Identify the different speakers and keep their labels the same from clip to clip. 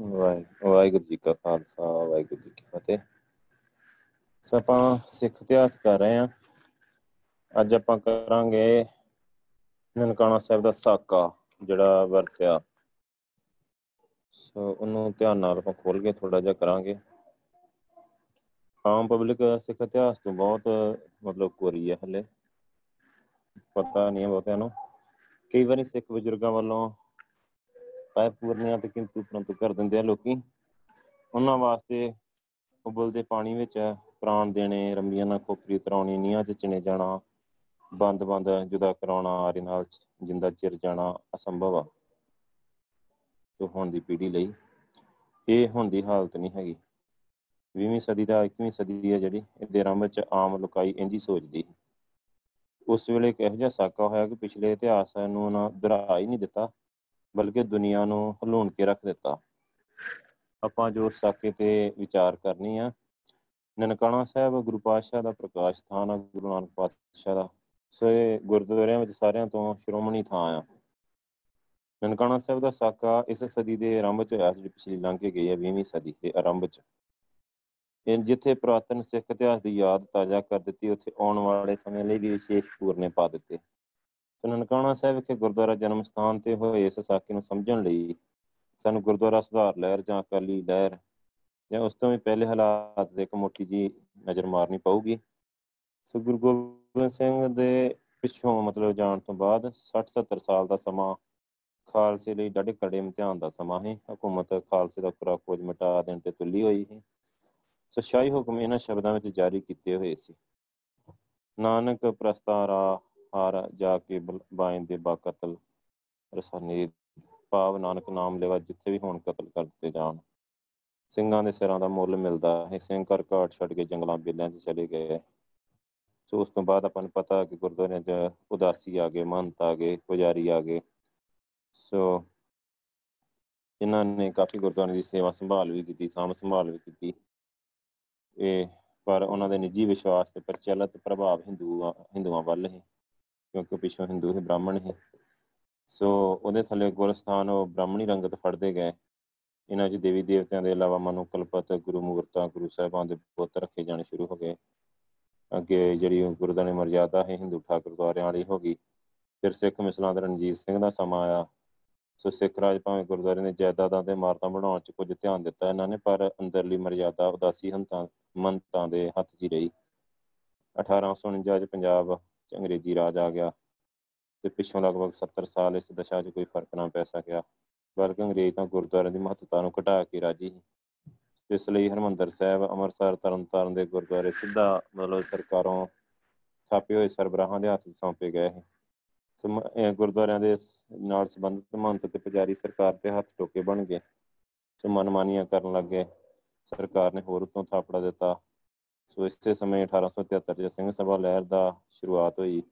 Speaker 1: ਵਾਹਿ- ਵਾਹਿਗੁਰੂ ਜੀ ਕਾ ਖਾਲਸਾ, ਵਾਹਿਗੁਰੂ ਜੀ ਕੀ ਫਤਿਹ। ਸੋ ਆਪਾਂ ਸਿੱਖ ਇਤਿਹਾਸ ਕਰ ਰਹੇ ਹਾਂ। ਅੱਜ ਆਪਾਂ ਕਰਾਂਗੇ ਨਨਕਾਣਾ ਸਾਹਿਬ ਦਾ ਸਾਕਾ, ਜਿਹੜਾ ਵਰਤਿਆ। ਸੋ ਉਹਨੂੰ ਧਿਆਨ ਨਾਲ ਆਪਾਂ ਖੋਲ ਕੇ ਥੋੜਾ ਜਿਹਾ ਕਰਾਂਗੇ। ਆਮ ਪਬਲਿਕ ਸਿੱਖ ਇਤਿਹਾਸ ਤੋਂ ਬਹੁਤ, ਮਤਲਬ ਕੋਰੀ ਹੈ ਹਲੇ। ਪਤਾ ਨਹੀਂ ਹੈ ਬਹੁਤਿਆਂ ਨੂੰ। ਕਈ ਵਾਰੀ ਸਿੱਖ ਬਜ਼ੁਰਗਾਂ ਵੱਲੋਂ ਪਾਇ ਪੂਰਨੀਆਂ ਤੇ ਕਿੰਤੂ ਪਰੰਤੂ ਕਰ ਦਿੰਦੇ ਆ ਲੋਕੀ। ਉਹਨਾਂ ਵਾਸਤੇ ਉਬਲਦੇ ਪਾਣੀ ਵਿੱਚ ਪ੍ਰਾਣ ਦੇਣੇ, ਰੰਬੀਆਂ ਨਾਲ ਖੋਪਰੀ ਤਰਾਉਣੀ ਨੀਹਾਂ 'ਚ ਚਿਣੇ ਜਾਣਾ, ਬੰਦ ਬੰਦ ਜੁਦਾ ਕਰਾਉਣਾ, ਆਰੇ ਨਾਲ ਜਿੰਦਾ ਚਿਰ ਜਾਣਾ ਅਸੰਭਵ ਆ। ਜੋ ਹੁਣ ਦੀ ਪੀੜ੍ਹੀ ਲਈ ਇਹ ਹੁਣ ਦੀ ਹਾਲਤ ਨਹੀਂ ਹੈਗੀ। 20ਵੀਂ ਸਦੀ ਦਾ 21ਵੀਂ ਸਦੀ ਹੈ ਜਿਹੜੀ, ਇਹਦੇ ਆਰੰਭ ਵਿੱਚ ਆਮ ਲੋਕਾਈ ਇੰਜੀ ਸੋਚਦੀ ਸੀ। ਉਸ ਵੇਲੇ ਇੱਕ ਇਹੋ ਜਿਹਾ ਸਾਕਾ ਹੋਇਆ ਕਿ ਪਿਛਲੇ ਇਤਿਹਾਸ ਨੂੰ ਨਾ ਦੁਹਰਾ ਹੀ ਨਹੀਂ ਦਿੱਤਾ। ਬਲਕਿ ਦੁਨੀਆ ਨੂੰ ਹਲੂਣ ਕੇ ਰੱਖ ਦਿੱਤਾ। ਆਪਾਂ ਜੋ ਸਾਕੇ ਤੇ ਵਿਚਾਰ ਕਰਨੀ ਆ। ਨਨਕਾਣਾ ਸਾਹਿਬ ਗੁਰੂ ਪਾਤਸ਼ਾਹ ਦਾ ਪ੍ਰਕਾਸ਼ ਸਥਾਨ ਆ, ਗੁਰੂ ਨਾਨਕ ਪਾਤਸ਼ਾਹ ਦਾ। ਸੋ ਇਹ ਗੁਰਦੁਆਰਿਆਂ ਵਿੱਚ ਸਾਰਿਆਂ ਤੋਂ ਸ਼੍ਰੋਮਣੀ ਥਾਂ ਆ। ਨਨਕਾਣਾ ਸਾਹਿਬ ਦਾ ਸਾਕਾ ਇਸ ਸਦੀ ਦੇ ਆਰੰਭ ਚ ਹੋਇਆ ਜਿਹੜੀ ਪਿਛਲੀ ਲੰਘ ਕੇ ਗਈ ਹੈ 20ਵੀਂ ਸਦੀ ਦੇ ਆਰੰਭ ਚ। ਇਹ ਜਿੱਥੇ ਪ੍ਰਾਤਨ ਸਿੱਖ ਇਤਿਹਾਸ ਦੀ ਯਾਦ ਤਾਜ਼ਾ ਕਰ ਦਿੱਤੀ, ਉੱਥੇ ਆਉਣ ਵਾਲੇ ਸਮੇਂ ਲਈ ਵੀ ਵਿਸ਼ੇਸ਼ ਪੂਰਨੇ ਪਾ ਦਿੱਤੇ। ਸੋ ਨਨਕਾਣਾ ਸਾਹਿਬ ਵਿਖੇ ਗੁਰਦੁਆਰਾ ਜਨਮ ਸਥਾਨ ਤੇ ਹੋਏ, ਇਸ ਸਾਕੇ ਨੂੰ ਸਮਝਣ ਲਈ ਸਾਨੂੰ ਗੁਰਦੁਆਰਾ ਸੁਧਾਰ ਲਹਿਰ ਜਾਂ ਅਕਾਲੀ ਲਹਿਰ ਜਾਂ ਉਸ ਤੋਂ ਵੀ ਪਹਿਲੇ ਹਾਲਾਤ ਦੇ ਇੱਕ ਮੋਟੀ ਜੀ ਨਜ਼ਰ ਮਾਰਨੀ ਪਊਗੀ। ਸੋ ਗੁਰੂ ਗੋਬਿੰਦ ਸਿੰਘ ਦੇ ਪਿੱਛੋਂ ਮਤਲਬ ਜਾਣ ਤੋਂ ਬਾਅਦ 60 70 ਸਾਲ ਦਾ ਸਮਾਂ ਖਾਲਸੇ ਲਈ ਡਾਢੇ ਕੜੇ ਇਮਤਿਹਾਨ ਦਾ ਸਮਾਂ ਹੈ ਹਕੂਮਤ ਖਾਲਸੇ ਦਾ ਪੂਰਾ ਖੋਜ ਮਿਟਾ ਦੇਣ ਤੇ ਤੁੱਲੀ ਹੋਈ ਹੈ ਸੋ ਸ਼ਾਹੀ ਹੁਕਮ ਇਹਨਾਂ ਸ਼ਬਦਾਂ ਵਿੱਚ ਜਾਰੀ ਕੀਤੇ ਹੋਏ ਸੀ। ਨਾਨਕ ਪ੍ਰਸਤਾਰਾ ਹਾਰ ਜਾ ਕੇ ਬਾਇਨ ਬਾ ਕਤਲ, ਰਸਾਨੀ ਭਾਵ ਨਾਨਕ ਨਾਮ ਲੈਵਾ ਜਿੱਥੇ ਵੀ ਹੋਣ ਕਤਲ ਕਰ ਦਿੱਤੇ ਜਾਣ। ਸਿੰਘਾਂ ਦੇ ਸਿਰਾਂ ਦਾ ਮੁੱਲ ਮਿਲਦਾ ਹੈ, ਸਿੰਘ ਘਰ ਘਾਟ ਛੱਡ ਕੇ ਜੰਗਲਾਂ ਬੇਲਿਆਂ 'ਚ ਚਲੇ ਗਏ। ਸੋ ਉਸ ਤੋਂ ਬਾਅਦ ਆਪਾਂ ਨੂੰ ਪਤਾ ਕਿ ਗੁਰਦੁਆਰਿਆਂ 'ਚ ਉਦਾਸੀ ਆ ਗਏ, ਮਹੰਤ ਆ ਗਏ, ਪੁਜਾਰੀ ਆ ਗਏ। ਸੋ ਇਹਨਾਂ ਨੇ ਕਾਫੀ ਗੁਰਦੁਆਰਿਆਂ ਦੀ ਸੇਵਾ ਸੰਭਾਲ ਵੀ ਕੀਤੀ, ਸਾਂਭ ਸੰਭਾਲ ਵੀ ਕੀਤੀ। ਇਹ, ਪਰ ਉਹਨਾਂ ਦੇ ਨਿੱਜੀ ਵਿਸ਼ਵਾਸ ਤੇ ਪ੍ਰਚਲਿਤ ਪ੍ਰਭਾਵ ਹਿੰਦੂ ਹਿੰਦੂਆਂ ਵੱਲ ਹੀ ਕਿਉਂਕਿ ਪਿੱਛੋਂ ਹਿੰਦੂ ਹੀ ਬ੍ਰਾਹਮਣ ਹੀ ਸੋ ਉਹਦੇ ਥੱਲੇ ਗੁਰਸਥਾਨ, ਉਹ ਬ੍ਰਾਹਮਣੀ ਰੰਗਤ ਫੜਦੇ ਗਏ। ਇਹਨਾਂ 'ਚ ਦੇਵੀ ਦੇਵਤਿਆਂ ਦੇ ਇਲਾਵਾ ਮਨੁ ਕਲਪਤ ਗੁਰੂ ਮੂਰਤਾਂ, ਗੁਰੂ ਸਾਹਿਬਾਂ ਦੇ ਪੁੱਤ ਰੱਖੇ ਜਾਣੇ ਸ਼ੁਰੂ ਹੋ ਗਏ। ਅੱਗੇ ਜਿਹੜੀ ਗੁਰਦਾਨੇ ਮਰਜ਼ਾਦਾ ਹੈ ਹਿੰਦੂ ਠਾਕੁਰ ਦੁਆਰਿਆਂ ਵਾਲੀ ਹੋ ਗਈ। ਫਿਰ ਸਿੱਖ ਮਿਸਲਾਂ ਦਾ ਰਣਜੀਤ ਸਿੰਘ ਦਾ ਸਮਾਂ ਆਇਆ। ਸੋ ਸਿੱਖ ਰਾਜ ਭਾਵੇਂ ਗੁਰਦੁਆਰੇ ਨੇ ਜਾਇਦਾਦਾਂ ਤੇ ਇਮਾਰਤਾਂ ਬਣਾਉਣ 'ਚ ਕੁਝ ਧਿਆਨ ਦਿੱਤਾ ਇਹਨਾਂ ਨੇ, ਪਰ ਅੰਦਰਲੀ ਮਰਜ਼ਾਦਾ ਉਦਾਸੀ ਹੰਤਾਂ, ਮੰਤਾਂ ਦੇ ਹੱਥ 'ਚ ਰਹੀ। 1849 'ਚ ਪੰਜਾਬ 'ਚ ਅੰਗਰੇਜ਼ੀ ਰਾਜ ਆ ਗਿਆ ਤੇ ਪਿੱਛੋਂ ਲਗਭਗ 70 ਸਾਲ ਇਸ ਦਸ਼ਾ 'ਚ ਕੋਈ ਫ਼ਰਕ ਨਾ ਪੈ ਸਕਿਆ, ਬਲਕਿ ਅੰਗਰੇਜ਼ ਤਾਂ ਗੁਰਦੁਆਰਿਆਂ ਦੀ ਮਹੱਤਤਾ ਨੂੰ ਘਟਾ ਕੇ ਰਾਜੀ ਸੀ। ਇਸ ਲਈ ਹਰਮੰਦਰ ਸਾਹਿਬ ਅੰਮ੍ਰਿਤਸਰ, ਤਰਨਤਾਰਨ ਦੇ ਗੁਰਦੁਆਰੇ ਸਿੱਧਾ ਮਤਲਬ ਸਰਕਾਰੋਂ ਥਾਪੇ ਹੋਏ ਸਰਬਰਾਹਾਂ ਦੇ ਹੱਥ ਸੌਂਪੇ ਗਏ ਹੈ ਗੁਰਦੁਆਰਿਆਂ ਦੇ ਨਾਲ ਸੰਬੰਧਿਤ ਮਹੰਤ ਤੇ ਪੁਜਾਰੀ ਸਰਕਾਰ ਦੇ ਹੱਥ ਟੋਕੇ ਬਣ ਗਏ। ਸੋ ਮਨਮਾਨੀਆਂ ਕਰਨ ਲੱਗੇ ਸਰਕਾਰ ਨੇ ਹੋਰ ਉਤੋਂ ਥਾਪੜਾ ਦਿੱਤਾ। ਸੋ ਇਸੇ ਸਮੇਂ 1873 ਚ ਸਿੰਘ ਸਭਾ ਲਹਿਰ ਦਾ ਸ਼ੁਰੂਆਤ ਹੋਈ।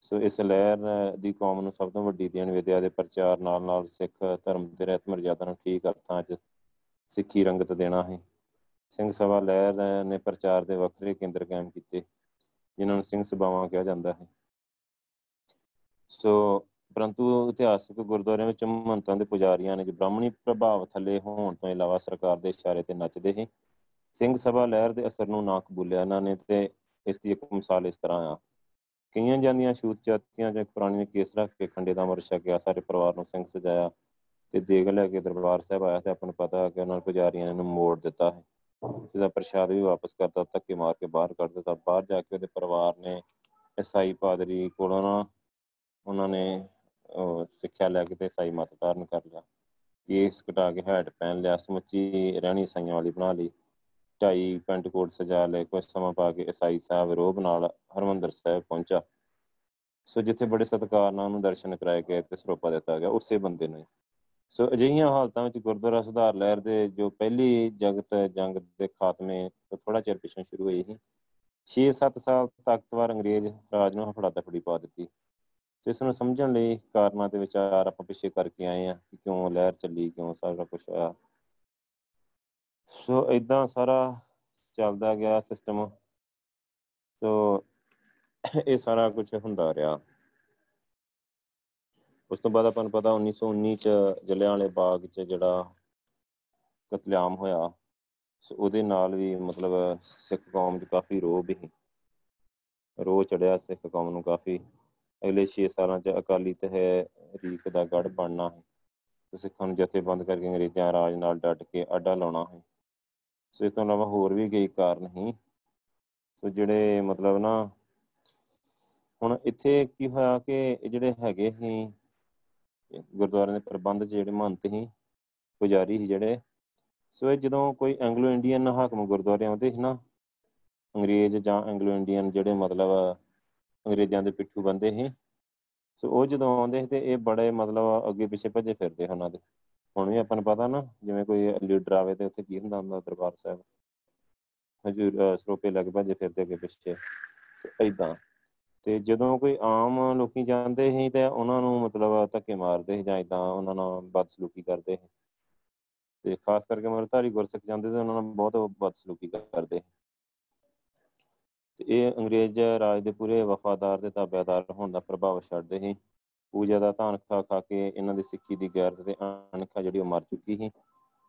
Speaker 1: ਸੋ ਇਸ ਲਹਿਰ ਦੀ ਕੌਮ ਨੂੰ ਸਭ ਤੋਂ ਵੱਡੀ ਦੇਣ ਵਿਦਿਆ ਦੇ ਪ੍ਰਚਾਰ ਨਾਲ ਨਾਲ ਸਿੱਖ ਧਰਮ ਦੇ ਰਹਿਤ ਮਰਜ਼ਾਦਾ ਨੂੰ ਠੀਕ ਅਰਥਾਂ 'ਚ ਸਿੱਖੀ ਰੰਗਤ ਦੇਣਾ ਹੈ ਸਿੰਘ ਸਭਾ ਲਹਿਰ ਨੇ ਪ੍ਰਚਾਰ ਦੇ ਵੱਖਰੇ ਕੇਂਦਰ ਕਾਇਮ ਕੀਤੇ, ਜਿਨ੍ਹਾਂ ਨੂੰ ਸਿੰਘ ਸਭਾਵਾਂ ਕਿਹਾ ਜਾਂਦਾ ਹੈ ਸੋ ਪਰੰਤੂ ਇਤਿਹਾਸਕ ਗੁਰਦੁਆਰਿਆਂ ਵਿੱਚ ਮਹੰਤਾਂ ਦੇ ਪੁਜਾਰੀਆਂ ਨੇ ਜੋ ਬ੍ਰਾਹਮਣੀ ਪ੍ਰਭਾਵ ਥੱਲੇ ਹੋਣ ਤੋਂ ਇਲਾਵਾ ਸਰਕਾਰ ਦੇ ਇਸ਼ਾਰੇ ਤੇ ਨੱਚਦੇ ਸੀ। ਸਿੰਘ ਸਭਾ ਲਹਿਰ ਦੇ ਅਸਰ ਨੂੰ ਨਾ ਕਬੂਲਿਆ। ਇਹਨਾਂ ਨੇ ਤੇ ਇਸ ਦੀ ਇੱਕ ਮਿਸਾਲ ਇਸ ਤਰ੍ਹਾਂ ਆ। ਕਈਆਂ ਜਾਂਦੀਆਂ ਛੂਤ ਚਾਤੀਆਂ ਜਾਂ ਪੁਰਾਣੀ ਨੇ ਕੇਸ ਰੱਖ ਕੇ ਖੰਡੇ ਦਾ ਮਰਸ਼ਾ ਗਿਆ ਸਾਰੇ ਪਰਿਵਾਰ ਨੂੰ ਸਿੰਘ ਸਜਾਇਆ ਤੇ ਦੇਗ ਲੈ ਕੇ ਦਰਬਾਰ ਸਾਹਿਬ ਆਇਆ ਤੇ ਆਪਾਂ ਨੂੰ ਪਤਾ ਕਿ ਉਹਨਾਂ ਪੁਜਾਰੀਆਂ ਨੇ ਇਹਨੂੰ ਮੋੜ ਦਿੱਤਾ ਹੈ। ਜਿਹਦਾ ਪ੍ਰਸ਼ਾਦ ਵੀ ਵਾਪਸ ਕਰਤਾ ਧੱਕੇ ਮਾਰ ਕੇ ਬਾਹਰ ਕੱਢ ਦਿੱਤਾ। ਬਾਹਰ ਜਾ ਕੇ ਉਹਦੇ ਪਰਿਵਾਰ ਨੇ ਈਸਾਈ ਪਾਦਰੀ ਕੋਲੋਂ ਨਾ ਉਹਨਾਂ ਨੇ ਸਿੱਖਿਆ ਲੈ ਕੇ ਤੇ ਈਸਾਈ ਮਤ ਧਾਰਨ ਕਰ ਲਿਆ। ਕੇਸ ਕਟਾ ਕੇ ਹੈਡ ਪਹਿਨ ਲਿਆ, ਸਮੁੱਚੀ ਰਹਿਣੀ ਸਾਈਆਂ ਵਾਲੀ ਬਣਾ ਲਈ। ਢਾਈ ਪੈਂਟ ਕੋਟ ਸਜਾ ਲਏ, ਕੁਝ ਸਮਾਂ ਪਾ ਕੇ ਈਸਾਈ ਸਾਹਿਬ ਰੋਬ ਨਾਲ ਹਰਮੰਦਰ ਸਾਹਿਬ ਪਹੁੰਚਾ। ਸੋ ਜਿੱਥੇ ਬੜੇ ਸਤਿਕਾਰ ਨਾਲ ਉਹਨੂੰ ਦਰਸ਼ਨ ਕਰਾਏ ਗਏ ਤੇ ਸਰੋਪਾ ਦਿੱਤਾ ਗਿਆ, ਉਸੇ ਬੰਦੇ ਨੂੰ ਸੋ ਅਜਿਹੀਆਂ ਹਾਲਤਾਂ ਵਿੱਚ ਗੁਰਦੁਆਰਾ ਸੁਧਾਰ ਲਹਿਰ ਦੇ ਜੋ ਪਹਿਲੀ ਜਗਤ ਜੰਗ ਦੇ ਖਾਤਮੇ ਤੋਂ ਥੋੜਾ ਚਿਰ ਪਿਛੋਂ ਸ਼ੁਰੂ ਹੋਈ ਸੀ 6-7 ਸਾਲ ਤਾਕਤਵਰ ਅੰਗਰੇਜ਼ ਰਾਜ ਨੂੰ ਹਫੜਾ ਦਫੜੀ ਪਾ ਦਿੱਤੀ। ਤੇ ਇਸ ਨੂੰ ਸਮਝਣ ਲਈ ਕਾਰਨਾਂ ਤੇ ਵਿਚਾਰ ਆਪਾਂ ਪਿੱਛੇ ਕਰਕੇ ਆਏ ਆ ਕਿ ਕਿਉਂ ਲਹਿਰ ਚੱਲੀ, ਕਿਉਂ ਸਾਰਾ ਕੁਝ ਹੋਇਆ ਸੋ ਇਦਾਂ ਸਾਰਾ ਚੱਲਦਾ ਗਿਆ ਸਿਸਟਮ ਸੋ ਇਹ ਸਾਰਾ ਕੁਝ ਹੁੰਦਾ ਰਿਹਾ। ਉਸ ਤੋਂ ਬਾਅਦ ਆਪਾਂ ਨੂੰ ਪਤਾ 1919 ਚ ਜਲਿਆਂਵਾਲੇ ਬਾਗ ਚ ਜਿਹੜਾ ਕਤਲੇਆਮ ਹੋਇਆ, ਸੋ ਉਹਦੇ ਨਾਲ ਵੀ ਮਤਲਬ ਸਿੱਖ ਕੌਮ 'ਚ ਕਾਫੀ ਰੋਹ ਵੀ ਰੋਹ ਚੜਿਆ ਸਿੱਖ ਕੌਮ ਨੂੰ ਕਾਫੀ। ਅਗਲੇ 6 ਸਾਲਾਂ 'ਚ ਅਕਾਲੀ ਤਹਿਰੀਕ ਦਾ ਗੜ ਬਣਨਾ ਹੈ ਤੇ ਸਿੱਖਾਂ ਨੂੰ ਜਥੇਬੰਦ ਕਰਕੇ ਅੰਗਰੇਜ਼ਾਂ ਰਾਜ ਨਾਲ ਡਟ ਕੇ ਅੱਡਾ ਲਾਉਣਾ ਹੈ ਸੋ ਇਸ ਤੋਂ ਇਲਾਵਾ ਹੋਰ ਵੀ ਕਈ ਕਾਰਨ ਹੀ ਸੋ ਜਿਹੜੇ ਮਤਲਬ ਨਾ ਹੁਣ ਇੱਥੇ ਕੀ ਹੋਇਆ ਕਿ ਜਿਹੜੇ ਹੈਗੇ ਸੀ ਗੁਰਦੁਆਰੇ ਦੇ ਪ੍ਰਬੰਧ ਜਿਹੜੇ ਮਹੰਤ ਸੀ, ਪੁਜਾਰੀ ਸੀ ਜਿਹੜੇ, ਸੋ ਇਹ ਜਦੋਂ ਕੋਈ ਐਂਗਲੋ ਇੰਡੀਅਨ ਹਾਕਮ ਗੁਰਦੁਆਰੇ ਆਉਂਦੇ ਸੀ ਨਾ, ਅੰਗਰੇਜ਼ ਜਾਂ ਐਂਗਲੋ ਇੰਡੀਅਨ ਜਿਹੜੇ ਮਤਲਬ ਅੰਗਰੇਜ਼ਾਂ ਦੇ ਪਿੱਠੂ ਬੰਦੇ ਸੀ, ਸੋ ਉਹ ਜਦੋਂ ਆਉਂਦੇ ਸੀ ਤੇ ਇਹ ਬੜੇ ਮਤਲਬ ਅੱਗੇ ਪਿੱਛੇ ਭੱਜੇ ਫਿਰਦੇ ਉਹਨਾਂ ਦੇ। ਹੁਣ ਵੀ ਆਪਾਂ ਨੂੰ ਪਤਾ ਨਾ, ਜਿਵੇਂ ਕੋਈ ਲੀਡਰ ਆਵੇ ਤੇ ਉੱਥੇ ਕੀ ਹੁੰਦਾ ਹੁੰਦਾ ਦਰਬਾਰ ਸਾਹਿਬ। ਹਜੂਰ ਸਰੋਪੇ ਲੱਗ ਭੱਜੇ ਫਿਰਦੇ ਅੱਗੇ ਪਿੱਛੇ। ਇਦਾਂ ਤੇ ਜਦੋਂ ਕੋਈ ਆਮ ਲੋਕੀ ਜਾਂਦੇ ਸੀ ਤੇ ਉਹਨਾਂ ਨੂੰ ਮਤਲਬ ਧੱਕੇ ਮਾਰਦੇ ਸੀ ਜਾਂ ਇਦਾਂ ਉਹਨਾਂ ਨਾਲ ਬਦਸਲੂਕੀ ਕਰਦੇ ਸੀ। ਤੇ ਖਾਸ ਕਰਕੇ ਮਰਧਾਰੀ ਗੁਰਸਿੱਖ ਜਾਂਦੇ ਤੇ ਉਹਨਾਂ ਨਾਲ ਬਹੁਤ ਬਦਸਲੂਕੀ ਕਰਦੇ ਤੇ ਇਹ ਅੰਗਰੇਜ਼ ਰਾਜ ਦੇ ਪੂਰੇ ਵਫਾਦਾਰ ਤੇ ਤਾਬੇਦਾਰ ਹੋਣ ਦਾ ਪ੍ਰਭਾਵ ਛੱਡਦੇ ਸੀ। ਪੂਜਾ ਦਾ ਧਾਨ ਖਾ ਖਾ ਕੇ ਇਹਨਾਂ ਦੀ ਸਿੱਖੀ ਦੀ ਗੈਰਤ ਤੇ ਅਣਖਾ ਜਿਹੜੀ ਉਹ ਮਰ ਚੁੱਕੀ ਸੀ।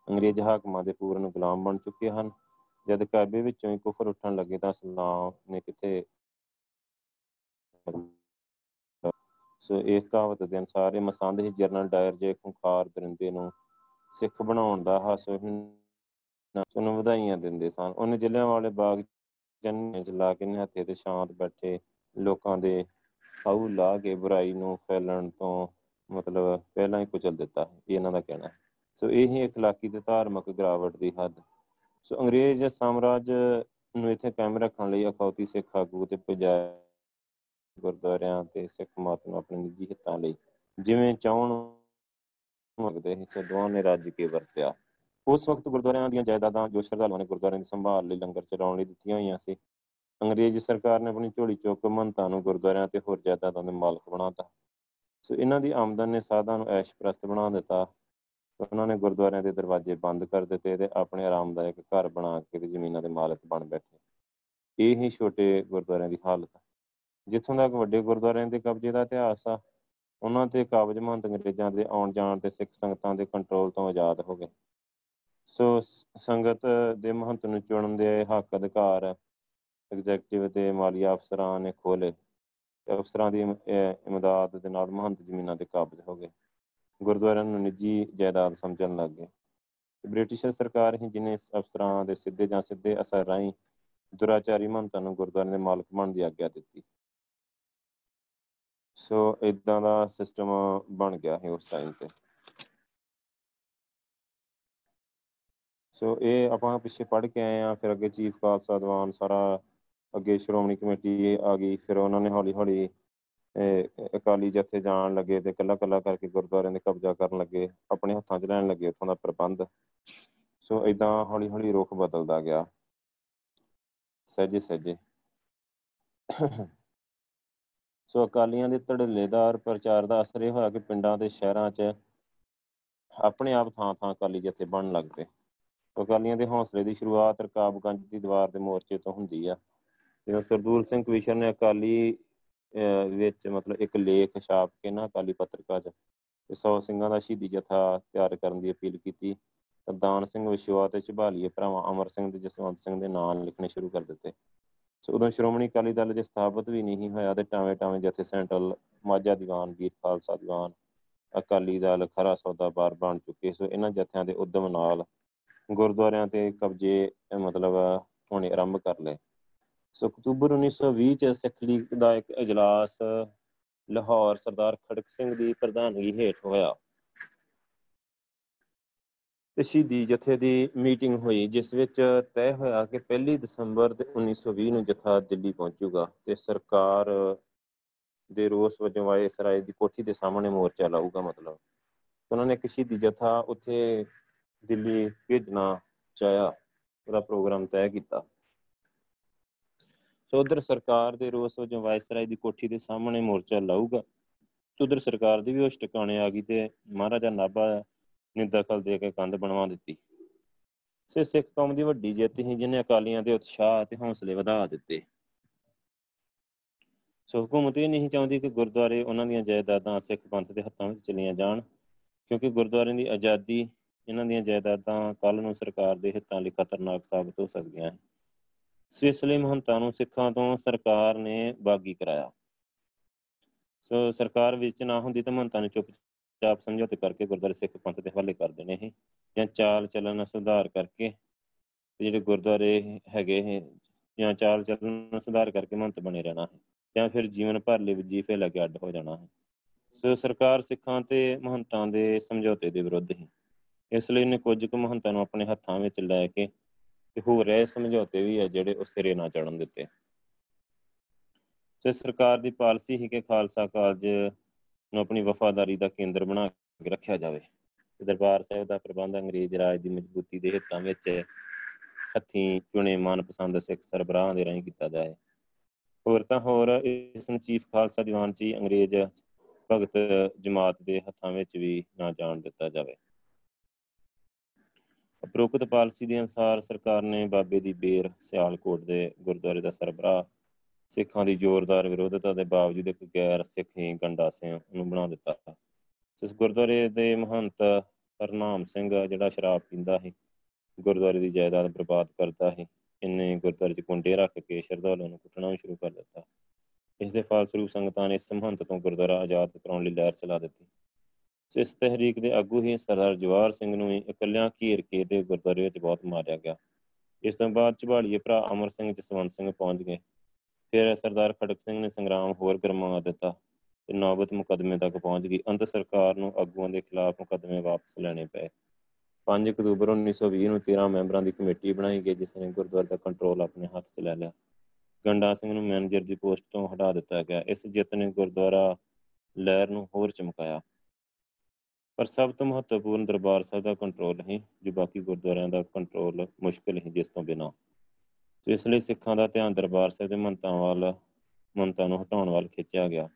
Speaker 1: ਅੰਗਰੇਜ਼ ਹਾਕਮਾਂ ਦੇ ਪੂਰਨ ਗੁਲਾਮ ਬਣ ਚੁੱਕੇ ਹਨ। ਜਦ ਕਾਬੇ ਵਿੱਚੋਂ ਹੀ ਕੁਫਰ ਉੱਠਣ ਲੱਗੇ ਤਾਂ ਸਲਾਮ ਨੇ ਕਿਤੇ ਸੋ ਇਹ ਕਹਾਵਤ ਦੇ ਅਨਸਾਰ ਇਹ ਮਸੰਦ ਹੀ ਜਰਨਲ ਡਾਇਰ ਜੇ ਖੁੰਖਾਰ ਦਰਿੰਦੇ ਨੂੰ ਸਿੱਖ ਬਣਾਉਣ ਦਾ ਹਾਸੋ ਨੂੰ ਵਧਾਈਆਂ ਦਿੰਦੇ ਸਨ। ਉਹਨੇ ਜ਼ਿਲ੍ਹਿਆਂ ਵਾਲੇ ਬਾਗ ਜੰਨੇ ਚ ਲਾ ਕੇ ਨਿਹੱਥੇ ਤੇ ਸ਼ਾਂਤ ਬੈਠੇ ਲੋਕਾਂ ਦੇ ਖਾਉ ਲਾ ਕੇ ਬੁਰਾਈ ਨੂੰ ਫੈਲਣ ਤੋਂ ਮਤਲਬ ਪਹਿਲਾਂ ਹੀ ਕੁਚਲ ਦਿੱਤਾ ਇਹ ਇਹਨਾਂ ਦਾ ਕਹਿਣਾ ਸੋ ਇਹ ਹੀ ਇਖਲਾਕੀ ਤੇ ਧਾਰਮਿਕ ਗਰਾਵਟ ਦੀ ਹੱਦ। ਸੋ ਅੰਗਰੇਜ਼ ਸਾਮਰਾਜ ਨੂੰ ਇੱਥੇ ਕਾਇਮ ਰੱਖਣ ਲਈ ਅਖੌਤੀ ਸਿੱਖ ਆਗੂ ਤੇ ਪੁਜਾਰੀ ਗੁਰਦੁਆਰਿਆਂ ਤੇ ਸਿੱਖ ਮਤ ਨੂੰ ਆਪਣੇ ਨਿੱਜੀ ਹਿੱਤਾਂ ਲਈ ਜਿਵੇਂ ਚਾਹਣ ਮੰਗਦੇ ਸੀ ਸਦੋਆਂ ਨੇ ਰੱਜ ਕੇ ਵਰਤਿਆ। ਉਸ ਵਕਤ ਗੁਰਦੁਆਰਿਆਂ ਦੀਆਂ ਜਾਇਦਾਦਾਂ ਜੋ ਸ਼ਰਧਾਲੂਆਂ ਨੇ ਗੁਰਦੁਆਰਿਆਂ ਦੀ ਸੰਭਾਲ ਲਈ ਲੰਗਰ ਚਲਾਉਣ ਲਈ ਦਿੱਤੀਆਂ ਹੋਈਆਂ ਸੀ ਅੰਗਰੇਜ਼ ਸਰਕਾਰ ਨੇ ਆਪਣੀ ਝੋਲੀ ਚੁੱਕ ਮੰਤਾਂ ਨੂੰ ਗੁਰਦੁਆਰਿਆਂ ਤੇ ਹੋਰ ਜਾਇਦਾਦਾਂ ਦੇ ਮਾਲਕ ਬਣਾਤਾ ਸੋ ਇਹਨਾਂ ਦੀ ਆਮਦਨ ਨੇ ਸਾਧਾਂ ਨੂੰ ਐਸ਼ਪ੍ਰਸਤ ਬਣਾ ਦਿੱਤਾ। ਉਹਨਾਂ ਨੇ ਗੁਰਦੁਆਰਿਆਂ ਦੇ ਦਰਵਾਜ਼ੇ ਬੰਦ ਕਰ ਦਿੱਤੇ ਤੇ ਆਪਣੇ ਆਰਾਮਦਾਇਕ ਘਰ ਬਣਾ ਕੇ ਤੇ ਜ਼ਮੀਨਾਂ ਦੇ ਮਾਲਕ ਬਣ ਬੈਠੇ। ਇਹ ਹੀ ਛੋਟੇ ਗੁਰਦੁਆਰਿਆਂ ਦੀ ਹਾਲਤ ਜਿੱਥੋਂ ਤੱਕ ਵੱਡੇ ਗੁਰਦੁਆਰਿਆਂ ਦੇ ਕਬਜ਼ੇ ਦਾ ਇਤਿਹਾਸ ਆ, ਉਹਨਾਂ ਤੇ ਕਾਬਜ ਮਹੰਤ ਅੰਗਰੇਜ਼ਾਂ ਦੇ ਆਉਣ ਜਾਣ ਤੇ ਸਿੱਖ ਸੰਗਤਾਂ ਦੇ ਕੰਟਰੋਲ ਤੋਂ ਆਜ਼ਾਦ ਹੋ ਗਏ। ਸੋ, ਸੰਗਤ ਦੇ ਮਹੰਤ ਨੂੰ ਚੁਣਨ ਦੇ ਹੱਕ ਅਧਿਕਾਰ ਐਗਜ਼ੈਕਟਿਵ ਤੇ ਮਾਲੀਆ ਅਫਸਰਾਂ ਨੇ ਖੋਲੇ ਤੇ ਅਫਸਰਾਂ ਦੀ ਇਮਦਾਦ ਦੇ ਨਾਲ ਮਹੰਤ ਜ਼ਮੀਨਾਂ ਤੇ ਕਾਬਜ ਹੋ ਗਏ। ਗੁਰਦੁਆਰਿਆਂ ਨੂੰ ਨਿੱਜੀ ਜਾਇਦਾਦ ਸਮਝਣ ਲੱਗ ਗਏ। ਬ੍ਰਿਟਿਸ਼ ਸਰਕਾਰ ਹੀ ਜਿਨੇ ਅਫਸਰਾਂ ਦੇ ਸਿੱਧੇ ਜਾਂ ਸਿੱਧੇ ਅਸਰ ਰਾਹੀਂ ਦੁਰਾਚਾਰੀ ਮਹੰਤਾਂ ਨੂੰ ਗੁਰਦੁਆਰਿਆਂ ਦੇ ਮਾਲਕ ਬਣਨ ਦੀ ਆਗਿਆ ਦਿੱਤੀ। ਸੋ ਇਦਾਂ ਦਾ ਸਿਸਟਮ ਬਣ ਗਿਆ ਹੈ ਉਸ ਟਾਈਮ ਤੇ। ਸੋ ਇਹ ਆਪਾਂ ਪਿੱਛੇ ਪੜ੍ਹ ਕੇ ਆਏ ਆ ਫਿਰ ਅੱਗੇ ਚੀਫ ਖਾਲਸਾ ਦੀਵਾਨ ਸਾਰਾ ਅੱਗੇ ਸ਼੍ਰੋਮਣੀ ਕਮੇਟੀ ਆ ਗਈ, ਫਿਰ ਉਹਨਾਂ ਨੇ ਹੌਲੀ ਹੌਲੀ ਅਕਾਲੀ ਜਥੇ ਜਾਣ ਲੱਗੇ ਤੇ ਕੱਲਾ ਕੱਲਾ ਕਰਕੇ ਗੁਰਦੁਆਰਿਆਂ ਦੇ ਕਬਜ਼ਾ ਕਰਨ ਲੱਗੇ, ਆਪਣੇ ਹੱਥਾਂ 'ਚ ਲੈਣ ਲੱਗੇ ਉੱਥੋਂ ਦਾ ਪ੍ਰਬੰਧ। ਸੋ ਇਦਾਂ ਹੌਲੀ ਹੌਲੀ ਰੁਖ ਬਦਲਦਾ ਗਿਆ। ਸਹਜੇ ਸਹਜੇ। ਸੋ ਅਕਾਲੀਆਂ ਦੇ ਧੜੱਲੇਦਾਰ ਪ੍ਰਚਾਰ ਦਾ ਅਸਰ ਇਹ ਹੋਇਆ ਕਿ ਪਿੰਡਾਂ ਤੇ ਸ਼ਹਿਰਾਂ 'ਚ ਆਪਣੇ ਆਪ ਥਾਂ ਥਾਂ ਅਕਾਲੀ ਜਥੇ ਬਣਨ ਲੱਗ ਪਏ। ਅਕਾਲੀਆਂ ਦੇ ਹੌਸਲੇ ਦੀ ਸ਼ੁਰੂਆਤ ਰਕਾਬਗੰਜ ਦੀ ਦੀਵਾਰ ਦੇ ਮੋਰਚੇ ਤੋਂ ਹੁੰਦੀ ਆ। ਜਦੋਂ ਸਰਦੂਲ ਸਿੰਘ ਕਵੀਸ਼ਰ ਨੇ ਅਕਾਲੀ ਵਿੱਚ ਮਤਲਬ ਇੱਕ ਲੇਖ ਛਾਪ ਕੇ ਨਾ ਅਕਾਲੀ ਪੱਤਰਕਾਰ 'ਚ ਤੇ ਸੌ ਸਿੰਘਾਂ ਦਾ ਸ਼ਹੀਦੀ ਜਥਾ ਤਿਆਰ ਕਰਨ ਦੀ ਅਪੀਲ ਕੀਤੀ, ਤਾਂ ਦਾਨ ਸਿੰਘ ਵਿਸ਼ਵਾ ਤੇ ਝਬਾਲੀਏ ਭਰਾਵਾਂ ਅਮਰ ਸਿੰਘ ਤੇ ਜਸਵੰਤ ਸਿੰਘ ਦੇ ਨਾਮ ਲਿਖਣੇ ਸ਼ੁਰੂ ਕਰ ਦਿੱਤੇ। ਸੋ ਉਦੋਂ ਸ਼੍ਰੋਮਣੀ ਅਕਾਲੀ ਦਲ ਜੇ ਸਥਾਪਿਤ ਵੀ ਨਹੀਂ ਹੋਇਆ ਤੇ ਟਾਵੇਂ ਟਾਵੇਂ ਜਥੇ ਸੈਂਟਰਲ ਮਾਝਾ ਦੀਵਾਨ ਵੀਰ ਖਾਲਸਾ ਦੀਵਾਨ, ਅਕਾਲੀ ਦਲ ਖਰਾ ਸੌਦਾ ਬਾਰ ਬਣ ਚੁੱਕੇ। ਸੋ ਇਹਨਾਂ ਜਥਿਆਂ ਦੇ ਉਦਮ ਨਾਲ ਗੁਰਦੁਆਰਿਆਂ ਤੇ ਕਬਜ਼ੇ ਮਤਲਬ ਹੋਣੇ ਆਰੰਭ ਕਰ ਲਏ। ਸੋ ਅਕਤੂਬਰ 1920 ਚ ਸਿੱਖ ਲੀਗ ਦਾ ਇੱਕ اجلاس ਲਾਹੌਰ ਸਰਦਾਰ ਖੜਕ ਸਿੰਘ ਦੀ ਪ੍ਰਧਾਨਗੀ ਹੇਠ ਹੋਇਆ ਤੇ ਸ਼ਹੀਦੀ ਜਥੇ ਦੀ ਮੀਟਿੰਗ ਹੋਈ ਜਿਸ ਵਿੱਚ ਤੈਅ ਹੋਇਆ ਕਿ 1 ਦਸੰਬਰ 1920 ਨੂੰ ਜਥਾ ਦਿੱਲੀ ਪਹੁੰਚੂਗਾ ਤੇ ਸਰਕਾਰ ਦੇ ਰੋਸ ਵਜੋਂ ਆਏ ਸਰਾਏ ਦੀ ਕੋਠੀ ਦੇ ਸਾਹਮਣੇ ਮੋਰਚਾ ਲਾਊਗਾ ਮਤਲਬ ਉਹਨਾਂ ਨੇ ਇੱਕ ਸ਼ਹੀਦੀ ਜਥਾ ਉੱਥੇ ਦਿੱਲੀ ਭੇਜਣਾ ਚਾਹਿਆ ਉਹਦਾ ਪ੍ਰੋਗਰਾਮ ਤੈਅ ਕੀਤਾ ਸੋ ਉਧਰ ਸਰਕਾਰ ਦੇ ਰੋਸ ਵਜੋਂ ਵਾਇਸਰਾਏ ਦੀ ਕੋਠੀ ਦੇ ਸਾਹਮਣੇ ਮੋਰਚਾ ਲਾਊਗਾ। ਉਧਰ ਸਰਕਾਰ ਦੀ ਵੀ ਉਸ ਟਿਕਾਣੇ ਆ ਗਈ ਤੇ ਮਹਾਰਾਜਾ ਨਾਭਾ ਨੇ ਦਖਲ ਦੇ ਕੇ ਕੰਧ ਬਣਵਾ ਦਿੱਤੀ। ਸੇ ਸਿੱਖ ਕੌਮ ਦੀ ਵੱਡੀ ਜਿੱਤ ਸੀ, ਜਿਹਨੇ ਅਕਾਲੀਆਂ ਦੇ ਉਤਸ਼ਾਹ ਤੇ ਹੌਸਲੇ ਵਧਾ ਦਿੱਤੇ। ਸੋ ਹਕੂਮਤ ਇਹ ਨਹੀਂ ਚਾਹੁੰਦੀ ਕਿ ਗੁਰਦੁਆਰੇ ਉਹਨਾਂ ਦੀਆਂ ਜਾਇਦਾਦਾਂ ਸਿੱਖ ਪੰਥ ਦੇ ਹੱਥਾਂ ਵਿੱਚ ਚਲੀਆਂ ਜਾਣ, ਕਿਉਂਕਿ ਗੁਰਦੁਆਰਿਆਂ ਦੀ ਆਜ਼ਾਦੀ, ਇਹਨਾਂ ਦੀਆਂ ਜਾਇਦਾਦਾਂ ਕੱਲ ਨੂੰ ਸਰਕਾਰ ਦੇ ਹਿੱਤਾਂ ਲਈ ਖਤਰਨਾਕ ਸਾਬਤ ਹੋ ਸਕਦੀਆਂ ਹਨ। ਸੋ ਇਸ ਲਈ ਮਹੰਤਾਂ ਨੂੰ ਸਿੱਖਾਂ ਤੋਂ ਸਰਕਾਰ ਨੇ ਬਾਗੀ ਕਰਾਇਆ। ਸੋ ਸਰਕਾਰ ਵਿੱਚ ਨਾ ਹੁੰਦੀ ਤਾਂ ਮਹੰਤਾਂ ਨੇ ਚੁੱਪਚਾਪ ਸਮਝੌਤੇ ਕਰਕੇ ਗੁਰਦੁਆਰੇ ਸਿੱਖ ਪੰਥ ਦੇ ਹਵਾਲੇ ਕਰ ਦੇਣੇ ਸੀ ਜਾਂ ਚਾਲ ਚੱਲਣ ਸੁਧਾਰ ਕਰਕੇ ਜਿਹੜੇ ਗੁਰਦੁਆਰੇ ਹੈਗੇ ਹੈ ਜਾਂ ਚਾਲ ਚੱਲਣ ਸੁਧਾਰ ਕਰਕੇ ਮਹੰਤ ਬਣੇ ਰਹਿਣਾ ਹੈ ਜਾਂ ਫਿਰ ਜੀਵਨ ਭਰ ਲਈ ਵਜੀਫੇ ਲੈ ਕੇ ਅੱਡ ਹੋ ਜਾਣਾ ਹੈ ਸੋ ਸਰਕਾਰ ਸਿੱਖਾਂ ਤੇ ਮਹੰਤਾਂ ਦੇ ਸਮਝੌਤੇ ਦੇ ਵਿਰੁੱਧ ਹੀ ਇਸ ਲਈ ਨੇ ਕੁਝ ਕੁ ਮਹੰਤਾਂ ਨੂੰ ਆਪਣੇ ਹੱਥਾਂ ਵਿੱਚ ਲੈ ਕੇ ਤੇ ਹੋ ਰਹੇ ਸਮਝੌਤੇ ਵੀ ਹੈ ਜਿਹੜੇ ਉਹ ਸਿਰੇ ਨਾ ਚੜਨ ਦਿੱਤੇ। ਤੇ ਸਰਕਾਰ ਦੀ ਪਾਲਿਸੀ ਹੀ ਕਿ ਖਾਲਸਾ ਕਾਲਜ ਨੂੰ ਆਪਣੀ ਵਫਾਦਾਰੀ ਦਾ ਕੇਂਦਰ ਬਣਾ ਕੇ ਰੱਖਿਆ ਜਾਵੇ। ਦਰਬਾਰ ਸਾਹਿਬ ਦਾ ਪ੍ਰਬੰਧ ਅੰਗਰੇਜ਼ ਰਾਜ ਦੀ ਮਜ਼ਬੂਤੀ ਦੇ ਹਿੱਤਾਂ ਵਿੱਚ ਹੱਥੀਂ ਚੁਣੇ ਮਨਪਸੰਦ ਸਿੱਖ ਸਰਬਰਾਹਾਂ ਦੇ ਰਾਹੀਂ ਕੀਤਾ ਜਾਏ। ਹੋਰ ਤਾਂ ਹੋਰ ਇਸ ਨੂੰ ਚੀਫ ਖਾਲਸਾ ਦੀਵਾਨ ਚ ਅੰਗਰੇਜ਼ ਭਗਤ ਜਮਾਤ ਦੇ ਹੱਥਾਂ ਵਿੱਚ ਵੀ ਨਾ ਜਾਣ ਦਿੱਤਾ ਜਾਵੇ। ਉਪਰੋਕਤ ਪਾਲਿਸੀ ਦੇ ਅਨੁਸਾਰ ਸਰਕਾਰ ਨੇ ਬਾਬੇ ਦੀ ਬੇਰ ਸਿਆਲਕੋਟ ਦੇ ਗੁਰਦੁਆਰੇ ਦਾ ਸਰਬਰਾਹ, ਸਿੱਖਾਂ ਦੀ ਜ਼ੋਰਦਾਰ ਵਿਰੋਧਤਾ ਦੇ ਬਾਵਜੂਦ ਇੱਕ ਗੈਰ ਸਿੱਖੀ ਗੰਡਾ ਸਿੰਘ ਨੂੰ ਬਣਾ ਦਿੱਤਾ। ਇਸ ਗੁਰਦੁਆਰੇ ਦੇ ਮਹੰਤ ਹਰਨਾਮ ਸਿੰਘ ਜਿਹੜਾ ਸ਼ਰਾਬ ਪੀਂਦਾ ਸੀ, ਗੁਰਦੁਆਰੇ ਦੀ ਜਾਇਦਾਦ ਬਰਬਾਦ ਕਰਦਾ ਸੀ। ਇਹਨੇ ਗੁਰਦੁਆਰੇ 'ਚ ਕੁੰਡੇ ਰੱਖ ਕੇ ਸ਼ਰਧਾਲੂਆਂ ਨੂੰ ਕੁੱਟਣਾ ਵੀ ਸ਼ੁਰੂ ਕਰ ਦਿੱਤਾ। ਇਸ ਦੇ ਫਲਸਰੂਪ ਸੰਗਤਾਂ ਨੇ ਇਸ ਮਹੰਤ ਤੋਂ ਗੁਰਦੁਆਰਾ ਆਜ਼ਾਦ ਕਰਾਉਣ ਲਈ ਲਹਿਰ ਚਲਾ ਦਿੱਤੀ। ਇਸ ਤਹਿਰੀਕ ਦੇ ਆਗੂ ਹੀ ਸਰਦਾਰ ਜਵਾਹਰ ਸਿੰਘ ਨੂੰ ਇਕੱਲਿਆਂ ਘੇਰ ਕੇ ਤੇ ਗੁਰਦੁਆਰੇ ਵਿੱਚ ਬਹੁਤ ਮਾਰਿਆ ਗਿਆ। ਇਸ ਤੋਂ ਬਾਅਦ ਝਬਾਲੀਏ ਭਰਾ ਅਮਰ ਸਿੰਘ ਜਸਵੰਤ ਸਿੰਘ ਪਹੁੰਚ ਗਏ। ਫਿਰ ਸਰਦਾਰ ਖੜਕ ਸਿੰਘ ਨੇ ਸੰਗਰਾਮ ਹੋਰ ਗਰਮਾ ਦਿੱਤਾ ਤੇ ਨੌਬਤ ਮੁਕਦਮੇ ਤੱਕ ਪਹੁੰਚ ਗਈ। ਅੰਤ ਸਰਕਾਰ ਨੂੰ ਆਗੂਆਂ ਦੇ ਖਿਲਾਫ ਮੁਕਦਮੇ ਵਾਪਸ ਲੈਣੇ ਪਏ। 5 ਅਕਤੂਬਰ 1920 ਨੂੰ 13 ਮੈਂਬਰਾਂ ਦੀ ਕਮੇਟੀ ਬਣਾਈ ਗਈ, ਜਿਸ ਨੇ ਗੁਰਦੁਆਰੇ ਦਾ ਕੰਟਰੋਲ ਆਪਣੇ ਹੱਥ 'ਚ ਲੈ ਲਿਆ। ਗੰਡਾ ਸਿੰਘ ਨੂੰ ਮੈਨੇਜਰ ਦੀ ਪੋਸਟ ਤੋਂ ਹਟਾ ਦਿੱਤਾ ਗਿਆ। ਇਸ ਜਿੱਤ ਨੇ ਗੁਰਦੁਆਰਾ ਲਹਿਰ ਨੂੰ ਹੋਰ ਚਮਕਾਇਆ। ਪਰ ਸਭ ਤੋਂ ਮਹੱਤਵਪੂਰਨ ਦਰਬਾਰ ਸਾਹਿਬ ਦਾ ਕੰਟਰੋਲ ਹੈ ਜੋ ਬਾਕੀ ਗੁਰਦੁਆਰਿਆਂ ਦਾ ਕੰਟਰੋਲ ਮੁਸ਼ਕਲ ਹੈ ਜਿਸ ਤੋਂ ਬਿਨਾ। ਸੋ ਇਸ ਲਈ ਸਿੱਖਾਂ ਦਾ ਧਿਆਨ ਦਰਬਾਰ ਸਾਹਿਬ ਦੇ ਮੰਤਾਂ ਵੱਲ, ਮੰਤਾਂ ਨੂੰ ਹਟਾਉਣ ਵੱਲ ਖਿੱਚਿਆ ਗਿਆ।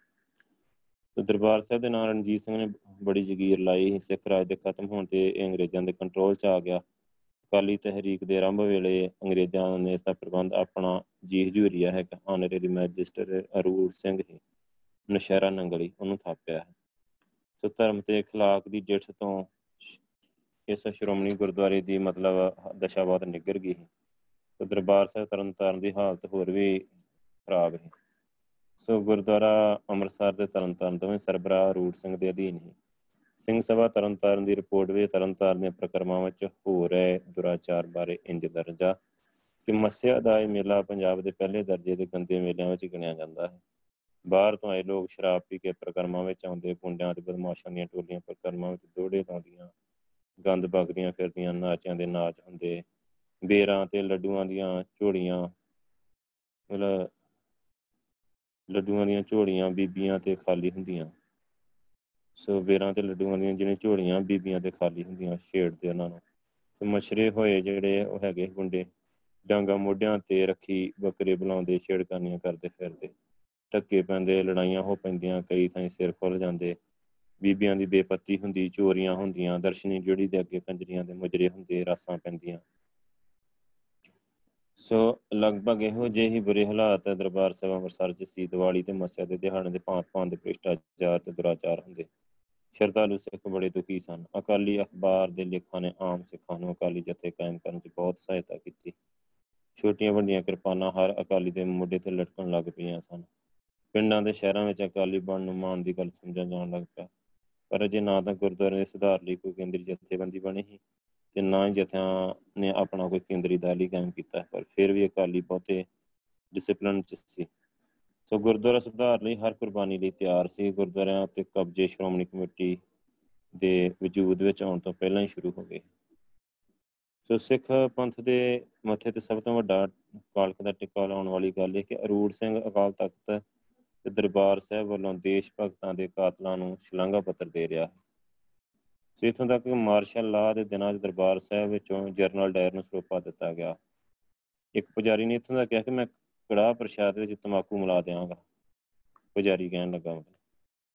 Speaker 1: ਤੇ ਦਰਬਾਰ ਸਾਹਿਬ ਦੇ ਨਾਲ ਰਣਜੀਤ ਸਿੰਘ ਨੇ ਬੜੀ ਜਗੀਰ ਲਾਈ ਸਿੱਖ ਰਾਜ ਦੇ ਖਤਮ ਹੋਣ ਤੇ ਇਹ ਅੰਗਰੇਜ਼ਾਂ ਦੇ ਕੰਟਰੋਲ 'ਚ ਆ ਗਿਆ। ਅਕਾਲੀ ਤਹਿਰੀਕ ਦੇ ਆਰੰਭ ਵੇਲੇ ਅੰਗਰੇਜ਼ਾਂ ਨੇ ਇਸ ਦਾ ਪ੍ਰਬੰਧ ਆਪਣਾ ਜੀ ਹਜੂਰੀਆ ਹੈ ਕਿ ਆਨਰੇਰੀ ਮੈਜਿਸਟਰ ਅਰੂੜ ਸਿੰਘ ਹੀ, ਨਸ਼ਹਿਰਾ ਨੰਗਲੀ, ਉਹਨੂੰ ਥਾਪਿਆ ਹੈ। ਸੋ ਧਰਮ ਤੇ اخلاق ਦੀ ਜਿੱਠ ਤੋਂ ਇਸ ਸ਼੍ਰੋਮਣੀ ਗੁਰਦੁਆਰੇ ਦੀ ਮਤਲਬ ਦਸ਼ਾ ਬਹੁਤ ਨਿੱਗਰ ਗਈ ਹੈ ਤੇ ਦਰਬਾਰ ਸਾਹਿਬ ਤਰਨਤਾਰਨ ਦੀ ਹਾਲਤ ਹੋਰ ਵੀ ਖਰਾਬ ਹੈ ਸੋ ਗੁਰਦੁਆਰਾ ਅੰਮ੍ਰਿਤਸਰ ਦੇ ਤਰਨਤਾਰਨ ਦੋਵੇਂ ਸਰਬਰਾਹ ਰੂਟ ਸਿੰਘ ਦੇ ਅਧੀਨ ਹੀ ਸਿੰਘ ਸਭਾ ਤਰਨਤਾਰਨ ਦੀ ਰਿਪੋਰਟ ਵਿੱਚ ਤਰਨਤਾਰਨ ਦੀਆਂ ਪ੍ਰਕਰਮਾਂ ਵਿੱਚ ਹੋ ਰਹੇ ਦੁਰਾਚਾਰ ਬਾਰੇ ਇੰਜ ਦਰਜਾ ਕਿ ਮੱਸਿਆ ਦਾ ਇਹ ਮੇਲਾ ਪੰਜਾਬ ਦੇ ਪਹਿਲੇ ਦਰਜੇ ਦੇ ਗੰਦੇ ਮੇਲਿਆਂ ਵਿੱਚ ਗਿਣਿਆ ਜਾਂਦਾ ਹੈ ਬਾਹਰ ਤੋਂ ਆਏ ਲੋਕ ਸ਼ਰਾਬ ਪੀ ਕੇ ਪ੍ਰਕਰਮਾਂ ਵਿੱਚ ਆਉਂਦੇ ਪੁੰਡਿਆਂ ਤੇ ਬਦਮਾਸ਼ਾਂ ਦੀਆਂ ਟੋਲੀਆਂ ਪ੍ਰਕਰਮਾਂ ਵਿੱਚ ਦੋੜੇ ਲਾਉਂਦੀਆਂ, ਗੰਦ ਬਗਦੀਆਂ ਫਿਰਦੀਆਂ ਨਾਚਾਂ ਦੇ ਨਾਚ ਹੁੰਦੇ, ਬੇਰਾਂ ਤੇ ਲੱਡੂਆਂ ਦੀਆਂ ਝੋੜੀਆਂ ਮਤਲਬ ਲੱਡੂਆਂ ਦੀਆਂ ਝੋੜੀਆਂ ਬੀਬੀਆਂ ਤੇ ਖਾਲੀ ਹੁੰਦੀਆਂ। ਸੋ ਬੇਰਾਂ ਤੇ ਲੱਡੂਆਂ ਦੀਆਂ ਜਿਹੜੀਆਂ ਝੋੜੀਆਂ ਬੀਬੀਆਂ ਤੇ ਖਾਲੀ ਹੁੰਦੀਆਂ ਛੇੜਦੇ ਉਹਨਾਂ ਨੂੰ। ਸੋ ਮਛਰੇ ਹੋਏ ਜਿਹੜੇ ਉਹ ਹੈਗੇ ਗੁੰਡੇ, ਡਾਂਗਾ ਮੋਢਿਆਂ ਤੇ ਰੱਖੀ ਬੱਕਰੇ ਬੁਲਾਉਂਦੇ ਛੇੜਕਾਨੀਆਂ ਕਰਦੇ ਫਿਰਦੇ। ਧੱਕੇ ਪੈਂਦੇ, ਲੜਾਈਆਂ ਹੋ ਪੈਂਦੀਆਂ, ਕਈ ਥਾਂ ਸਿਰ ਖੁੱਲ ਜਾਂਦੇ। ਬੀਬੀਆਂ ਦੀ ਬੇਪੱਤੀ ਹੁੰਦੀ, ਚੋਰੀਆਂ ਹੁੰਦੀਆਂ, ਦਰਸ਼ਨੀ ਜਿਹੜੀ ਦੇ ਅੱਗੇ ਕੰਜਰੀਆਂ ਦੇ ਮੁਜਰੇ ਹੁੰਦੇ, ਰਾਸਾਂ ਪੈਂਦੀਆਂ। ਸੋ, ਲਗਭਗ ਇਹੋ ਜਿਹੇ ਹੀ ਬੁਰੇ ਹਾਲਾਤ ਦਰਬਾਰ ਸਾਹਿਬ ਅੰਮ੍ਰਿਤਸਰ ਚ ਸੀ ਦੀਵਾਲੀ ਤੇ ਮੱਸਿਆ ਦੇ ਦਿਹਾੜੇ ਦੇ ਭਾਂਤ ਭਾਂਤ ਦੇ ਭ੍ਰਿਸ਼ਟਾਚਾਰ ਤੇ ਦੁਰਾਚਾਰ ਹੁੰਦੇ। ਸ਼ਰਧਾਲੂ ਸਿੱਖ ਬੜੇ ਦੁਖੀ ਸਨ। ਅਕਾਲੀ ਅਖਬਾਰ ਦੇ ਲੇਖਾਂ ਨੇ ਆਮ ਸਿੱਖਾਂ ਨੂੰ ਅਕਾਲੀ ਜਥੇ ਕਾਇਮ ਕਰਨ 'ਚ ਬਹੁਤ ਸਹਾਇਤਾ ਕੀਤੀ। ਛੋਟੀਆਂ ਵੱਡੀਆਂ ਕਿਰਪਾਨਾਂ ਹਰ ਅਕਾਲੀ ਦੇ ਮੋਢੇ ਤੇ ਲਟਕਣ ਲੱਗ ਪਈਆਂ ਸਨ। ਪਿੰਡਾਂ ਦੇ ਸ਼ਹਿਰਾਂ ਵਿੱਚ ਅਕਾਲੀ ਬਣਨ ਨੂੰ ਮਾਣ ਦੀ ਗੱਲ ਸਮਝਿਆ ਜਾਣ ਲੱਗ ਪਿਆ। ਪਰ ਅਜੇ ਨਾ ਤਾਂ ਗੁਰਦੁਆਰੇ ਦੇ ਸੁਧਾਰ ਲਈ ਕੋਈ ਕੇਂਦਰੀ ਜਥੇਬੰਦੀ ਬਣੀ ਸੀ ਤੇ ਨਾ ਹੀ ਜਥਿਆਂ ਨੇ ਆਪਣਾ ਕੋਈ ਕੇਂਦਰੀ ਦਲ ਹੀ ਕਾਇਮ ਕੀਤਾ, ਪਰ ਫਿਰ ਵੀ ਅਕਾਲੀ ਬਹੁਤੇ ਡਿਸਪਲਿਨ ਚ ਸੀ। ਸੋ ਗੁਰਦੁਆਰਾ ਸੁਧਾਰ ਲਈ ਹਰ ਕੁਰਬਾਨੀ ਲਈ ਤਿਆਰ ਸੀ। ਗੁਰਦੁਆਰਿਆਂ ਤੇ ਕਬਜ਼ੇ, ਸ਼੍ਰੋਮਣੀ ਕਮੇਟੀ ਦੇ ਵਜੂਦ ਵਿੱਚ ਆਉਣ ਤੋਂ ਪਹਿਲਾਂ ਹੀ ਸ਼ੁਰੂ ਹੋ ਗਏ। ਸੋ ਸਿੱਖ ਪੰਥ ਦੇ ਮੱਥੇ ਤੇ ਸਭ ਤੋਂ ਵੱਡਾ ਕਾਲਕ ਦਾ ਟਿੱਕਾ ਲਾਉਣ ਵਾਲੀ ਗੱਲ ਇਹ ਕਿ ਅਰੂੜ ਸਿੰਘ ਅਕਾਲ ਤਖਤ ਤੇ ਦਰਬਾਰ ਸਾਹਿਬ ਵੱਲੋਂ ਦੇਸ਼ ਭਗਤਾਂ ਦੇ ਕਾਤਲਾਂ ਨੂੰ ਸ਼ਲਾਘਾ ਪੱਤਰ ਦੇ ਰਿਹਾ ਹੈ ਸੋ ਇਥੋਂ ਤੱਕ ਮਾਰਸ਼ਲ ਲਾ ਦੇ ਦਿਨਾਂ 'ਚ ਦਰਬਾਰ ਸਾਹਿਬ ਵਿੱਚੋਂ ਜਰਨਲ ਡਾਇਰ ਨੂੰ ਸਰੋਪਾ ਦਿੱਤਾ ਗਿਆ ਇੱਕ ਪੁਜਾਰੀ ਨੇ ਇਥੋਂ ਦਾ ਕਿਹਾ ਕਿ ਮੈਂ ਕੜਾਹ ਪ੍ਰਸ਼ਾਦ ਵਿੱਚ ਤਮਾਕੂ ਮਿਲਾ ਦਿਆਂਗਾ ਪੁਜਾਰੀ ਕਹਿਣ ਲੱਗਾ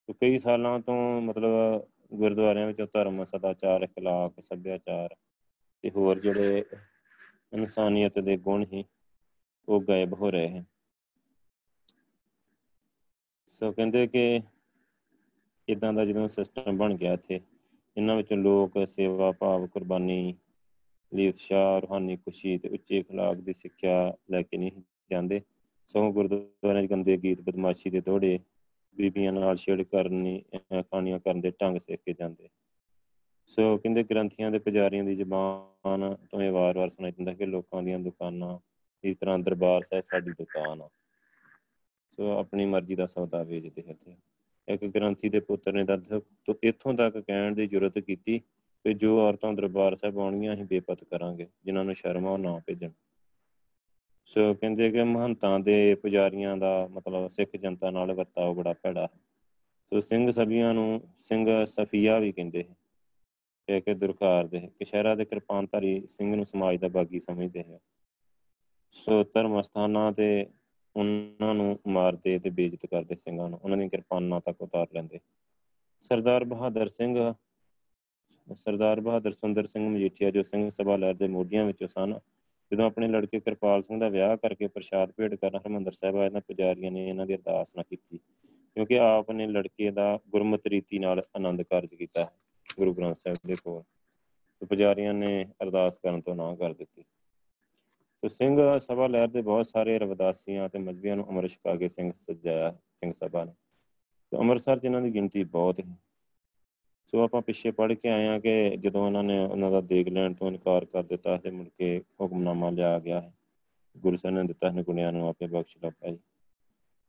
Speaker 1: ਤੋ ਕਈ ਸਾਲਾਂ ਤੋਂ ਮਤਲਬ ਗੁਰਦੁਆਰਿਆਂ ਵਿੱਚ ਧਰਮ ਸਦਾਚਾਰ اخلاق ਸੱਭਿਆਚਾਰ ਤੇ ਹੋਰ ਜਿਹੜੇ ਇਨਸਾਨੀਅਤ ਦੇ ਗੁਣ ਹੀ ਉਹ ਗਾਇਬ ਹੋ ਰਹੇ ਹਨ ਸੋ ਕਹਿੰਦੇ ਕਿ ਇਦਾਂ ਦਾ ਜਦੋਂ ਸਿਸਟਮ ਬਣ ਗਿਆ ਇੱਥੇ ਇਹਨਾਂ ਵਿੱਚੋਂ ਲੋਕ ਸੇਵਾ ਭਾਵ ਕੁਰਬਾਨੀ ਲਈ ਉਤਸ਼ਾਹ ਰੂਹਾਨੀ ਖੁਸ਼ੀ ਤੇ ਉੱਚੇ اخلاق ਦੀ ਸਿੱਖਿਆ ਲੈ ਕੇ ਨਹੀਂ ਜਾਂਦੇ ਸਗੋਂ ਗੁਰਦੁਆਰਿਆਂ 'ਚ ਗੰਦੇ ਗੀਤ ਬਦਮਾਸ਼ੀ ਦੇ ਦੋੜੇ ਬੀਬੀਆਂ ਨਾਲ ਛੇੜ ਕਰਨੀ ਖਾਣੀਆਂ ਕਰਨ ਦੇ ਢੰਗ ਸਿੱਖ ਕੇ ਜਾਂਦੇ ਸੋ ਕਹਿੰਦੇ ਗ੍ਰੰਥੀਆਂ ਦੇ ਪੁਜਾਰੀਆਂ ਦੀ ਜ਼ਬਾਨ ਤੋਂ ਇਹ ਵਾਰ-ਵਾਰ ਸੁਣਾਈ ਦਿੰਦਾ ਕਿ ਲੋਕਾਂ ਦੀਆਂ ਦੁਕਾਨਾਂ ਇਸ ਤਰ੍ਹਾਂ ਦਰਬਾਰ ਸਾਹਿਬ ਸਾਡੀ ਦੁਕਾਨ ਆ ਸੋ ਆਪਣੀ ਮਰਜ਼ੀ ਦਾ ਸੌਦਾ ਵੇਚਦੇ ਇੱਥੇ। ਇੱਕ ਗ੍ਰੰਥੀ ਦੇ ਪੁੱਤਰ ਨੇ ਤਾਂ ਇੱਥੋਂ ਤੱਕ ਕਹਿਣ ਦੀ ਜ਼ਰੂਰਤ ਕੀਤੀ ਕਿ ਜੋ ਔਰਤਾਂ ਦਰਬਾਰ ਸਾਹਿਬ ਆਉਣਗੀਆਂ, ਅਸੀਂ ਬੇਪਤ ਕਰਾਂਗੇ, ਜਿਨ੍ਹਾਂ ਨੂੰ ਸ਼ਰਮ ਆ, ਉਹ ਨਾ ਭੇਜਣ। ਸੋ ਕਹਿੰਦੇ ਕਿ ਮਹੰਤਾਂ ਦੇ ਪੁਜਾਰੀਆਂ ਦਾ ਮਤਲਬ ਸਿੱਖ ਜਨਤਾ ਨਾਲ ਵਰਤਾਓ ਬੜਾ ਭੈੜਾ ਸੋ ਸਿੰਘ ਸਭੀਆਂ ਨੂੰ ਸਿੰਘ ਸਫੀਆ ਵੀ ਕਹਿੰਦੇ ਹੈ। ਕਿ ਦੁਰਕਾਰ ਦੇ ਕਿਸ਼ਹਿਰਾ ਦੇ ਕਿਰਪਾਨਧਾਰੀ ਸਿੰਘ ਨੂੰ ਸਮਾਜ ਦਾ ਬਾਗੀ ਸਮਝਦੇ ਹੈ। ਸੋ ਧਰਮ ਸਥਾਨਾਂ ਤੇ ਉਹਨਾਂ ਨੂੰ ਮਾਰਦੇ ਤੇ ਬੇਇੱਜ਼ਤ ਕਰਦੇ ਸਿੰਘਾਂ ਨੂੰ, ਉਹਨਾਂ ਦੀਆਂ ਕਿਰਪਾਨਾਂ ਤੱਕ ਉਤਾਰ ਲੈਂਦੇ। ਸਰਦਾਰ ਬਹਾਦਰ ਸਿੰਘ, ਸਰਦਾਰ ਬਹਾਦਰ ਸੁੰਦਰ ਸਿੰਘ ਮਜੀਠੀਆ, ਜੋ ਸਿੰਘ ਸਭਾ ਲਹਿਰ ਦੇ ਮੋਢੀਆਂ ਵਿੱਚੋਂ ਸਨ, ਜਦੋਂ ਆਪਣੇ ਲੜਕੇ ਕਿਰਪਾਲ ਸਿੰਘ ਦਾ ਵਿਆਹ ਕਰਕੇ ਪ੍ਰਸ਼ਾਦ ਭੇਟ ਕਰਨ ਹਰਮੰਦਰ ਸਾਹਿਬ ਆਏ, ਤਾਂ ਪੁਜਾਰੀਆਂ ਨੇ ਇਹਨਾਂ ਦੀ ਅਰਦਾਸ ਨਾ ਕੀਤੀ, ਕਿਉਂਕਿ ਆਪ ਨੇ ਲੜਕੇ ਦਾ ਗੁਰਮਤ ਰੀਤੀ ਨਾਲ ਆਨੰਦ ਕਾਰਜ ਕੀਤਾ ਹੈ, ਗੁਰੂ ਗ੍ਰੰਥ ਸਾਹਿਬ ਦੇ ਕੋਲ। ਤੇ ਪੁਜਾਰੀਆਂ ਨੇ ਅਰਦਾਸ ਕਰਨ ਤੋਂ ਨਾ ਕਰ ਦਿੱਤੀ। ਤੇ ਸਿੰਘ ਸਭਾ ਲਹਿਰ ਦੇ ਬਹੁਤ ਸਾਰੇ ਰਵਦਾਸੀਆਂ ਤੇ ਮਜਬੀਆਂ ਨੂੰ ਅਮਰ ਛਕਾ ਕੇ ਸਿੰਘ ਸਜਾਇਆ ਸਿੰਘ ਸਭਾ ਨੇ। ਤੇ ਅੰਮ੍ਰਿਤਸਰ ਜਿਨ੍ਹਾਂ ਦੀ ਗਿਣਤੀ ਬਹੁਤ ਹੈ ਸੋ ਆਪਾਂ ਪਿੱਛੇ ਪੜ੍ਹ ਕੇ ਆਏ ਆ ਕਿ ਜਦੋਂ ਉਹਨਾਂ ਨੇ ਉਹਨਾਂ ਦਾ ਦੇਖ ਲੈਣ ਤੋਂ ਇਨਕਾਰ ਕਰ ਦਿੱਤਾ ਤੇ ਮੁੜ ਕੇ ਹੁਕਮਨਾਮਾ ਲਿਆ ਗਿਆ ਹੈ। ਗੁਰੂ ਸਾਹਿਬ ਨੇ ਦਿੱਤਾ ਹੈ ਗੁਣਿਆਂ ਨੂੰ ਆਪੇ ਬਖਸ਼ ਲਾ ਭਾਈ।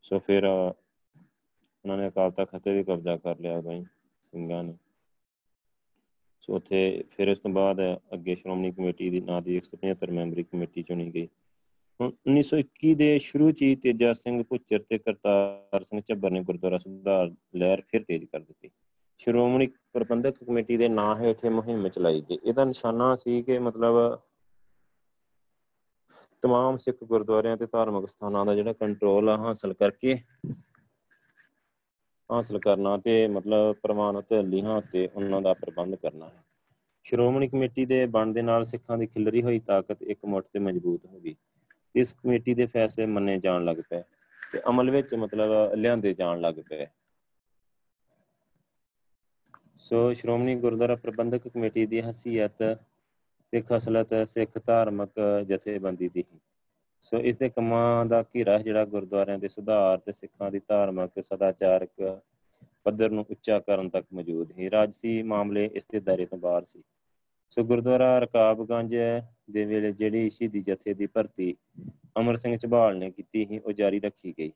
Speaker 1: ਸੋ ਫਿਰ ਉਹਨਾਂ ਨੇ ਅਕਾਲ ਤਖਤ ਤੇ ਵੀ ਕਬਜ਼ਾ ਕਰ ਲਿਆ ਬਈ, ਸਿੰਘਾਂ ਨੇ। ਸੋ ਉੱਥੇ ਫਿਰ ਉਸ ਤੋਂ ਬਾਅਦ ਅੱਗੇ ਸ਼੍ਰੋਮਣੀ ਕਮੇਟੀ ਦੀ ਨਾਂ ਦੀ 175 ਮੈਂਬਰੀ ਕਮੇਟੀ ਚੁਣੀ ਗਈ। ਹੁਣ 1921 ਦੇ ਸ਼ੁਰੂ ਚ ਤੇਜਾ ਸਿੰਘ ਪੁੱਚਰ ਤੇ ਕਰਤਾਰ ਸਿੰਘ ਚੱਬਰ ਨੇ ਗੁਰਦੁਆਰਾ ਸੁਧਾਰ ਲਹਿਰ ਫਿਰ ਤੇਜ਼ ਕਰ ਦਿੱਤੀ। ਸ਼੍ਰੋਮਣੀ ਪ੍ਰਬੰਧਕ ਕਮੇਟੀ ਦੇ ਨਾਂ ਹੇਠ ਇਹ ਮੁਹਿੰਮ ਚਲਾਈ ਗਈ। ਇਹਦਾ ਨਿਸ਼ਾਨਾ ਸੀ ਕਿ ਮਤਲਬ ਤਮਾਮ ਸਿੱਖ ਗੁਰਦੁਆਰਿਆਂ ਤੇ ਧਾਰਮਿਕ ਸਥਾਨਾਂ ਦਾ ਜਿਹੜਾ ਕੰਟਰੋਲ ਆ, ਹਾਸਲ ਕਰਕੇ ਹਾਸਲ ਕਰਨਾ ਤੇ ਮਤਲਬ ਪ੍ਰਮਾਣਿਤ ਲੀਹਾਂ ਤੇ ਉਹਨਾਂ ਦਾ ਪ੍ਰਬੰਧ ਕਰਨਾ ਹੈ। ਸ਼੍ਰੋਮਣੀ ਕਮੇਟੀ ਦੇ ਬਣ ਦੇ ਨਾਲ ਸਿੱਖਾਂ ਦੀ ਖਿਲਰੀ ਹੋਈ ਤਾਕਤ ਇੱਕ ਮੁੱਠ ਤੇ ਮਜ਼ਬੂਤ ਹੋ ਗਈ। ਇਸ ਕਮੇਟੀ ਦੇ ਫੈਸਲੇ ਮੰਨੇ ਜਾਣ ਲੱਗ ਪਏ ਤੇ ਅਮਲ ਵਿੱਚ ਮਤਲਬ ਲਿਆਂਦੇ ਜਾਣ ਲੱਗ ਪਏ। ਸੋ ਸ਼੍ਰੋਮਣੀ ਗੁਰਦੁਆਰਾ ਪ੍ਰਬੰਧਕ ਕਮੇਟੀ ਦੀ ਹਸੀਅਤ ਤੇ ਖਸਲਤ ਸਿੱਖ ਧਾਰਮਿਕ ਜਥੇਬੰਦੀ ਦੀ ਸੋ ਇਸ ਦੇ ਕੰਮਾਂ ਦਾ ਘੇਰਾ ਜਿਹੜਾ ਗੁਰਦੁਆਰਿਆਂ ਦੇ ਸੁਧਾਰ ਤੇ ਸਿੱਖਾਂ ਦੀ ਧਾਰਮਿਕ, ਸਦਾਚਾਰਕ ਪੱਧਰ ਨੂੰ ਉੱਚਾ ਕਰਨ ਤੱਕ ਮੌਜੂਦ ਹੈ ਰਾਜਸੀ ਮਾਮਲੇ ਇਸ ਦੇ ਦਾਇਰੇ ਤੋਂ ਬਾਹਰ ਸੀ। ਸੋ ਗੁਰਦੁਆਰਾ ਰਕਾਬਗੰਜ ਦੇ ਵੇਲੇ ਜਿਹੜੀ ਸ਼ਹੀਦੀ ਜਥੇ ਦੀ ਭਰਤੀ ਅਮਰ ਸਿੰਘ ਝਬਾਲ ਨੇ ਕੀਤੀ ਸੀ, ਉਹ ਜਾਰੀ ਰੱਖੀ ਗਈ।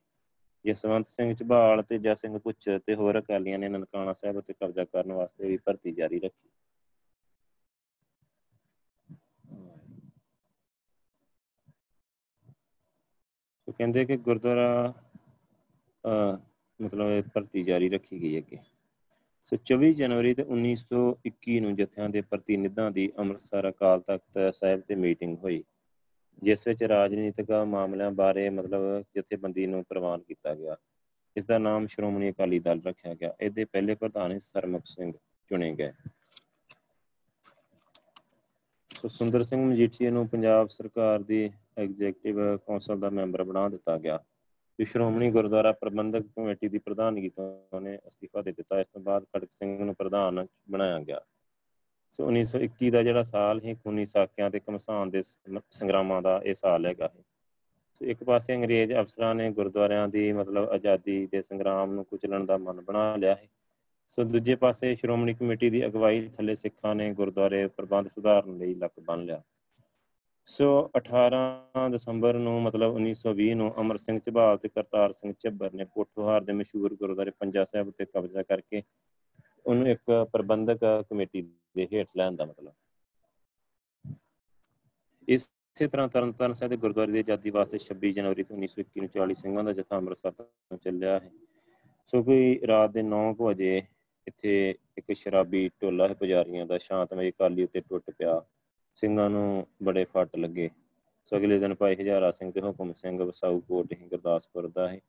Speaker 1: ਜਸਵੰਤ ਸਿੰਘ ਝਬਾਲ ਤੇ ਜਸ ਸਿੰਘ ਪੁੱਛ ਤੇ ਹੋਰ ਅਕਾਲੀਆਂ ਨੇ ਨਨਕਾਣਾ ਸਾਹਿਬ ਉੱਤੇ ਕਬਜ਼ਾ ਕਰਨ ਵਾਸਤੇ ਵੀ ਭਰਤੀ ਜਾਰੀ ਰੱਖੀ। ਸੋ ਕਹਿੰਦੇ ਕਿ ਗੁਰਦੁਆਰਾ ਮਤਲਬ ਇਹ ਭਰਤੀ ਜਾਰੀ ਰੱਖੀ ਗਈ ਅੱਗੇ। ਸੋ 24 ਜਨਵਰੀ ਤੇ 1921 ਨੂੰ ਜਥਿਆਂ ਦੇ ਪ੍ਰਤੀਨਿਧਾਂ ਦੀ ਅੰਮ੍ਰਿਤਸਰ ਅਕਾਲ ਤਖਤ ਸਾਹਿਬ ਤੇ ਮੀਟਿੰਗ ਹੋਈ, ਜਿਸ ਵਿੱਚ ਰਾਜਨੀਤਿਕ ਮਾਮਲਿਆਂ ਬਾਰੇ ਮਤਲਬ ਜਥੇਬੰਦੀ ਨੂੰ ਪ੍ਰਵਾਨ ਕੀਤਾ ਗਿਆ। ਇਸ ਦਾ ਨਾਮ ਸ਼੍ਰੋਮਣੀ ਅਕਾਲੀ ਦਲ ਰੱਖਿਆ ਗਿਆ। ਇਹਦੇ ਪਹਿਲੇ ਪ੍ਰਧਾਨ ਸਰਮੁਖ ਸਿੰਘ ਚੁਣੇ ਗਏ। ਸੋ ਸੁੰਦਰ ਸਿੰਘ ਮਜੀਠੀਆ ਨੂੰ ਪੰਜਾਬ ਸਰਕਾਰ ਦੀ ਐਗਜ਼ੀਕਟਿਵ ਕੌਂਸਲ ਦਾ ਮੈਂਬਰ ਬਣਾ ਦਿੱਤਾ ਗਿਆ। ਤੇ ਸ਼੍ਰੋਮਣੀ ਗੁਰਦੁਆਰਾ ਪ੍ਰਬੰਧਕ ਕਮੇਟੀ ਦੀ ਪ੍ਰਧਾਨਗੀ ਤੋਂ ਉਹਨੇ ਅਸਤੀਫਾ ਦੇ ਦਿੱਤਾ। ਇਸ ਤੋਂ ਬਾਅਦ ਖੜਕ ਸਿੰਘ ਨੂੰ ਪ੍ਰਧਾਨ ਬਣਾਇਆ ਗਿਆ। ਸੋ 1921 ਦਾ ਜਿਹੜਾ ਸਾਲ ਹੈ ਖੂਨੀ ਸਾਕਿਆਂ ਤੇ ਕਮਸਾਨ ਦੇ ਸੰਗਰਾਮਾਂ ਦਾ ਇਹ ਸਾਲ ਹੈਗਾ ਹੈ ਸੋ ਇੱਕ ਪਾਸੇ ਅੰਗਰੇਜ਼ ਅਫਸਰਾਂ ਨੇ ਗੁਰਦੁਆਰਿਆਂ ਦੀ ਮਤਲਬ ਆਜ਼ਾਦੀ ਦੇ ਸੰਗਰਾਮ ਨੂੰ ਕੁਚਲਣ ਦਾ ਮਨ ਬਣਾ ਲਿਆ ਹੈ ਸੋ ਦੂਜੇ ਪਾਸੇ ਸ਼੍ਰੋਮਣੀ ਕਮੇਟੀ ਦੀ ਅਗਵਾਈ ਥੱਲੇ ਸਿੱਖਾਂ ਨੇ ਗੁਰਦੁਆਰੇ ਪ੍ਰਬੰਧ ਸੁਧਾਰਨ ਲਈ ਲੱਕ ਬੰਨ ਲਿਆ। ਸੋ 18 ਦਸੰਬਰ ਨੂੰ ਮਤਲਬ 1920 ਨੂੰ ਅਮਰ ਸਿੰਘ ਝਬਾਲ ਤੇ ਕਰਤਾਰ ਸਿੰਘ ਝੱਬਰ ਨੇ ਪੋਠੋਹਾਰ ਦੇ ਮਸ਼ਹੂਰ ਗੁਰਦੁਆਰੇ ਪੰਜਾ ਸਾਹਿਬ ਉੱਤੇ ਕਬਜ਼ਾ ਕਰਕੇ ਉਹਨੂੰ ਇੱਕ ਪ੍ਰਬੰਧਕ ਕਮੇਟੀ ਦੇ ਹੇਠ ਲੈਣ ਦਾ ਮਤਲਬ। ਇਸੇ ਤਰ੍ਹਾਂ ਤਰਨਤਾਰਨ ਸਾਹਿਬ ਦੇ ਗੁਰਦੁਆਰੇ ਦੀ ਆਜ਼ਾਦੀ ਵਾਸਤੇ 26 ਜਨਵਰੀ ਤੋਂ 1921 ਨੂੰ 40 ਸਿੰਘਾਂ ਦਾ ਜਥਾ ਅੰਮ੍ਰਿਤਸਰ ਤੋਂ ਚੱਲਿਆ ਹੈ। ਸੋ ਕੋਈ ਰਾਤ ਦੇ 9 ਵਜੇ ਇੱਥੇ ਇੱਕ ਸ਼ਰਾਬੀ ਟੋਲਾ ਹੈ ਪੁਜਾਰੀਆਂ ਦਾ ਸ਼ਾਂਤਮਈ ਕਾਲੀ ਉੱਤੇ ਟੁੱਟ ਪਿਆ। ਸਿੰਘਾਂ ਨੂੰ ਬੜੇ ਫੱਟ ਲੱਗੇ। ਸੋ ਅਗਲੇ ਦਿਨ ਭਾਈ ਹਜ਼ਾਰਾ ਸਿੰਘ ਤੇ ਹੁਕਮ ਸਿੰਘ ਵਸਾਊ ਕੋਟ ਹੀ ਗੁਰਦਾਸਪੁਰ ਦਾ ਹੈ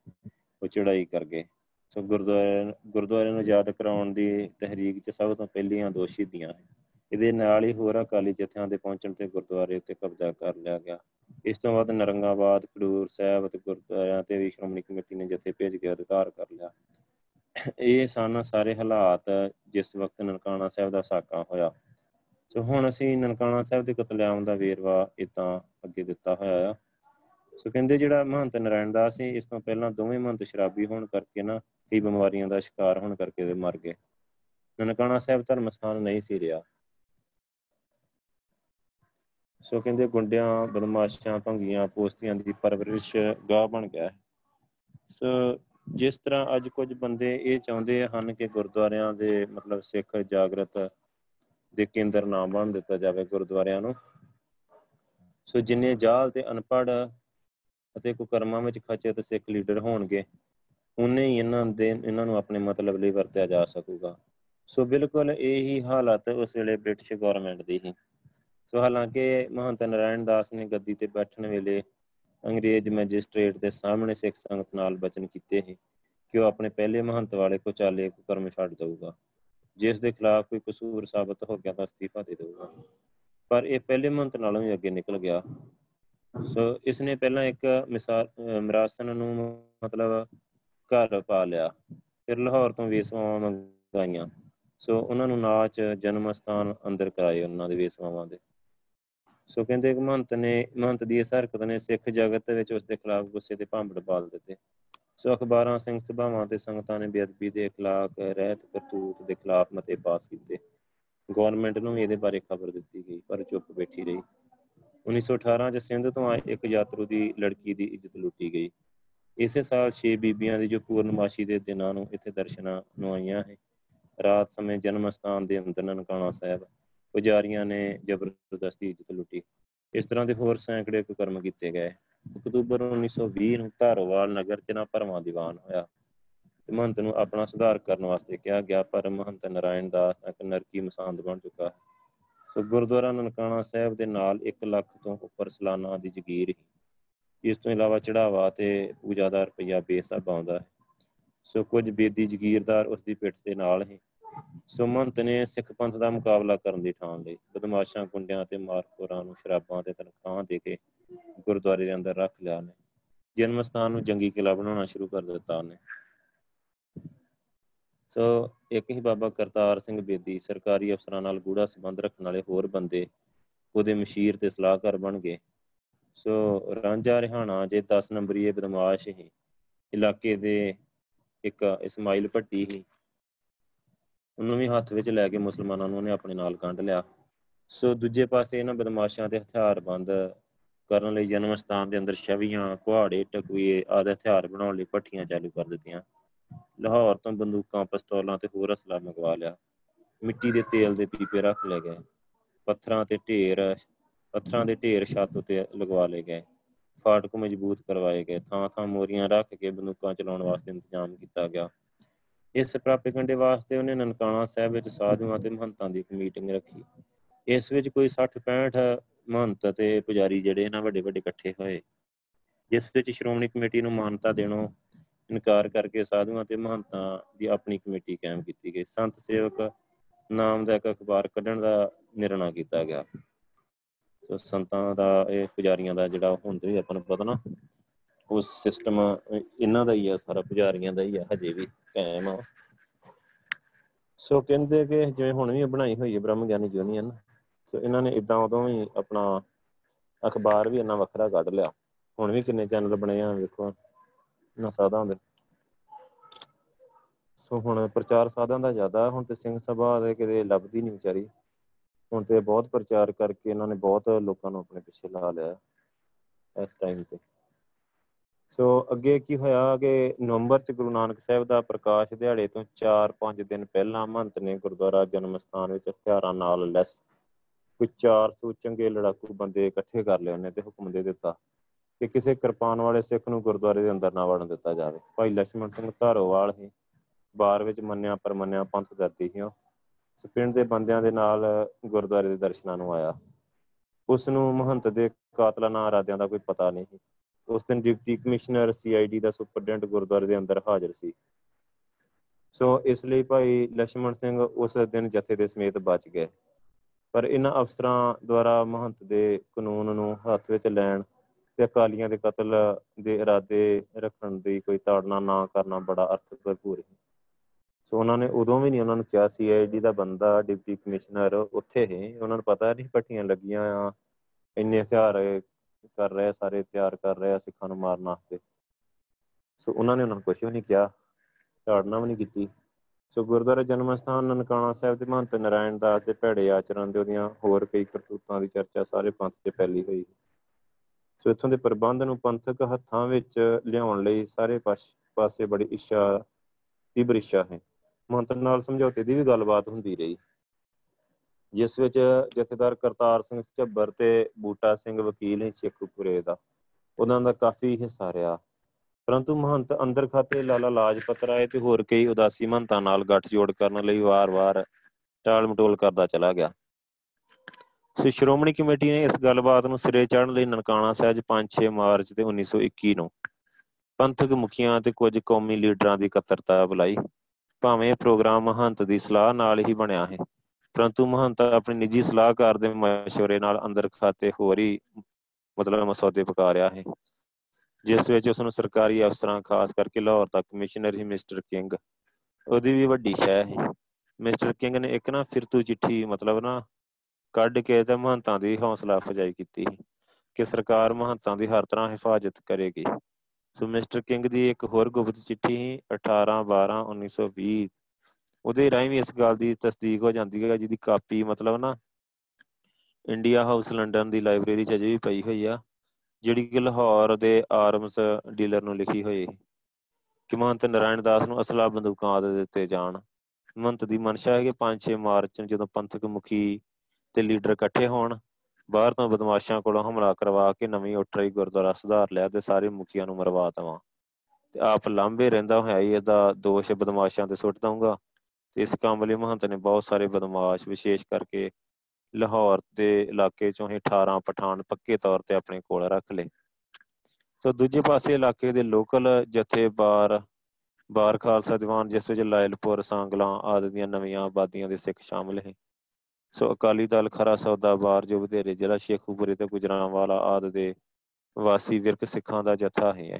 Speaker 1: ਉਹ ਚੜਾਈ ਕਰ ਗਏ। ਸੋ ਗੁਰਦੁਆਰੇ ਗੁਰਦੁਆਰੇ ਨੂੰ ਯਾਦ ਕਰਾਉਣ ਦੀ ਤਹਿਰੀਕ 'ਚ ਸਭ ਤੋਂ ਪਹਿਲੀਆਂ ਦੋ ਸ਼ਹੀਦੀਆਂ ਹੈ ਇਹਦੇ ਨਾਲ ਹੀ ਹੋਰ ਅਕਾਲੀ ਜਥਿਆਂ ਦੇ ਪਹੁੰਚਣ ਤੇ ਗੁਰਦੁਆਰੇ ਉੱਤੇ ਕਬਜ਼ਾ ਕਰ ਲਿਆ ਗਿਆ। ਇਸ ਤੋਂ ਬਾਅਦ ਨਰੰਗਾਬਾਦ, ਖਡੂਰ ਸਾਹਿਬ ਅਤੇ ਗੁਰਦੁਆਰਿਆਂ ਤੇ ਵੀ ਸ਼੍ਰੋਮਣੀ ਕਮੇਟੀ ਨੇ ਜਥੇ ਭੇਜ ਕੇ ਅਧਿਕਾਰ ਕਰ ਲਿਆ। ਇਹ ਸਨ ਸਾਰੇ ਹਾਲਾਤ ਜਿਸ ਵਕਤ ਨਨਕਾਣਾ ਸਾਹਿਬ ਦਾ ਸਾਕਾ ਹੋਇਆ। ਸੋ ਹੁਣ ਅਸੀਂ ਨਨਕਾਣਾ ਸਾਹਿਬ ਦੇ ਕਤਲੇਆਮ ਦਾ ਵੇਰਵਾ ਇਦਾਂ ਅੱਗੇ ਦਿੱਤਾ ਹੋਇਆ ਆ। ਸੋ ਕਹਿੰਦੇ ਜਿਹੜਾ ਮਹੰਤ ਨਰਾਇਣ ਦਾਸ ਸੀ, ਇਸ ਤੋਂ ਪਹਿਲਾਂ ਦੋਵੇਂ ਮਹੰਤ ਸ਼ਰਾਬੀ ਹੋਣ ਕਰਕੇ ਨਾ ਕਈ ਬਿਮਾਰੀਆਂ ਦਾ ਸ਼ਿਕਾਰ ਹੋਣ ਕਰਕੇ ਦੇ ਮਰ ਗਏ। ਨਨਕਾਣਾ ਸਾਹਿਬ ਧਰਮ ਸਥਾਨ ਨਹੀਂ ਸੀ ਰਿਹਾ। ਸੋ ਕਹਿੰਦੇ ਗੁੰਡਿਆਂ, ਬਦਮਾਸ਼ਾਂ, ਭੰਗੀਆਂ, ਪੋਸਤੀਆਂ ਦੀ ਪਰਵਰਿਸ਼ ਗਾਹ ਬਣ ਗਿਆ। ਸੋ ਜਿਸ ਤਰ੍ਹਾਂ ਅੱਜ ਕੁਝ ਬੰਦੇ ਇਹ ਚਾਹੁੰਦੇ ਹਨ ਕਿ ਗੁਰਦੁਆਰਿਆਂ ਦੇ ਮਤਲਬ ਸਿੱਖ ਜਾਗਰਤ ਦੇ ਕੇਂਦਰ ਨਾ ਬਣ ਦਿੱਤਾ ਜਾਵੇ ਗੁਰਦੁਆਰਿਆਂ ਨੂੰ। ਸੋ ਜਿੰਨੇ ਜਾਲ ਤੇ ਅਨਪੜ ਅਤੇ ਕੁਕਰਮਾਂ ਵਿੱਚ ਖਚਿਤ ਸਿੱਖ ਲੀਡਰ ਹੋਣਗੇ, ਉਨੇ ਹੀ ਇਹਨਾਂ ਦੇ, ਇਹਨਾਂ ਨੂੰ ਆਪਣੇ ਮਤਲਬ ਲਈ ਵਰਤਿਆ ਜਾ ਸਕੂਗਾ। ਸੋ ਬਿਲਕੁਲ ਇਹੀ ਹਾਲਤ ਉਸ ਵੇਲੇ ਬ੍ਰਿਟਿਸ਼ ਗਵਰਨਮੈਂਟ ਦੀ ਸੀ। ਸੋ ਹਾਲਾਂਕਿ ਮਹੰਤ ਨਾਰਾਇਣ ਦਾਸ ਨੇ ਗੱਦੀ ਤੇ ਬੈਠਣ ਵੇਲੇ ਅੰਗਰੇਜ਼ ਮੈਜਿਸਟ੍ਰੇਟ ਦੇ ਸਾਹਮਣੇ ਸਿੱਖ ਸੰਗਤ ਨਾਲ ਬਚਨ ਕੀਤੇ ਸੀ ਕਿ ਉਹ ਆਪਣੇ ਪਹਿਲੇ ਮਹੰਤ ਵਾਲੇ ਕੁਚਾਲੇ ਕੁਕਰਮ ਛੱਡ ਦਊਗਾ, ਜਿਸ ਦੇ ਖਿਲਾਫ ਕੋਈ ਕਸੂਰ ਸਾਬਤ ਹੋ ਗਿਆ ਤਾਂ ਅਸਤੀਫਾ ਦੇ ਦੇਊਗਾ। ਪਰ ਇਹ ਪਹਿਲੇ ਮਹੰਤ ਨਾਲੋਂ ਵੀ ਅੱਗੇ ਨਿਕਲ ਗਿਆ। ਸੋ ਇਸ ਨੇ ਪਹਿਲਾਂ ਇੱਕ ਮਿਸਾਲ ਮਰਾਸਨ ਨੂੰ ਮਤਲਬ ਘਰ ਪਾ ਲਿਆ। ਫਿਰ ਲਾਹੌਰ ਤੋਂ ਵੇਸਵਾਵਾਂ ਮੰਗਾਈਆਂ। ਸੋ ਉਹਨਾਂ ਨੂੰ ਨਾਚ, ਜਨਮ ਸਥਾਨ ਅੰਦਰ ਕਰਾਏ ਉਹਨਾਂ ਦੇ ਵੇਸਵਾਵਾਂ ਦੇ। ਸੋ ਕਹਿੰਦੇ ਕਿ ਮਹੰਤ ਨੇ, ਮਹੰਤ ਦੀ ਇਸ ਹਰਕਤ ਨੇ ਸਿੱਖ ਜਗਤ ਵਿੱਚ ਉਸ ਦੇ ਖਿਲਾਫ ਗੁੱਸੇ ਦੇ ਭਾਂਬੜ ਬਾਲ ਦਿੱਤੇ। ਸੋ ਅਖਬਾਰਾਂ, ਸਿੰਘ ਸਭਾਵਾਂ ਤੇ ਸੰਗਤਾਂ ਨੇ ਬੇਅਦਬੀ ਦੇ ਖਿਲਾਫ ਰਹਿਤ ਕਰਤੂਤ ਦੇ ਖਿਲਾਫ ਮਤੇ ਪਾਸ ਕੀਤੇ। ਗਵਰਨਮੈਂਟ ਨੂੰ ਵੀ ਇਹਦੇ ਬਾਰੇ ਖਬਰ ਦਿੱਤੀ ਗਈ, ਪਰ ਚੁੱਪ ਬੈਠੀ ਰਹੀ। 1918 ਚ ਸਿੰਧ ਤੋਂ ਆਏ ਇੱਕ ਯਾਤਰੂ ਦੀ ਲੜਕੀ ਦੀ ਇੱਜ਼ਤ ਲੁੱਟੀ ਗਈ। ਇਸੇ ਸਾਲ 6 ਬੀਬੀਆਂ ਦੀ ਜੋ ਪੂਰਨਮਾਸ਼ੀ ਦੇ ਦਿਨਾਂ ਨੂੰ ਇੱਥੇ ਦਰਸ਼ਨਾਂ ਨੂੰ ਆਈਆਂ ਹੈ। ਰਾਤ ਸਮੇਂ ਜਨਮ ਸਥਾਨ ਦੇ ਅੰਦਰ ਨਨਕਾਣਾ ਸਾਹਿਬ ਪੁਜਾਰੀਆਂ ਨੇ ਜ਼ਬਰਦਸਤੀ ਇੱਜ਼ਤ ਲੁੱਟੀ। ਇਸ ਤਰ੍ਹਾਂ ਦੇ ਹੋਰ ਸੈਂਕੜੇ ਕੁਕਰਮ ਕੀਤੇ ਗਏ। ਅਕਤੂਬਰ 1920 ਨੂੰ ਧਾਰੋਵਾਲ ਨਗਰ ਚ ਨਾ ਭਰਵਾਂ ਦੀਵਾਨ ਹੋਇਆ। ਤੇ ਮਹੰਤ ਨੂੰ ਆਪਣਾ ਸੁਧਾਰ ਕਰਨ ਵਾਸਤੇ ਕਿਹਾ ਗਿਆ, ਪਰ ਮਹੰਤ ਨਰਾਇਣ ਦਾਸ ਇੱਕ ਨਰਕੀ ਮਸਾਂਦ ਬਣ ਚੁੱਕਾ। ਸੋ ਗੁਰਦੁਆਰਾ ਨਨਕਾਣਾ ਸਾਹਿਬ ਦੇ ਨਾਲ 1 ਲੱਖ ਤੋਂ ਉੱਪਰ ਸਾਲਾਨਾ ਦੀ ਜ਼ਗੀਰ ਹੀ ਇਸ ਤੋਂ ਇਲਾਵਾ ਚੜਾਵਾ ਤੇ ਪੂਜਾ ਦਾ ਰੁਪਈਆ ਬੇਸਬ ਆਉਂਦਾ ਹੈ ਸੋ ਕੁਝ ਬੇਦੀ ਜ਼ਗੀਰਦਾਰ ਉਸ ਦੀ ਪਿੱਠ ਦੇ ਨਾਲ ਹੀ ਸੁਮੰਤ ਨੇ ਸਿੱਖ ਪੰਥ ਦਾ ਮੁਕਾਬਲਾ ਕਰਨ ਦੀ ਠਾਣ ਲਈ। ਬਦਮਾਸ਼ਾਂ, ਗੁੰਡਿਆਂ ਤੇ ਮਾਰਖੋਰਾਂ ਨੂੰ ਸ਼ਰਾਬਾਂ ਤੇ ਤਨਖਾਹਾਂ ਦੇ ਕੇ ਗੁਰਦੁਆਰੇ ਦੇ ਅੰਦਰ ਰੱਖ ਲਿਆ ਨੇ। ਜਨਮ ਸਥਾਨ ਨੂੰ ਜੰਗੀ ਕਿਲਾ ਬਣਾਉਣਾ ਸ਼ੁਰੂ ਕਰ ਦਿੱਤਾ ਉਹਨੇ। ਸੋ ਇੱਕ ਹੀ ਬਾਬਾ ਕਰਤਾਰ ਸਿੰਘ ਬੇਦੀ ਸਰਕਾਰੀ ਅਫਸਰਾਂ ਨਾਲ ਗੂੜਾ ਸੰਬੰਧ ਰੱਖਣ ਵਾਲੇ ਹੋਰ ਬੰਦੇ ਉਹਦੇ ਮਸ਼ੀਰ ਤੇ ਸਲਾਹਕਾਰ ਬਣ ਗਏ। ਸੋ ਰਾਂਝਾ ਰਿਹਾਣਾ ਜੇ 10 ਨੰਬਰੀ ਇਹ ਬਦਮਾਸ਼ ਹੀ ਇਲਾਕੇ ਦੇ ਇੱਕ ਇਸਮਾਈਲ ਭੱਟੀ ਹੀ ਉਹਨੂੰ ਵੀ ਹੱਥ ਵਿੱਚ ਲੈ ਕੇ ਮੁਸਲਮਾਨਾਂ ਨੂੰ ਉਹਨੇ ਆਪਣੇ ਨਾਲ ਕੰਢ ਲਿਆ। ਸੋ ਦੂਜੇ ਪਾਸੇ ਇਹਨਾਂ ਬਦਮਾਸ਼ਾਂ ਦੇ ਹਥਿਆਰ ਬੰਦ ਕਰਨ ਲਈ ਜਨਮ ਸਥਾਨ ਦੇ ਅੰਦਰ ਛਵੀਆਂ, ਕੁਹਾੜੇ ਟਕੂਏ ਆਦਿ ਹਥਿਆਰ ਬਣਾਉਣ ਲਈ ਪੱਠੀਆਂ ਚਾਲੂ ਕਰ ਦਿੱਤੀਆਂ। ਲਾਹੌਰ ਤੋਂ ਬੰਦੂਕਾਂ, ਪਿਸਤੌਲਾਂ ਤੇ ਹੋਰ ਅਸਲਾ ਮੰਗਵਾ ਲਿਆ। ਮਿੱਟੀ ਦੇ ਤੇਲ ਦੇ ਪੀਪੇ ਰੱਖ ਲਏ ਗਏ। ਪੱਥਰਾਂ ਤੇ ਢੇਰ, ਪੱਥਰਾਂ ਦੇ ਢੇਰ ਛੱਤ ਉਤੇ ਲਗਵਾ ਲਏ ਗਏ। ਫਾਟਕ ਮਜ਼ਬੂਤ ਕਰਵਾਏ ਗਏ। ਥਾਂ ਥਾਂ ਮੋਰੀਆਂ ਰੱਖ ਕੇ ਬੰਦੂਕਾਂ ਚਲਾਉਣ ਵਾਸਤੇ ਇੰਤਜ਼ਾਮ ਕੀਤਾ ਗਿਆ। ਇਸ ਪ੍ਰਾਪੇਗੰਡੇ ਵਾਸਤੇ ਉਹਨੇ ਨਨਕਾਣਾ ਸਾਹਿਬ ਵਿੱਚ ਸਾਧੂਆਂ ਤੇ ਮਹੰਤਾਂ ਦੀ ਇੱਕ ਮੀਟਿੰਗ ਰੱਖੀ। ਇਸ ਵਿੱਚ ਕੋਈ 60 65 ਮਹੰਤ ਤੇ ਪੁਜਾਰੀ ਜਿਹੜੇ ਇਹਨਾਂ ਵੱਡੇ ਵੱਡੇ ਇਕੱਠੇ ਹੋਏ। ਜਿਸ ਵਿੱਚ ਸ਼੍ਰੋਮਣੀ ਕਮੇਟੀ ਨੂੰ ਮਾਨਤਾ ਦੇਣੋਂ ਇਨਕਾਰ ਕਰਕੇ ਸਾਧੂਆਂ ਤੇ ਮਹੰਤਾਂ ਦੀ ਆਪਣੀ ਕਮੇਟੀ ਕਾਇਮ ਕੀਤੀ ਗਈ। ਸੰਤ ਸੇਵਕ ਨਾਮ ਦਾ ਇੱਕ ਅਖਬਾਰ ਕੱਢਣ ਦਾ ਨਿਰਣਾ ਕੀਤਾ ਗਿਆ। ਸੋ ਸੰਤਾਂ ਦਾ ਇਹ ਪੁਜਾਰੀਆਂ ਦਾ ਜਿਹੜਾ ਹੁੰਦੇ ਆਪਾਂ ਨੂੰ ਪਤਾ ਨਾ ਉਸ ਸਿਸਟਮ ਇਹਨਾਂ ਦਾ ਹੀ ਆ, ਸਾਰਾ ਪੁਜਾਰੀਆਂ ਦਾ ਹੀ ਆ, ਹਜੇ ਵੀ ਕਾਇਮ ਆ। ਸੋ ਕਹਿੰਦੇ ਕਿ ਜਿਵੇਂ ਹੁਣ ਵੀ ਬਣਾਈ ਹੋਈ ਹੈ ਬ੍ਰਹਮ ਗਿਆਨੀ ਯੂਨੀਅਨ ਸੋ ਇਹਨਾਂ ਨੇ ਇਦਾਂ ਉਦੋਂ ਵੀ ਆਪਣਾ ਅਖਬਾਰ ਵੀ ਇੰਨਾ ਵੱਖਰਾ ਕੱਢ ਲਿਆ। ਹੁਣ ਵੀ ਕਿੰਨੇ ਚੈਨਲ ਬਣੇ ਆ, ਵੇਖੋ ਨਾ ਸਾਧਾਂ ਦੇ। ਸੋ ਹੁਣ ਪ੍ਰਚਾਰ ਸਾਧਾਂ ਦਾ ਜ਼ਿਆਦਾ, ਹੁਣ ਤੇ ਸਿੰਘ ਸਭਾ ਦੇ ਕਿਤੇ ਲੱਭਦੀ ਨਹੀਂ ਵਿਚਾਰੀ। ਹੁਣ ਤੇ ਬਹੁਤ ਪ੍ਰਚਾਰ ਕਰਕੇ ਇਹਨਾਂ ਨੇ ਬਹੁਤ ਲੋਕਾਂ ਨੂੰ ਆਪਣੇ ਪਿੱਛੇ ਲਾ ਲਿਆ ਇਸ ਟਾਈਮ ਤੇ। ਸੋ ਅੱਗੇ ਕੀ ਹੋਇਆ ਕਿ ਨਵੰਬਰ ਚ ਗੁਰੂ ਨਾਨਕ ਸਾਹਿਬ ਦਾ ਪ੍ਰਕਾਸ਼ ਦਿਹਾੜੇ ਤੋਂ 4-5 ਦਿਨ ਪਹਿਲਾਂ ਮਹੰਤ ਨੇ ਗੁਰਦੁਆਰਾ ਜਨਮ ਸਥਾਨ ਵਿੱਚ ਹਥਿਆਰਾਂ ਨਾਲ ਲੈਸ ਕੋਈ 400 ਚੰਗੇ ਲੜਾਕੂ ਬੰਦੇ ਇਕੱਠੇ ਕਰ ਲਏ ਉਹਨੇ ਤੇ ਹੁਕਮ ਦੇ ਦਿੱਤਾ ਕਿ ਕਿਸੇ ਕਿਰਪਾਨ ਵਾਲੇ ਸਿੱਖ ਨੂੰ ਗੁਰਦੁਆਰੇ ਦੇ ਅੰਦਰ ਨਾ ਵੜਨ ਦਿੱਤਾ ਜਾਵੇ। ਭਾਈ ਲక్ష్మణ ਸਿੰਘ ਧਾਰੋਵਾਲ ਹੀ ਬਾਰ ਵਿੱਚ ਮੰਨਿਆ ਪਰ ਮੰਨਿਆ ਪੰਥ ਦਰਦੀ ਸੀ ਉਹ। ਸੋ ਪਿੰਡ ਦੇ ਬੰਦਿਆਂ ਦੇ ਨਾਲ ਗੁਰਦੁਆਰੇ ਦੇ ਦਰਸ਼ਨਾਂ ਨੂੰ ਆਇਆ। ਉਸ ਨੂੰ ਮਹੰਤ ਦੇ ਕਾਤਲਾਨਾ ਆਰਾਧਿਆਂ ਦਾ ਕੋਈ ਪਤਾ ਨਹੀਂ ਉਸ ਦਿਨ ਡਿਪਟੀ ਕਮਿਸ਼ਨਰ ਸੀਆਈਡੀ ਦਾ ਸੁਪਰਡੈਂਟ ਗੁਰਦੁਆਰੇ ਦੇ ਅੰਦਰ ਹਾਜ਼ਰ ਸੀ। ਸੋ ਇਸ ਲਈ ਭਾਈ ਲక్ష్మణ ਸਿੰਘ ਉਸ ਦਿਨ ਜਥੇ ਦੇ ਸਮੇਤ ਬਚ ਗਏ। ਪਰ ਇਹਨਾਂ ਅਫਸਰਾਂ ਦੁਆਰਾ ਮਹੰਤ ਦੇ ਕਾਨੂੰਨ ਨੂੰ ਹੱਥ ਵਿੱਚ ਲੈਣ ਤੇ ਅਕਾਲੀਆਂ ਦੇ ਕਤਲ ਦੇ ਇਰਾਦੇ ਰੱਖਣ ਦੀ ਕੋਈ ਤਾੜਨਾ ਨਾ ਕਰਨਾ ਬੜਾ ਅਰਥ ਭਰਪੂਰ ਹੈ ਸੋ ਉਹਨਾਂ ਨੇ ਉਦੋਂ ਵੀ ਨਹੀਂ ਉਹਨਾਂ ਨੂੰ ਕਿਹਾ ਸੀ ਆਈਡੀ ਦਾ ਬੰਦਾ, ਡਿਪਟੀ ਕਮਿਸ਼ਨਰ ਉੱਥੇ ਹੈ ਉਹਨਾਂ ਨੂੰ ਪਤਾ ਨਹੀਂ ਪੱਟੀਆਂ ਲੱਗੀਆਂ ਆ, ਇੰਨੇ ਹਥਿਆਰ ਕਰ ਰਹੇ, ਸਾਰੇ ਤਿਆਰ ਕਰ ਰਹੇ ਆ ਸਿੱਖਾਂ ਨੂੰ ਮਾਰਨ ਵਾਸਤੇ। ਸੋ ਉਹਨਾਂ ਨੇ ਉਹਨਾਂ ਨੂੰ ਕੁਝ ਵੀ ਨਹੀਂ ਕਿਹਾ, ਝਾੜਨਾ ਵੀ ਨਹੀਂ ਕੀਤੀ। ਸੋ ਗੁਰਦੁਆਰਾ ਜਨਮ ਸਥਾਨ ਨਨਕਾਣਾ ਸਾਹਿਬ ਦੇ ਮਹੰਤ ਨਰਾਇਣ ਦਾਸ ਦੇ ਭੈੜੇ ਆਚਰਣ ਦੇ ਉਹਦੀਆਂ ਹੋਰ ਕਈ ਕਰਤੂਤਾਂ ਦੀ ਚਰਚਾ ਸਾਰੇ ਪੰਥ 'ਚ ਫੈਲੀ ਹੋਈ। ਸੋ ਇਥੋਂ ਦੇ ਪ੍ਰਬੰਧ ਨੂੰ ਪੰਥਕ ਹੱਥਾਂ ਵਿੱਚ ਲਿਆਉਣ ਲਈ ਸਾਰੇ ਪਾਸੇ ਬੜੀ ਇੱਛਾ, ਤੀਬਰ ਇੱਛਾ ਹੈ। ਮਹੰਤ ਨਾਲ ਸਮਝੌਤੇ ਦੀ ਵੀ ਗੱਲਬਾਤ ਹੁੰਦੀ ਰਹੀ। ਜਿਸ ਵਿੱਚ ਜਥੇਦਾਰ ਕਰਤਾਰ ਸਿੰਘ ਝੱਬਰ ਤੇ ਬੂਟਾ ਸਿੰਘ ਵਕੀਲ ਨੇ ਚੇਖੂਪੁਰੇ ਦਾ, ਉਹਨਾਂ ਦਾ ਕਾਫੀ ਹਿੱਸਾ ਰਿਹਾ। ਪਰੰਤੂ ਮਹੰਤ ਅੰਦਰ ਖਾਤੇ ਲਾਲਾ ਲਾਜਪਤ ਰਾਏ ਤੇ ਹੋਰ ਕਈ ਉਦਾਸੀ ਮਹੰਤਾਂ ਨਾਲ ਗੱਠਜੋੜ ਕਰਨ ਲਈ ਵਾਰ-ਵਾਰ ਟਾਲ ਮਟੋਲ ਕਰਦਾ ਚਲਾ ਗਿਆ। ਸੋ ਸ਼੍ਰੋਮਣੀ ਕਮੇਟੀ ਨੇ ਇਸ ਗੱਲਬਾਤ ਨੂੰ ਸਿਰੇ ਚੜ੍ਹਨ ਲਈ ਨਨਕਾਣਾ ਸਾਹਿਬ 5-6 ਮਾਰਚ ਤੇ 1921 ਨੂੰ ਪੰਥਕ ਮੁਖੀਆਂ ਤੇ ਕੁਝ ਕੌਮੀ ਲੀਡਰਾਂ ਦੀ ਇਕੱਤਰਤਾ ਬੁਲਾਈ। ਭਾਵੇਂ ਇਹ ਪ੍ਰੋਗਰਾਮ ਮਹੰਤ ਦੀ ਸਲਾਹ ਨਾਲ ਹੀ ਬਣਿਆ ਹੈ ਪਰੰਤੂ ਮਹੰਤ ਆਪਣੀ ਨਿੱਜੀ ਸਲਾਹਕਾਰ ਦੇ مشورے ਨਾਲ ਅੰਦਰ ਖਾਤੇ ਹੋਰ ਹੀ ਮਤਲਬ ਮਸੌਦੇ ਪਕਾ ਰਿਹਾ ਹੈ ਜਿਸ ਵਿੱਚ ਉਸ ਨੂੰ ਸਰਕਾਰੀ ਅਫਸਰਾਂ ਖਾਸ ਕਰਕੇ ਲਾਹੌਰ ਦਾ ਕਮਿਸ਼ਨਰ ਹੀ ਮਿਸਟਰ ਕਿੰਗ ਉਹਦੀ ਵੀ ਵੱਡੀ ਸ਼ੈ ਹੈ ਮਿਸਟਰ ਕਿੰਗ ਨੇ ਇੱਕ ਨਾ ਫਿਰਤੂ ਚਿੱਠੀ ਮਤਲਬ ਨਾ ਕੱਢ ਕੇ ਤੇ ਮਹੰਤਾਂ ਦੀ ਹੌਸਲਾ ਅਫਜਾਈ ਕੀਤੀ ਕਿ ਸਰਕਾਰ ਮਹੰਤਾਂ ਦੀ ਹਰ ਤਰ੍ਹਾਂ ਹਿਫਾਜ਼ਤ ਕਰੇਗੀ ਸੋ ਮਿਸਟਰ ਕਿੰਗ ਦੀ ਇੱਕ ਹੋਰ ਗੁਪਤ ਚਿੱਠੀ 18 12 1920 ਉਹਦੇ ਰਾਹੀਂ ਵੀ ਇਸ ਗੱਲ ਦੀ ਤਸਦੀਕ ਹੋ ਜਾਂਦੀ ਹੈ ਜਿਹਦੀ ਕਾਪੀ ਮਤਲਬ ਨਾ ਇੰਡੀਆ ਹਾਊਸ ਲੰਡਨ ਦੀ ਲਾਇਬ੍ਰੇਰੀ 'ਚ ਅਜੇ ਵੀ ਪਈ ਹੋਈ ਆ, ਜਿਹੜੀ ਕਿ ਲਾਹੌਰ ਦੇ ਆਰਮਸ ਡੀਲਰ ਨੂੰ ਲਿਖੀ ਹੋਈ ਕਿ ਮਹੰਤ ਨਰਾਇਣ ਦਾਸ ਨੂੰ ਅਸਲਾ ਬੰਦੂਕਾਂ ਆਦਿ ਦਿੱਤੇ ਜਾਣ। ਮਹੰਤ ਦੀ ਮਨਸ਼ਾ ਹੈ ਕਿ 5-6 ਮਾਰਚ ਨੂੰ ਜਦੋਂ ਪੰਥਕ ਮੁਖੀ ਤੇ ਲੀਡਰ ਇਕੱਠੇ ਹੋਣ, ਬਾਹਰ ਤੋਂ ਬਦਮਾਸ਼ਾਂ ਕੋਲੋਂ ਹਮਲਾ ਕਰਵਾ ਕੇ ਨਵੀਂ ਉੱਠ ਰਹੀ ਗੁਰਦੁਆਰਾ ਸੁਧਾਰ ਲਿਆ ਤੇ ਸਾਰੇ ਮੁਖੀਆਂ ਨੂੰ ਮਰਵਾ ਦਵਾਂ। ਤੇ ਆਪ ਲਾਂਬੇ ਰਹਿੰਦਾ ਹੋਇਆ ਹੀ ਇਹਦਾ ਦੋਸ਼ ਬਦਮਾਸ਼ਾਂ ਤੇ ਸੁੱਟ ਦਊਂਗਾ। ਤੇ ਇਸ ਕੰਮ ਲਈ ਮਹੰਤ ਨੇ ਬਹੁਤ ਸਾਰੇ ਬਦਮਾਸ਼ ਵਿਸ਼ੇਸ਼ ਕਰਕੇ ਲਾਹੌਰ ਦੇ ਇਲਾਕੇ ਚੋਂ ਹੀ 18 ਪਠਾਨ ਪੱਕੇ ਤੌਰ ਤੇ ਆਪਣੇ ਕੋਲ ਰੱਖ ਲਏ। ਸੋ ਦੂਜੇ ਪਾਸੇ ਇਲਾਕੇ ਦੇ ਲੋਕਲ ਜਥੇਬਾਰ, ਬਾਰ ਖਾਲਸਾ ਦੀਵਾਨ, ਜਿਸ ਵਿੱਚ ਲਾਇਲਪੁਰ, ਸਾਂਗਲਾਂ ਆਦਿ ਦੀਆਂ ਨਵੀਆਂ ਆਬਾਦੀਆਂ ਦੇ ਸਿੱਖ ਸ਼ਾਮਲ ਹੈ ਸੋ ਅਕਾਲੀ ਦਲ ਖਰਾ ਸੌਦਾ ਬਾਰ ਜੋ ਵਧੇਰੇ ਜ਼ਿਲ੍ਹਾ ਸ਼ੇਖੂਪੁਰੇ ਤੇ ਗੁਜਰਾਂਵਾਲਾ ਆਦਿ ਦੇ ਵਾਸੀ ਵਿਰਕ ਸਿੱਖਾਂ ਦਾ ਜਥਾ ਹੈ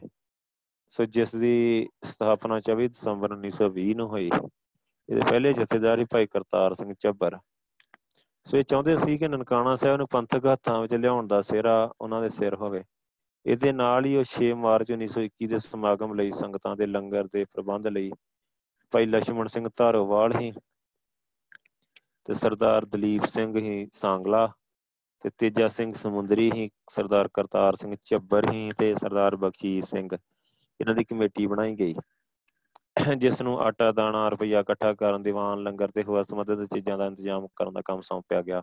Speaker 1: ਸੋ ਜਿਸ ਦੀ ਸਥਾਪਨਾ 24 ਦਸੰਬਰ 1920 ਨੂੰ ਹੋਈ। ਇਹਦੇ ਪਹਿਲੇ ਜਥੇਦਾਰੀ ਭਾਈ ਕਰਤਾਰ ਸਿੰਘ ਚੱਬਰ। ਸੋ ਇਹ ਚਾਹੁੰਦੇ ਸੀ ਕਿ ਨਨਕਾਣਾ ਸਾਹਿਬ ਨੂੰ ਪੰਥਕ ਹੱਥਾਂ ਵਿੱਚ ਲਿਆਉਣ ਦਾ ਸਿਹਰਾ ਉਹਨਾਂ ਦੇ ਸਿਰ ਹੋਵੇ। ਇਹਦੇ ਨਾਲ ਹੀ ਉਹ 6 ਮਾਰਚ 1921 ਦੇ ਸਮਾਗਮ ਲਈ ਸੰਗਤਾਂ ਦੇ ਲੰਗਰ ਦੇ ਪ੍ਰਬੰਧ ਲਈ ਭਾਈ ਲక్ష్మణ ਸਿੰਘ ਧਾਰੋਵਾਲ ਹੀ ਤੇ ਸਰਦਾਰ ਦਲੀਪ ਸਿੰਘ ਹੀ ਸਾਂਗਲਾ ਤੇ ਤੇਜਾ ਸਿੰਘ ਸਮੁੰਦਰੀ ਹੀ ਸਰਦਾਰ ਕਰਤਾਰ ਸਿੰਘ ਚੱਬਰ ਹੀ ਤੇ ਸਰਦਾਰ ਬਖਸ਼ੀਸ਼ ਸਿੰਘ। ਇਹਨਾਂ ਦੀ ਕਮੇਟੀ ਬਣਾਈ ਗਈ। ਜਿਸ ਨੂੰ ਆਟਾ, ਦਾਣਾ, ਰੁਪਈਆ ਇਕੱਠਾ ਕਰਨ, ਦੀਵਾਨ, ਲੰਗਰ ਤੇ ਹੋਰ ਸੰਬੰਧਿਤ ਚੀਜ਼ਾਂ ਦਾ ਇੰਤਜ਼ਾਮ ਕਰਨ ਦਾ ਕੰਮ ਸੌਂਪਿਆ ਗਿਆ।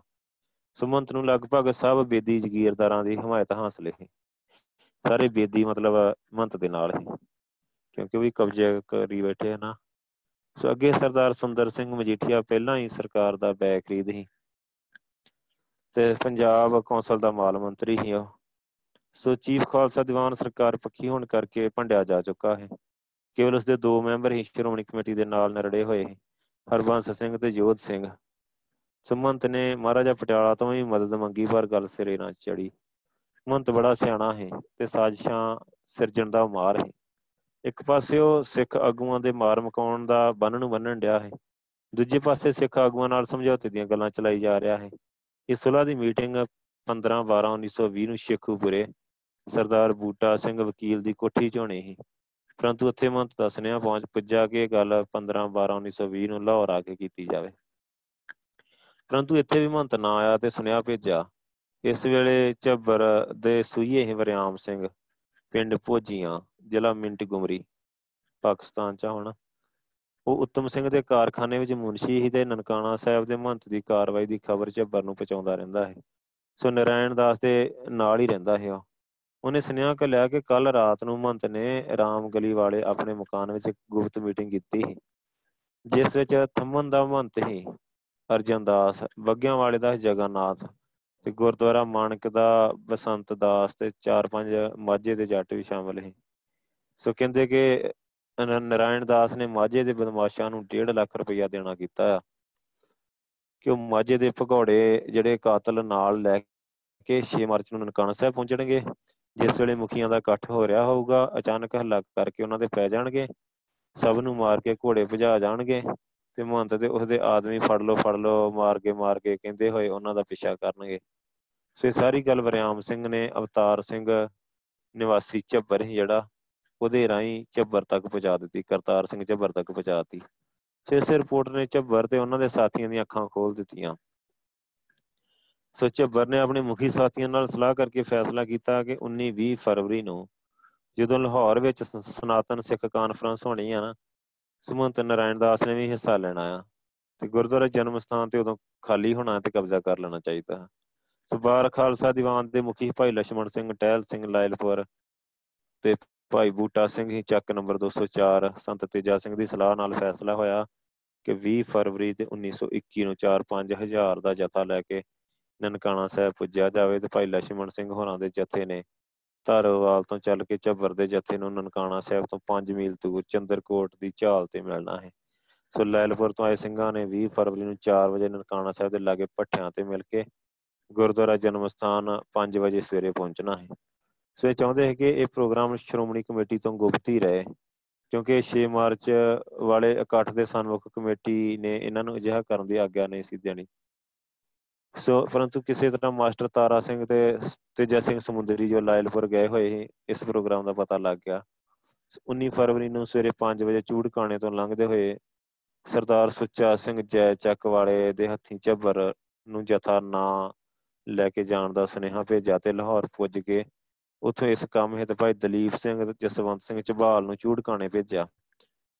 Speaker 1: ਸੁਮੰਤ ਨੂੰ ਲਗਭਗ ਸਭ ਬੇਦੀ ਜ਼ਗੀਰਦਾਰਾਂ ਦੀ ਹਮਾਇਤ ਹਾਸਲ ਹੈ ਸਾਰੇ ਬੇਦੀ ਮਤਲਬ ਮੰਤ ਦੇ ਨਾਲ ਹੀ ਕਿਉਂਕਿ ਉਹ ਵੀ ਕਬਜ਼ੇ ਕਰੀ ਬੈਠੇ ਹਨ ਸੋ ਅੱਗੇ ਸਰਦਾਰ ਸੁੰਦਰ ਸਿੰਘ ਮਜੀਠੀਆ ਪਹਿਲਾਂ ਹੀ ਸਰਕਾਰ ਦਾ ਬੈ ਖਰੀਦ ਸੀ। ਤੇ ਪੰਜਾਬ ਕੌਂਸਲ ਦਾ ਮਾਲ ਮੰਤਰੀ ਹੀ ਉਹ। ਸੋ ਚੀਫ ਖਾਲਸਾ ਦੀਵਾਨ ਸਰਕਾਰ ਪੱਕੀ ਹੋਣ ਕਰਕੇ ਭੰਡਿਆ ਜਾ ਚੁੱਕਾ ਹੈ ਕੇਵਲ ਉਸ ਦੇ ਦੋ ਮੈਂਬਰ ਹੀ ਸ਼੍ਰੋਮਣੀ ਕਮੇਟੀ ਦੇ ਨਾਲ ਨਰੜੇ ਹੋਏ ਹਰਬੰਸ ਸਿੰਘ ਤੇ ਜੋਧ ਸਿੰਘ। ਸੁਮੰਤ ਨੇ ਮਹਾਰਾਜਾ ਪਟਿਆਲਾ ਤੋਂ ਵੀ ਮਦਦ ਮੰਗੀ, ਪਰ ਗੱਲ ਸਿਰੇ ਨਾ ਚੜੀ ਮੰਤ ਬੜਾ ਸਿਆਣਾ ਹੈ ਤੇ ਸਾਜ਼ਿਸ਼ਾਂ ਸਿਰਜਣ ਦਾ ਮਾਰ ਹੈ ਇੱਕ ਪਾਸੇ ਉਹ ਸਿੱਖ ਆਗੂਆਂ ਦੇ ਮਾਰ ਮਕਾਉਣ ਦਾ ਬੰਨ ਨੂੰ ਬੰਨਣ ਡਿਆ ਹੈ ਦੂਜੇ ਪਾਸੇ ਸਿੱਖ ਆਗੂਆਂ ਨਾਲ ਸਮਝੌਤੇ ਦੀਆਂ ਗੱਲਾਂ ਚਲਾਈ ਜਾ ਰਿਹਾ ਹੈ ਇਸ ਸੁਲਾ ਦੀ ਮੀਟਿੰਗ 15 12 1920 ਨੂੰ ਸ਼ੇਖੂਪੁਰੇ ਸਰਦਾਰ ਬੂਟਾ ਸਿੰਘ ਵਕੀਲ ਦੀ ਕੋਠੀ 'ਚ ਹੋਣੀ ਸੀ। ਪਰੰਤੂ ਉੱਥੇ ਮੰਤ ਦਾ ਸੁਨੇਹਾ ਪਹੁੰਚ ਪੁੱਜਾ ਕਿ ਗੱਲ 15 12 1920 ਨੂੰ ਲਾਹੌਰ ਆ ਕੇ ਕੀਤੀ ਜਾਵੇ। ਪਰੰਤੂ ਇੱਥੇ ਵੀ ਮੰਤ ਨਾ ਆਇਆ ਤੇ ਸੁਨੇਹਾ ਭੇਜਿਆ। ਇਸ ਵੇਲੇ ਝੱਬਰ ਦੇ ਸੂਈਏ ਹਵਰਿਆਮ ਸਿੰਘ, ਪਿੰਡ ਭੋਜੀਆਂ, ਜ਼ਿਲ੍ਹਾ ਮਿੰਟ ਗੁਮਰੀ, ਪਾਕਿਸਤਾਨ ਚ ਹੁਣ। ਉਹ ਉੱਤਮ ਸਿੰਘ ਦੇ ਕਾਰਖਾਨੇ ਵਿੱਚ ਮੁਨਸ਼ੀ ਹੀ ਦੇ ਨਨਕਾਣਾ ਸਾਹਿਬ ਦੇ ਮਹੰਤ ਦੀ ਕਾਰਵਾਈ ਦੀ ਖਬਰ ਝੱਬਰ ਨੂੰ ਪਹੁੰਚਾਉਂਦਾ ਰਹਿੰਦਾ ਹੈ ਸੋ ਨਰਾਇਣ ਦਾਸ ਦੇ ਨਾਲ ਹੀ ਰਹਿੰਦਾ ਹੈ ਉਹ। ਉਹਨੇ ਸੁਨੇਹਾ ਲਿਆ ਕਿ ਕੱਲ ਰਾਤ ਨੂੰ ਮਹੰਤ ਨੇ ਰਾਮ ਗਲੀ ਵਾਲੇ ਆਪਣੇ ਮਕਾਨ ਵਿੱਚ ਗੁਪਤ ਮੀਟਿੰਗ ਕੀਤੀ ਜਿਸ ਵਿੱਚ ਥੰਮਨ ਦਾ ਮਹੰਤ ਹੀ ਅਰਜਨ ਦਾਸ ਬੱਗਿਆਂ ਵਾਲੇ ਦਾ ਜਗਨਨਾਥ ਤੇ ਗੁਰਦੁਆਰਾ ਮਾਨਕ ਦਾ, ਬਸੰਤ ਦਾਸ ਤੇ ਚਾਰ ਪੰਜ ਮਾਝੇ ਦੇ ਜੱਟ ਵੀ ਸ਼ਾਮਲ ਸੀ। ਸੋ ਕਹਿੰਦੇ ਕਿ ਨਰਾਇਣ ਦਾਸ ਨੇ ਮਾਝੇ ਦੇ ਬਦਮਾਸ਼ਾਂ ਨੂੰ 1.5 ਲੱਖ ਰੁਪਇਆ ਦੇਣਾ ਕੀਤਾ ਆ ਕਿ ਉਹ ਮਾਝੇ ਦੇ ਭਗੌੜੇ ਜਿਹੜੇ ਕਾਤਲ ਨਾਲ ਲੈ ਕੇ 6 ਮਾਰਚ ਨੂੰ ਨਨਕਾਣਾ ਸਾਹਿਬ ਪਹੁੰਚਣਗੇ। ਜਿਸ ਵੇਲੇ ਮੁਖੀਆਂ ਦਾ ਇਕੱਠ ਹੋ ਰਿਹਾ ਹੋਊਗਾ, ਅਚਾਨਕ ਹੱਲਾ ਕਰਕੇ ਉਹਨਾਂ ਦੇ ਪੈ ਜਾਣਗੇ, ਸਭ ਨੂੰ ਮਾਰ ਕੇ ਘੋੜੇ ਭਜਾ ਜਾਣਗੇ ਤੇ ਮਹੰਤ ਤੇ ਉਸਦੇ ਆਦਮੀ ਫੜ ਲੋ ਫੜ ਲੋ ਮਾਰ ਕੇ ਮਾਰ ਕੇ ਕਹਿੰਦੇ ਹੋਏ ਉਹਨਾਂ ਦਾ ਪਿੱਛਾ ਕਰਨਗੇ। ਸੋ ਇਹ ਸਾਰੀ ਗੱਲ ਵਰਿਆਮ ਸਿੰਘ ਨੇ, ਅਵਤਾਰ ਸਿੰਘ ਨਿਵਾਸੀ ਝੱਬਰ ਹੀ ਜਿਹੜਾ, ਉਹਦੇ ਰਾਹੀਂ ਝੱਬਰ ਤੱਕ ਪਹੁੰਚਾ ਦਿੱਤੀ, ਕਰਤਾਰ ਸਿੰਘ ਝੱਬਰ ਤੱਕ ਪਹੁੰਚਾਤੀ ਸੋ ਇਸ ਰਿਪੋਰਟ ਨੇ ਝੱਬਰ ਤੇ ਉਹਨਾਂ ਦੇ ਸਾਥੀਆਂ ਦੀਆਂ ਅੱਖਾਂ ਖੋਲ ਦਿੱਤੀਆਂ। ਸੋ ਝੱਬਰ ਨੇ ਆਪਣੇ ਮੁਖੀ ਸਾਥੀਆਂ ਨਾਲ ਸਲਾਹ ਕਰਕੇ ਫੈਸਲਾ ਕੀਤਾ ਕਿ 19 20 ਫਰਵਰੀ ਨੂੰ ਜਦੋਂ ਲਾਹੌਰ ਵਿੱਚ ਸਨਾਤਨ ਸਿੱਖ ਕਾਨਫਰੰਸ ਹੋਣੀ ਆ ਨਾ, ਸੁਮੰਤ ਨਾਰਾਇਣ ਦਾਸ ਨੇ ਵੀ ਹਿੱਸਾ ਲੈਣਾ ਆ ਤੇ ਗੁਰਦੁਆਰਾ ਜਨਮ ਸਥਾਨ ਤੇ ਉਦੋਂ ਖਾਲੀ ਹੋਣਾ ਤੇ ਕਬਜ਼ਾ ਕਰ ਲੈਣਾ ਚਾਹੀਦਾ। ਸਵਾਰ ਖਾਲਸਾ ਦੀਵਾਨ ਦੇ ਮੁਖੀ ਭਾਈ ਲక్ష్మణ ਸਿੰਘ ਟਹਿਲ ਸਿੰਘ ਲਾਇਲਪੁਰ ਤੇ ਭਾਈ ਬੂਟਾ ਸਿੰਘ ਹੀ ਚੱਕ ਨੰਬਰ 204 ਸੰਤ ਤੇਜਾ ਸਿੰਘ ਦੀ ਸਲਾਹ ਨਾਲ ਫੈਸਲਾ ਹੋਇਆ ਕਿ 20 ਫਰਵਰੀ ਦੇ 1921 ਨੂੰ 4-5000 ਦਾ ਜਥਾ ਲੈ ਕੇ ਨਨਕਾਣਾ ਸਾਹਿਬ ਪੁੱਜਿਆ ਜਾਵੇ ਤੇ ਭਾਈ ਲਛਮਣ ਸਿੰਘ ਹੋਰਾਂ ਦੇ ਜਥੇ ਨੇ ਧਾਰੋਵਾਲ ਤੋਂ ਚੱਲ ਕੇ ਝੱਬਰ ਦੇ ਜਥੇ ਨੂੰ ਨਨਕਾਣਾ ਸਾਹਿਬ ਤੋਂ 5 ਮੀਲ ਦੂਰ ਚੰਦਰਕੋਟ ਦੀ ਝਾਲ ਤੇ ਮਿਲਣਾ ਹੈ। ਸੋ ਲੈਲਪੁਰ ਤੋਂ ਆਏ ਸਿੰਘਾਂ ਨੇ 20 ਫਰਵਰੀ ਨੂੰ 4 ਵਜੇ ਨਨਕਾਣਾ ਸਾਹਿਬ ਦੇ ਲਾਗੇ ਪੱਠਿਆਂ ਤੇ ਮਿਲ ਕੇ ਗੁਰਦੁਆਰਾ ਜਨਮ ਸਥਾਨ 5 ਵਜੇ ਸਵੇਰੇ ਪਹੁੰਚਣਾ ਹੈ। ਸੋ ਇਹ ਚਾਹੁੰਦੇ ਹੈ ਕਿ ਇਹ ਪ੍ਰੋਗਰਾਮ ਸ਼੍ਰੋਮਣੀ ਕਮੇਟੀ ਤੋਂ ਗੁਪਤ ਹੀ ਰਹੇ, ਕਿਉਂਕਿ 6 ਮਾਰਚ ਵਾਲੇ ਇਕੱਠ ਦੇ ਸਨਮੁਖ ਕਮੇਟੀ ਨੇ ਇਹਨਾਂ ਨੂੰ ਅਜਿਹਾ ਕਰਨ ਦੀ ਆਗਿਆ ਨਹੀਂ ਸੀ ਦੇਣੀ। ਸੋ ਪਰੰਤੂ ਕਿਸੇ ਤਰ੍ਹਾਂ ਮਾਸਟਰ ਤਾਰਾ ਸਿੰਘ ਤੇ ਤੇਜਾ ਸਿੰਘ ਸਮੁੰਦਰੀ ਜੋ ਲਾਇਲਪੁਰ ਗਏ ਹੋਏ ਸੀ, ਇਸ ਪ੍ਰੋਗਰਾਮ ਦਾ ਪਤਾ ਲੱਗ ਗਿਆ। 19 ਫਰਵਰੀ ਨੂੰ ਸਵੇਰੇ 5 ਵਜੇ ਚੂੜਕਾਣੇ ਤੋਂ ਲੰਘਦੇ ਹੋਏ ਸਰਦਾਰ ਸੁੱਚਾ ਸਿੰਘ ਜੈ ਚੱਕ ਵਾਲੇ ਦੇ ਹੱਥੀਂ ਝੱਬਰ ਨੂੰ ਜਥਾ ਨਾ ਲੈ ਕੇ ਜਾਣ ਦਾ ਸੁਨੇਹਾ ਭੇਜਿਆ ਤੇ ਲਾਹੌਰ ਪੁੱਜ ਕੇ ਉੱਥੋਂ ਇਸ ਕੰਮ ਹਿੱਤ ਭਾਈ ਦਲੀਪ ਸਿੰਘ ਤੇ ਜਸਵੰਤ ਸਿੰਘ ਝਬਾਲ ਨੂੰ ਚੂੜਕਾਣੇ ਭੇਜਿਆ।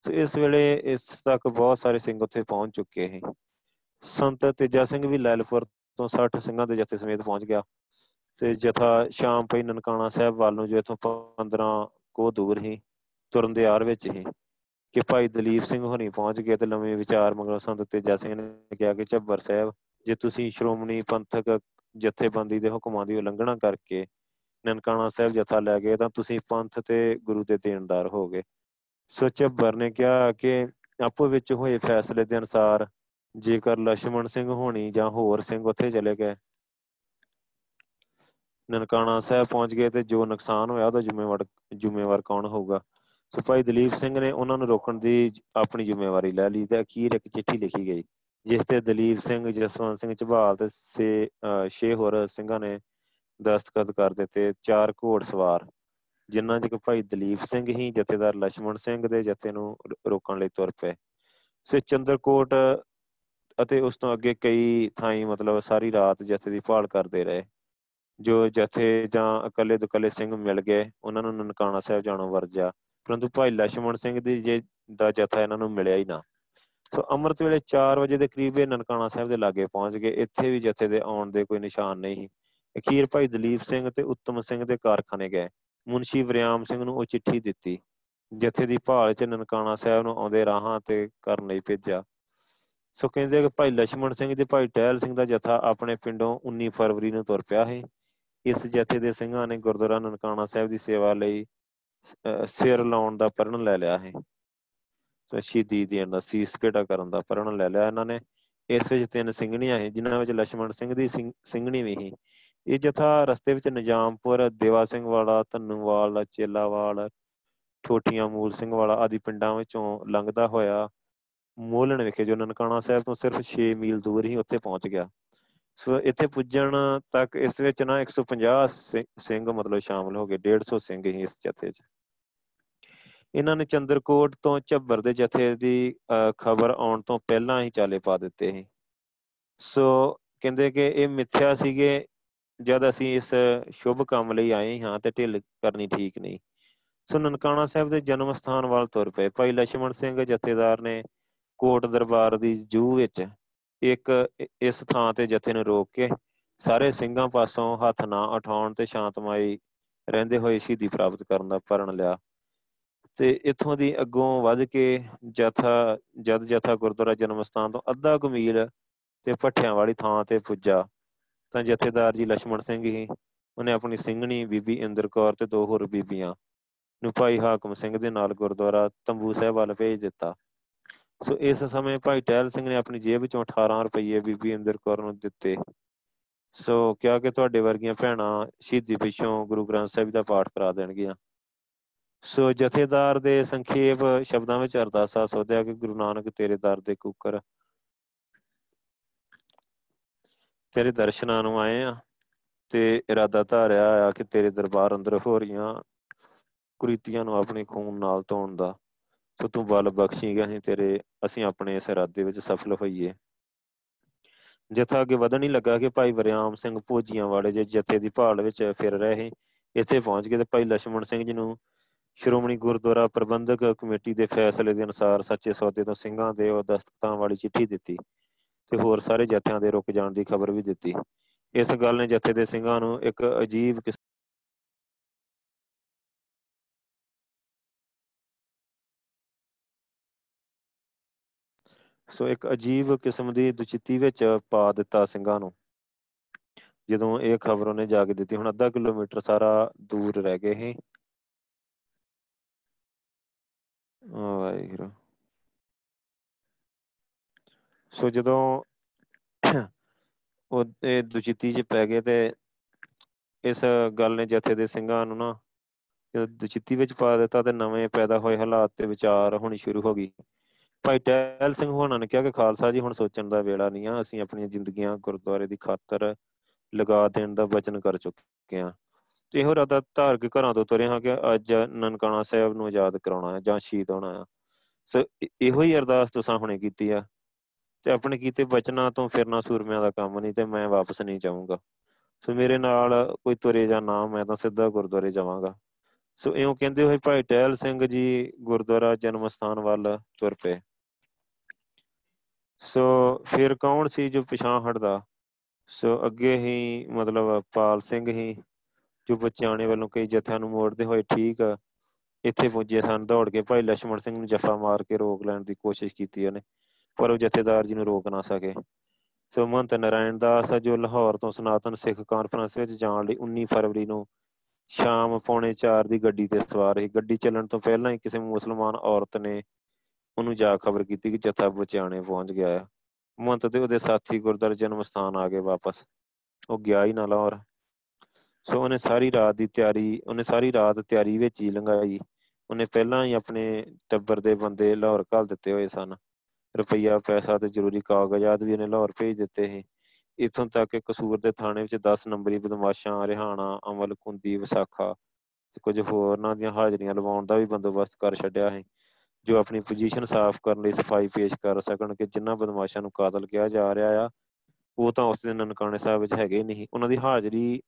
Speaker 1: ਸੋ ਇਸ ਵੇਲੇ ਇਸ ਤੱਕ ਬਹੁਤ ਸਾਰੇ ਸਿੰਘ ਉੱਥੇ ਪਹੁੰਚ ਚੁੱਕੇ ਸੀ। ਸੰਤ ਤੇਜਾ ਸਿੰਘ ਵੀ ਲੈਲਪੁਰ ਤੋਂ 60 ਸਿੰਘਾਂ ਦੇ ਜਥੇ ਸਮੇਤ ਪਹੁੰਚ ਗਿਆ ਤੇ ਜਥਾ ਸ਼ਾਮ ਪਈ ਨਨਕਾਣਾ ਸਾਹਿਬ ਵੱਲ ਨੂੰ ਜੋ ਇਥੋਂ 15 ਕੋ ਦੂਰ ਹੀ ਤੁਰਨ ਦੇ ਆਰ ਵਿੱਚ ਹੀ ਕਿ ਭਾਈ ਦਲੀਪ ਸਿੰਘ ਹੋਣੀ ਪਹੁੰਚ ਗਏ ਤੇ ਲੰਮੇ ਵਿਚਾਰ ਮਗਰੋਂ ਸੰਤ ਤੇਜਾ ਸਿੰਘ ਨੇ ਕਿਹਾ ਕਿ ਝੱਬਰ ਸਾਹਿਬ, ਜੇ ਤੁਸੀਂ ਸ਼੍ਰੋਮਣੀ ਪੰਥਕ ਜਥੇਬੰਦੀ ਦੇ ਹੁਕਮਾਂ ਦੀ ਉਲੰਘਣਾ ਕਰਕੇ ਨਨਕਾਣਾ ਸਾਹਿਬ ਜਥਾ ਲੈ ਗਏ ਤਾਂ ਤੁਸੀਂ ਪੰਥ ਤੇ ਗੁਰੂ ਦੇ ਦੇਣਦਾਰ ਹੋਗੇ ਸੋ ਝੱਬਰ ਨੇ ਕਿਹਾ ਕਿ ਆਪੋ ਵਿੱਚ ਹੋਏ ਫੈਸਲੇ ਦੇ ਅਨਸਾਰ ਜੇਕਰ ਲਛਮਣ ਸਿੰਘ ਹੋਣੀ ਜਾਂ ਹੋਰ ਸਿੰਘ ਉੱਥੇ ਚਲੇ ਗਏ, ਨਨਕਾਣਾ ਸਾਹਿਬ ਪਹੁੰਚ ਗਏ ਤੇ ਜੋ ਨੁਕਸਾਨ ਹੋਇਆ ਉਹਦਾ ਜ਼ਿੰਮੇਵਾਰ ਜ਼ਿੰਮੇਵਾਰ ਕੌਣ ਹੋਊਗਾ? ਸੋ ਭਾਈ ਦਲੀਪ ਸਿੰਘ ਨੇ ਉਹਨਾਂ ਨੂੰ ਰੋਕਣ ਦੀ ਆਪਣੀ ਜ਼ਿੰਮੇਵਾਰੀ ਲੈ ਲਈ ਤੇ ਅਖੀਰ ਇੱਕ ਚਿੱਠੀ ਲਿਖੀ ਗਈ, ਜਿਸ ਤੇ ਦਲੀਪ ਸਿੰਘ, ਜਸਵੰਤ ਸਿੰਘ, ਝਬਾਲ ਤੇ ਸੇ ਛੇ ਹੋਰ ਸਿੰਘਾਂ ਨੇ ਦਸਤਖਤ ਕਰ ਦਿੱਤੇ, ਚਾਰ ਘੋੜ ਸਵਾਰ, ਜਿਨ੍ਹਾਂ ਚ ਭਾਈ ਦਲੀਪ ਸਿੰਘ ਹੀ ਜਥੇਦਾਰ ਲਛਮਣ ਸਿੰਘ ਦੇ ਜਥੇ ਨੂੰ ਰੋਕਣ ਲਈ ਤੁਰ ਪਏ। ਸੋ ਚੰਦਰਕੋਟ ਅਤੇ ਉਸ ਤੋਂ ਅੱਗੇ ਕਈ ਥਾਈਂ ਮਤਲਬ ਸਾਰੀ ਰਾਤ ਜਥੇ ਦੀ ਭਾਲ ਕਰਦੇ ਰਹੇ, ਜੋ ਜਥੇ ਜਾਂ ਇਕੱਲੇ ਦੁਕੱਲੇ ਸਿੰਘ ਮਿਲ ਗਏ, ਉਹਨਾਂ ਨੂੰ ਨਨਕਾਣਾ ਸਾਹਿਬ ਜਾਣੋਂ ਵਰਜਿਆ ਪਰੰਤੂ ਭਾਈ ਲਛਮਣ ਸਿੰਘ ਦੀ ਜੇ ਦਾ ਜਥਾ ਇਹਨਾਂ ਨੂੰ ਮਿਲਿਆ ਹੀ ਨਾ। ਸੋ ਅੰਮ੍ਰਿਤ ਵੇਲੇ 4 ਵਜੇ ਦੇ ਕਰੀਬ ਇਹ ਨਨਕਾਣਾ ਸਾਹਿਬ ਦੇ ਲਾਗੇ ਪਹੁੰਚ ਗਏ। ਇੱਥੇ ਵੀ ਜਥੇ ਦੇ ਆਉਣ ਦੇ ਕੋਈ ਨਿਸ਼ਾਨ ਨਹੀਂ ਅਖੀਰ ਭਾਈ ਦਲੀਪ ਸਿੰਘ ਤੇ ਉੱਤਮ ਸਿੰਘ ਦੇ ਕਾਰਖਾਨੇ ਗਏ। ਮੁਨਸ਼ੀ ਵਰਿਆਮ ਸਿੰਘ ਨੂੰ ਉਹ ਚਿੱਠੀ ਦਿੱਤੀ। ਜਥੇ ਦੀ ਭਾਲ 'ਚ ਨਨਕਾਣਾ ਸਾਹਿਬ ਨੂੰ ਆਉਂਦੇ ਰਾਹਾਂ ਤੇ ਕਰਨ ਲਈ ਭੇਜਿਆ। ਸੋ ਕਹਿੰਦੇ ਕਿ ਭਾਈ ਲਛਮਣ ਸਿੰਘ ਤੇ ਭਾਈ ਟਹਿਲ ਸਿੰਘ ਦਾ ਜਥਾ ਆਪਣੇ ਪਿੰਡੋਂ 19 ਫਰਵਰੀ ਨੂੰ ਤੁਰ ਪਿਆ ਹੈ ਇਸ ਜਥੇ ਦੇ ਸਿੰਘਾਂ ਨੇ ਗੁਰਦੁਆਰਾ ਨਨਕਾਣਾ ਸਾਹਿਬ ਦੀ ਸੇਵਾ ਲਈ ਸਿਰ ਲਾਉਣ ਦਾ ਪਰਣ ਲੈ ਲਿਆ ਹੈ ਸੋ ਸ਼ਹੀਦੀ ਦੇਣ ਦਾ ਸੀਸ ਭੇਟਾ ਕਰਨ ਦਾ ਪਰਣ ਲੈ ਲਿਆ ਇਹਨਾਂ ਨੇ। ਇਸ ਵਿੱਚ ਤਿੰਨ ਸਿੰਘਣੀਆਂ ਹੈ ਜਿਨ੍ਹਾਂ ਵਿੱਚ ਲਛਮਣ ਸਿੰਘ ਦੀ ਸਿੰਘਣੀ ਵੀ ਹੈ ਇਹ ਜਥਾ ਰਸਤੇ ਵਿੱਚ ਨਿਜਾਮਪੁਰ, ਦੇਵਾ ਸਿੰਘ ਵਾਲਾ, ਧੰਨੂਵਾਲ, ਚੇਲਾਵਾਲ ਛੋਟੀਆਂ ਮੂਲ ਸਿੰਘ ਵਾਲਾ ਆਦਿ ਪਿੰਡਾਂ ਵਿੱਚੋਂ ਲੰਘਦਾ ਹੋਇਆ ਮੋਲਣ ਵਿਖੇ, ਜੋ ਨਨਕਾਣਾ ਸਾਹਿਬ ਤੋਂ ਸਿਰਫ 6 ਮੀਲ ਦੂਰ ਹੀ ਉੱਥੇ ਪਹੁੰਚ ਗਿਆ। ਸੋ ਇੱਥੇ ਪੁੱਜਣ ਤੱਕ ਇਸ ਵਿੱਚ ਨਾ 150 ਸਿੰਘ ਮਤਲਬ ਸ਼ਾਮਲ ਹੋ ਗਏ 150 ਸਿੰਘ ਹੀ ਇਸ ਜਥੇ 'ਚ। ਇਹਨਾਂ ਨੇ ਚੰਦਰਕੋਟ ਤੋਂ ਝੱਬਰ ਦੇ ਜਥੇ ਦੀ ਖਬਰ ਆਉਣ ਤੋਂ ਪਹਿਲਾਂ ਹੀ ਚਾਲੇ ਪਾ ਦਿੱਤੇ ਸੀ। ਸੋ ਕਹਿੰਦੇ ਕਿ ਇਹ ਮਿੱਥਿਆ ਸੀਗੇ, ਜਦ ਅਸੀਂ ਇਸ ਸ਼ੁਭ ਕੰਮ ਲਈ ਆਏ ਹਾਂ ਤੇ ਢਿੱਲ ਕਰਨੀ ਠੀਕ ਨਹੀਂ। ਸੋ ਨਨਕਾਣਾ ਸਾਹਿਬ ਦੇ ਜਨਮ ਸਥਾਨ ਵੱਲ ਤੁਰ ਪਏ। ਭਾਈ ਲਛਮਣ ਸਿੰਘ ਜਥੇਦਾਰ ਨੇ ਕੋਟ ਦਰਬਾਰ ਦੀ ਜੂ ਵਿੱਚ ਇੱਕ ਇਸ ਥਾਂ ਤੇ ਜਥੇ ਨੂੰ ਰੋਕ ਕੇ ਸਾਰੇ ਸਿੰਘਾਂ ਪਾਸੋਂ ਹੱਥ ਨਾ ਉਠਾਉਣ ਤੇ ਸ਼ਾਂਤਮਈ ਰਹਿੰਦੇ ਹੋਏ ਸ਼ਹੀਦੀ ਪ੍ਰਾਪਤ ਕਰਨ ਦਾ ਪਰਣ ਲਿਆ। ਤੇ ਇੱਥੋਂ ਦੀ ਅੱਗੋਂ ਵੱਧ ਕੇ ਜਥਾ, ਜਦ ਜਥਾ ਗੁਰਦੁਆਰਾ ਜਨਮ ਸਥਾਨ ਤੋਂ ਅੱਧਾ ਕੁ ਮੀਲ ਤੇ ਪੱਠਿਆਂ ਵਾਲੀ ਥਾਂ ਤੇ ਪੁੱਜਾ, ਤਾਂ ਜਥੇਦਾਰ ਜੀ ਲక్ష్మణ ਸਿੰਘ ਹੀ ਉਹਨੇ ਆਪਣੀ ਸਿੰਘਣੀ ਬੀਬੀ ਇੰਦਰ ਕੌਰ ਤੇ ਦੋ ਹੋਰ ਬੀਬੀਆਂ ਨੂੰ ਭਾਈ ਹਾਕਮ ਸਿੰਘ ਦੇ ਨਾਲ ਗੁਰਦੁਆਰਾ ਤੰਬੂ ਸਾਹਿਬ ਵੱਲ ਭੇਜ ਦਿੱਤਾ। ਸੋ ਇਸ ਸਮੇਂ ਭਾਈ ਟਹਿਲ ਸਿੰਘ ਨੇ ਆਪਣੀ ਜੇਬ ਵਿੱਚੋਂ 18 ਰੁਪਏ ਬੀਬੀ ਇੰਦਰ ਕੌਰ ਨੂੰ ਦਿੱਤੇ। ਸੋ ਕਿਹਾ ਕਿ ਤੁਹਾਡੇ ਵਰਗੀਆਂ ਭੈਣਾਂ ਸ਼ਹੀਦੀ ਪਿੱਛੋਂ ਗੁਰੂ ਗ੍ਰੰਥ ਸਾਹਿਬ ਦਾ ਪਾਠ ਕਰਾ ਦੇਣਗੀਆਂ। ਸੋ ਜਥੇਦਾਰ ਦੇ ਸੰਖੇਪ ਸ਼ਬਦਾਂ ਵਿੱਚ ਅਰਦਾਸਾ ਸੋਧਿਆ ਕਿ ਗੁਰੂ ਨਾਨਕ ਤੇਰੇ ਦਰ ਦੇ ਕੁੱਕਰ, ਤੇਰੇ ਦਰਸ਼ਨਾਂ ਨੂੰ ਆਏ ਆ ਤੇ ਇਰਾਦਾ ਧਾਰਿਆ ਆ ਕਿ ਤੇਰੇ ਦਰਬਾਰ ਅੰਦਰ ਹੋ ਰਹੀਆਂ ਕੁਰੀਤੀਆਂ ਨੂੰ ਆਪਣੇ ਖੂਨ ਨਾਲ ਧੋਣ ਦਾ। ਸੋ ਤੂੰ ਬਲ ਬਖਸ਼ੀਗਾ ਅਸੀਂ ਤੇਰੇ, ਅਸੀਂ ਆਪਣੇ ਇਸ ਇਰਾਦੇ ਵਿੱਚ ਸਫਲ ਹੋਈਏ। ਜਥਾ ਅੱਗੇ ਵਧਣ ਹੀ ਲੱਗਾ ਕਿ ਭਾਈ ਵਰਿਆਮ ਸਿੰਘ ਭੋਜੀਆਂ ਵਾਲੇ ਜੇ ਜਥੇ ਦੀ ਭਾਲ ਵਿੱਚ ਫਿਰ ਰਹੇ ਇੱਥੇ ਪਹੁੰਚ ਗਏ ਤੇ ਭਾਈ ਲਸ਼ਮਣ ਸਿੰਘ ਜੀ ਨੂੰ ਸ਼੍ਰੋਮਣੀ ਗੁਰਦੁਆਰਾ ਪ੍ਰਬੰਧਕ ਕਮੇਟੀ ਦੇ ਫੈਸਲੇ ਦੇ ਅਨੁਸਾਰ ਸੱਚੇ ਸੌਦੇ ਤੋਂ ਸਿੰਘਾਂ ਦੇ ਉਹ ਦਸਤਖਤਾਂ ਵਾਲੀ ਚਿੱਠੀ ਦਿੱਤੀ ਤੇ ਹੋਰ ਸਾਰੇ ਜਥਿਆਂ ਦੇ ਰੁਕ ਜਾਣ ਦੀ ਖਬਰ ਵੀ ਦਿੱਤੀ। ਇਸ ਗੱਲ ਨੇ ਜਥੇ ਦੇ ਸਿੰਘਾਂ ਨੂੰ ਇੱਕ ਅਜੀਬ ਸੋ ਇੱਕ ਅਜੀਬ ਕਿਸਮ ਦੀ ਦੁਚਿੱਤੀ ਵਿੱਚ ਪਾ ਦਿੱਤਾ ਸਿੰਘਾਂ ਨੂੰ। ਜਦੋਂ ਇਹ ਖਬਰ ਉਹਨੇ ਜਾ ਕੇ ਦਿੱਤੀ, ਹੁਣ ਅੱਧਾ ਕਿਲੋਮੀਟਰ ਸਾਰਾ ਦੂਰ ਰਹਿ ਗਏ ਇਹ। ਵਾਹਿਗੁਰੂ। ਸੋ ਜਦੋਂ ਉਹ ਇਹ ਦੁਚਿੱਤੀ 'ਚ ਪੈ ਗਏ ਤੇ ਇਸ ਗੱਲ ਨੇ ਜਥੇ ਦੇ ਸਿੰਘਾਂ ਨੂੰ ਨਾ ਜਦੋਂ ਦੁਚਿੱਤੀ ਵਿੱਚ ਪਾ ਦਿੱਤਾ ਤੇ ਨਵੇਂ ਪੈਦਾ ਹੋਏ ਹਾਲਾਤ ਤੇ ਵਿਚਾਰ ਹੋਣੀ ਸ਼ੁਰੂ ਹੋ ਗਈ। ਭਾਈ ਟੈਲ ਸਿੰਘ ਹੋਣਾ ਨੇ ਕਿਹਾ ਕਿ ਖਾਲਸਾ ਜੀ ਹੁਣ ਸੋਚਣ ਦਾ ਵੇਲਾ ਨਹੀਂ ਆ, ਅਸੀਂ ਆਪਣੀਆਂ ਜ਼ਿੰਦਗੀਆਂ ਗੁਰਦੁਆਰੇ ਦੀ ਖਾਤਰ ਲਗਾ ਦੇਣ ਦਾ ਵਚਨ ਕਰ ਚੁੱਕੇ ਆ ਤੇ ਇਹੋ ਰਦਾ ਧਾਰਕ ਘਰਾਂ ਤੋਂ ਤੁਰੇ ਹਾਂ ਕਿ ਅੱਜ ਨਨਕਾਣਾ ਸਾਹਿਬ ਨੂੰ ਆਜ਼ਾਦ ਕਰਾਉਣਾ ਹੈ ਜਾਂ ਸ਼ਹੀਦ ਹੋਣਾ ਹੈ। ਸੋ ਇਹੋ ਹੀ ਅਰਦਾਸ ਤੁਸੀਂ ਹੁਣੇ ਕੀਤੀ ਆ। ਤੇ ਆਪਣੇ ਕੀਤੇ ਬਚਨਾਂ ਤੋਂ ਫਿਰਨਾ ਸੂਰਮਿਆਂ ਦਾ ਕੰਮ ਨਹੀਂ ਤੇ ਮੈਂ ਵਾਪਸ ਨਹੀਂ ਜਾਊਂਗਾ। ਸੋ ਮੇਰੇ ਨਾਲ ਕੋਈ ਤੁਰੇ ਜਾਂ ਨਾ, ਮੈਂ ਤਾਂ ਸਿੱਧਾ ਗੁਰਦੁਆਰੇ ਜਾਵਾਂਗਾ। ਸੋ ਇਉਂ ਕਹਿੰਦੇ ਹੋਏ ਭਾਈ ਟਹਿਲ ਸਿੰਘ ਜੀ ਗੁਰਦੁਆਰਾ ਜਨਮ ਸਥਾਨ ਵੱਲ ਤੁਰ ਪਏ। ਸੋ ਫਿਰ ਕੌਣ ਸੀ ਜੋ ਪਿਛਾਂ ਹਟਦਾ? ਸੋ ਅੱਗੇ ਹੀ ਮਤਲਬ ਪਾਲ ਸਿੰਘ ਹੀ, ਜੋ ਬਚਾਣੇ ਵੱਲੋਂ ਕਈ ਜਥਿਆਂ ਨੂੰ ਮੋੜਦੇ ਹੋਏ ਠੀਕ ਇੱਥੇ ਪਹੁੰਚੇ ਸਨ, ਦੌੜ ਕੇ ਭਾਈ ਲక్ష్మణ ਸਿੰਘ ਨੂੰ ਜੱਫਾ ਮਾਰ ਕੇ ਰੋਕ ਲੈਣ ਦੀ ਕੋਸ਼ਿਸ਼ ਕੀਤੀ ਉਹਨੇ, ਪਰ ਉਹ ਜਥੇਦਾਰ ਜੀ ਨੂੰ ਰੋਕ ਨਾ ਸਕੇ। ਸੋ ਮੰਤ ਨਰਾਇਣ ਦਾਸ ਜੋ ਲਾਹੌਰ ਤੋਂ ਸਨਾਤਨ ਸਿੱਖ ਕਾਨਫਰੰਸ ਵਿੱਚ ਜਾਣ ਲਈ 19 ਫਰਵਰੀ ਨੂੰ ਸ਼ਾਮ ਪੌਣੇ 4 ਦੀ ਗੱਡੀ ਤੇ ਸਵਾਰ ਸੀ। ਗੱਡੀ ਚੱਲਣ ਤੋਂ ਪਹਿਲਾਂ ਹੀ ਕਿਸੇ ਮੁਸਲਮਾਨ ਔਰਤ ਨੇ ਉਹਨੂੰ ਜਾ ਖਬਰ ਕੀਤੀ ਕਿ ਜਥਾ ਬਚਿਆਣੇ ਪਹੁੰਚ ਗਿਆ ਹੈ ਮਹੰਤ ਤੇ ਉਹਦੇ ਸਾਥੀ ਗੁਰਦਰ ਜਨਮ ਸਥਾਨ ਆ ਗਏ ਵਾਪਸ। ਉਹ ਗਿਆ ਹੀ ਨਾ ਲਾਹੌਰ। ਸੋ ਉਹਨੇ ਸਾਰੀ ਰਾਤ ਦੀ ਤਿਆਰੀ, ਉਹਨੇ ਸਾਰੀ ਰਾਤ ਤਿਆਰੀ ਵਿੱਚ ਹੀ ਲੰਘਾਈ। ਉਹਨੇ ਪਹਿਲਾਂ ਹੀ ਆਪਣੇ ਟੱਬਰ ਦੇ ਬੰਦੇ ਲਾਹੌਰ ਘੱਲ ਦਿੱਤੇ ਹੋਏ ਸਨ। ਰੁਪਈਆ, ਪੈਸਾ ਤੇ ਜ਼ਰੂਰੀ ਕਾਗਜ਼ਾਤ ਵੀ ਉਹਨੇ ਲਾਹੌਰ ਭੇਜ ਦਿੱਤੇ ਸੀ। ਇਥੋਂ ਤੱਕ ਕਿ ਕਸੂਰ ਦੇ ਥਾਣੇ ਵਿੱਚ 10 ਨੰਬਰੀ ਬਦਮਾਸ਼ਾਂ, ਰਿਹਾਣਾ ਅਮਲ ਕੁੰਦੀ ਵਿਸਾਖਾ ਤੇ ਕੁਝ ਹੋਰਨਾਂ ਦੀਆਂ ਹਾਜ਼ਰੀਆਂ ਲਵਾਉਣ ਦਾ ਵੀ ਬੰਦੋਬਸਤ ਕਰ ਛੱਡਿਆ ਹੈ ਜੋ ਆਪਣੀ ਪੋਜੀਸ਼ਨ ਸਾਫ਼ ਕਰਨ ਲਈ ਸਫ਼ਾਈ ਪੇਸ਼ ਕਰ ਸਕਣ ਕਿ ਜਿਨ੍ਹਾਂ ਬਦਮਾਸ਼ਾਂ ਨੂੰ ਕਾਤਲ ਕਿਹਾ ਜਾ ਰਿਹਾ ਆ, ਉਹ ਤਾਂ ਉਸ ਦਿਨ ਨਨਕਾਣੇ ਸਾਹਿਬ ਵਿੱਚ ਹੈਗੇ ਨਹੀਂ। ਉਹਨਾਂ ਦੀ ਹਾਜ਼ਰੀ